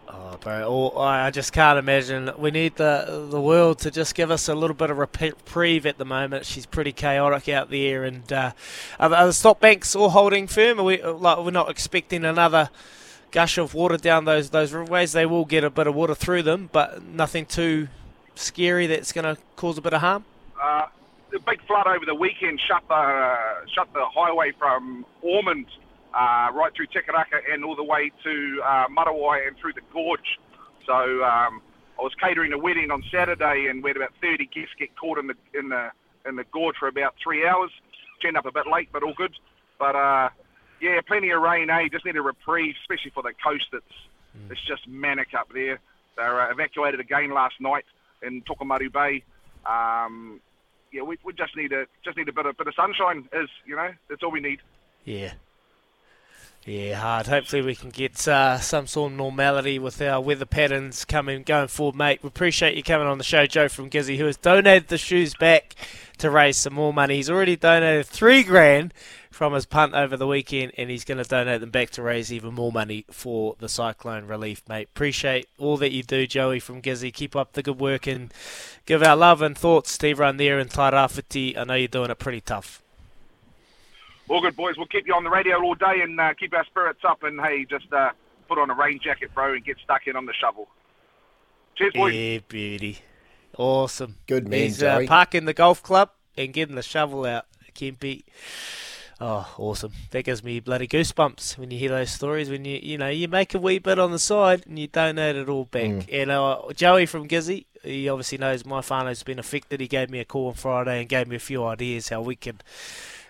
Oh, bro, oh, I I just can't imagine. We need the the world to just give us a little bit of reprieve at the moment. She's pretty chaotic out there, and uh, are, the- are the stop banks all holding firm? Are we like we're not expecting another gush of water down those those riverways? They will get a bit of water through them, but nothing too scary that's going to cause a bit of harm. Uh, the big flood over the weekend shut the uh, shut the highway from Ormond uh, right through Te Karaka and all the way to uh, Matawai and through the gorge. So um, I was catering a wedding on Saturday, and we had about 30 guests get caught in the in the in the gorge for about three hours. Turned up a bit late, but all good. But uh, yeah, plenty of rain. Eh? Just need a reprieve, especially for the coast. It's it's just manic up there. They were uh, evacuated again last night in Tokomaru Bay. Um, yeah, we, we just need a just need a bit of bit of sunshine. Is you know that's all we need. Yeah. Yeah, hard. Hopefully we can get uh, some sort of normality with our weather patterns coming going forward, mate. We appreciate you coming on the show, Joe from Gizzy, who has donated the shoes back to raise some more money. He's already donated three grand from his punt over the weekend, and he's going to donate them back to raise even more money for the cyclone relief, mate. Appreciate all that you do, Joey from Gizzy. Keep up the good work and give our love and thoughts to everyone there in Tairāwhiti. I know you're doing it pretty tough. All good, boys. We'll keep you on the radio all day and uh, keep our spirits up. And hey, just uh, put on a rain jacket, bro, and get stuck in on the shovel. Cheers, boys. Yeah, beauty. Awesome. Good man, He's uh, parking the golf club and getting the shovel out, Kempy. Oh, awesome. That gives me bloody goosebumps when you hear those stories. When you, you know, you make a wee bit on the side and you donate it all back. Mm. And uh, Joey from Gizzy, he obviously knows my whānau's been affected. He gave me a call on Friday and gave me a few ideas how we can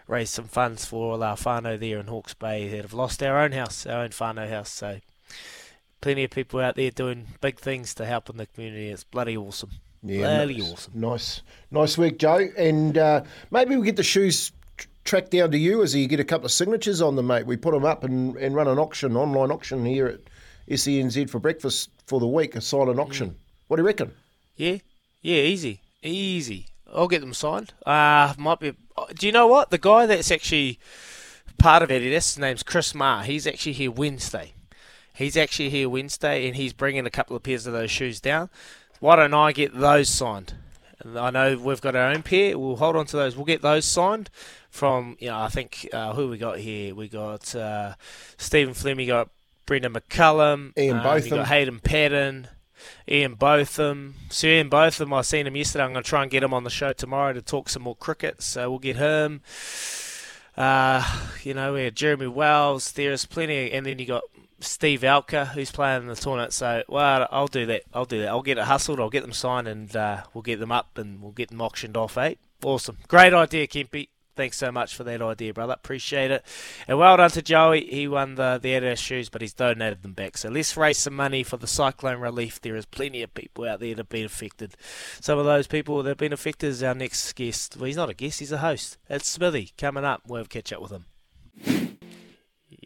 raise some funds for all our whānau there in Hawke's Bay that have lost our own house, our own whānau house. So plenty of people out there doing big things to help in the community. It's bloody awesome. Yeah, bloody nice, awesome. Nice, nice work, Joe. And uh, maybe we get the shoes tr- tracked down to you as you get a couple of signatures on them, mate. We put them up and, and run an auction, online auction here at SENZ for breakfast for the week, a silent auction. What do you reckon? Yeah, yeah, easy, easy. I'll get them signed. Uh, might be. Do you know what? The guy that's actually part of Adidas, his name's Chris Marr. He's actually here Wednesday. He's actually here Wednesday, and he's bringing a couple of pairs of those shoes down. Why don't I get those signed? I know we've got our own pair. We'll hold on to those. We'll get those signed from. You know, I think uh, who we got here. We got uh, Stephen Fleming. Got Brendan McCullum. Ian um, Botham. Got Hayden Paddon. Ian Botham. So Ian Botham, I seen him yesterday. I'm going to try and get him on the show tomorrow to talk some more cricket. So we'll get him. Uh, you know, we had Jeremy Wells. There's plenty, and then you got Steve Alka who's playing in the tournament. So, well, I'll do that. I'll do that. I'll get it hustled. I'll get them signed, and uh, we'll get them up, and we'll get them auctioned off. Eh? Awesome, great idea, Kempy. Thanks so much for that idea, brother. Appreciate it. And well done to Joey. He won the, the Adidas shoes, but he's donated them back. So let's raise some money for the cyclone relief. There is plenty of people out there that have been affected. Some of those people that have been affected is our next guest. Well, he's not a guest, he's a host. It's Smithy coming up. We'll catch up with him.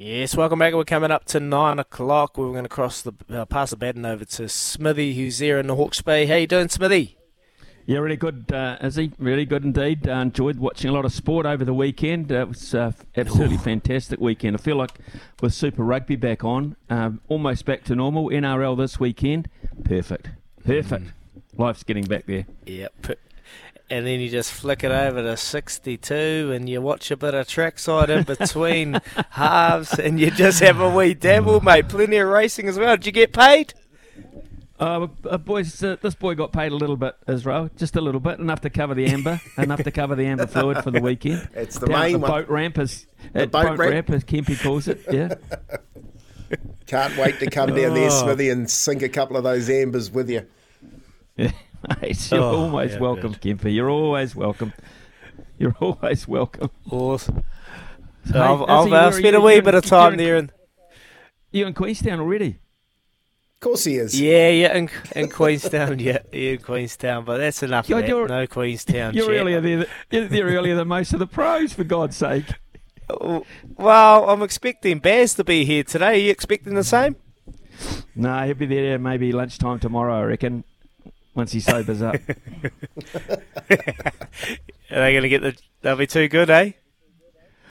Yes, welcome back. We're coming up to nine o'clock. We're going to cross the uh, pass the baton over to Smithy, who's there in the Hawke's Bay. How you doing, Smithy? Yeah, really good, uh, Izzy. Really good indeed. Uh, enjoyed watching a lot of sport over the weekend. Uh, it was uh, absolutely fantastic weekend. I feel like with Super Rugby back on, um, almost back to normal. NRL this weekend, perfect, perfect. Mm. Life's getting back there. Yep. And then you just flick it over to 62 and you watch a bit of trackside in between halves and you just have a wee dabble, mate. Plenty of racing as well. Did you get paid? Uh, uh, boys, uh, this boy got paid a little bit, Israel, just a little bit, enough to cover the amber, enough to cover the amber fluid for the weekend. It's the Down main the one. boat ramp, as The boat boat, ramp. ramp. as Kempy calls it. Yeah. Can't wait to come down there, Oh. Smithy, and sink a couple of those ambers with you. Yeah, mate, you're Oh, always yeah, welcome, Kemper. You're always welcome. You're always welcome. Awesome. So Hey, I've, Izzy, I've uh, where are spent a wee bit of time you're in- there. And You in Queenstown already? Of course he is. yeah, yeah, in, in Queenstown, yeah, yeah, in Queenstown. But that's enough. Yeah, of that. you're- No Queenstown. You're chat. earlier there. You're there earlier than most of the pros, for God's sake. Well, I'm expecting Baz to be here today. Are you expecting the same? No, he'll be there maybe lunchtime tomorrow, I reckon, once he sobers up. Are they going to get the? They'll be too good, eh?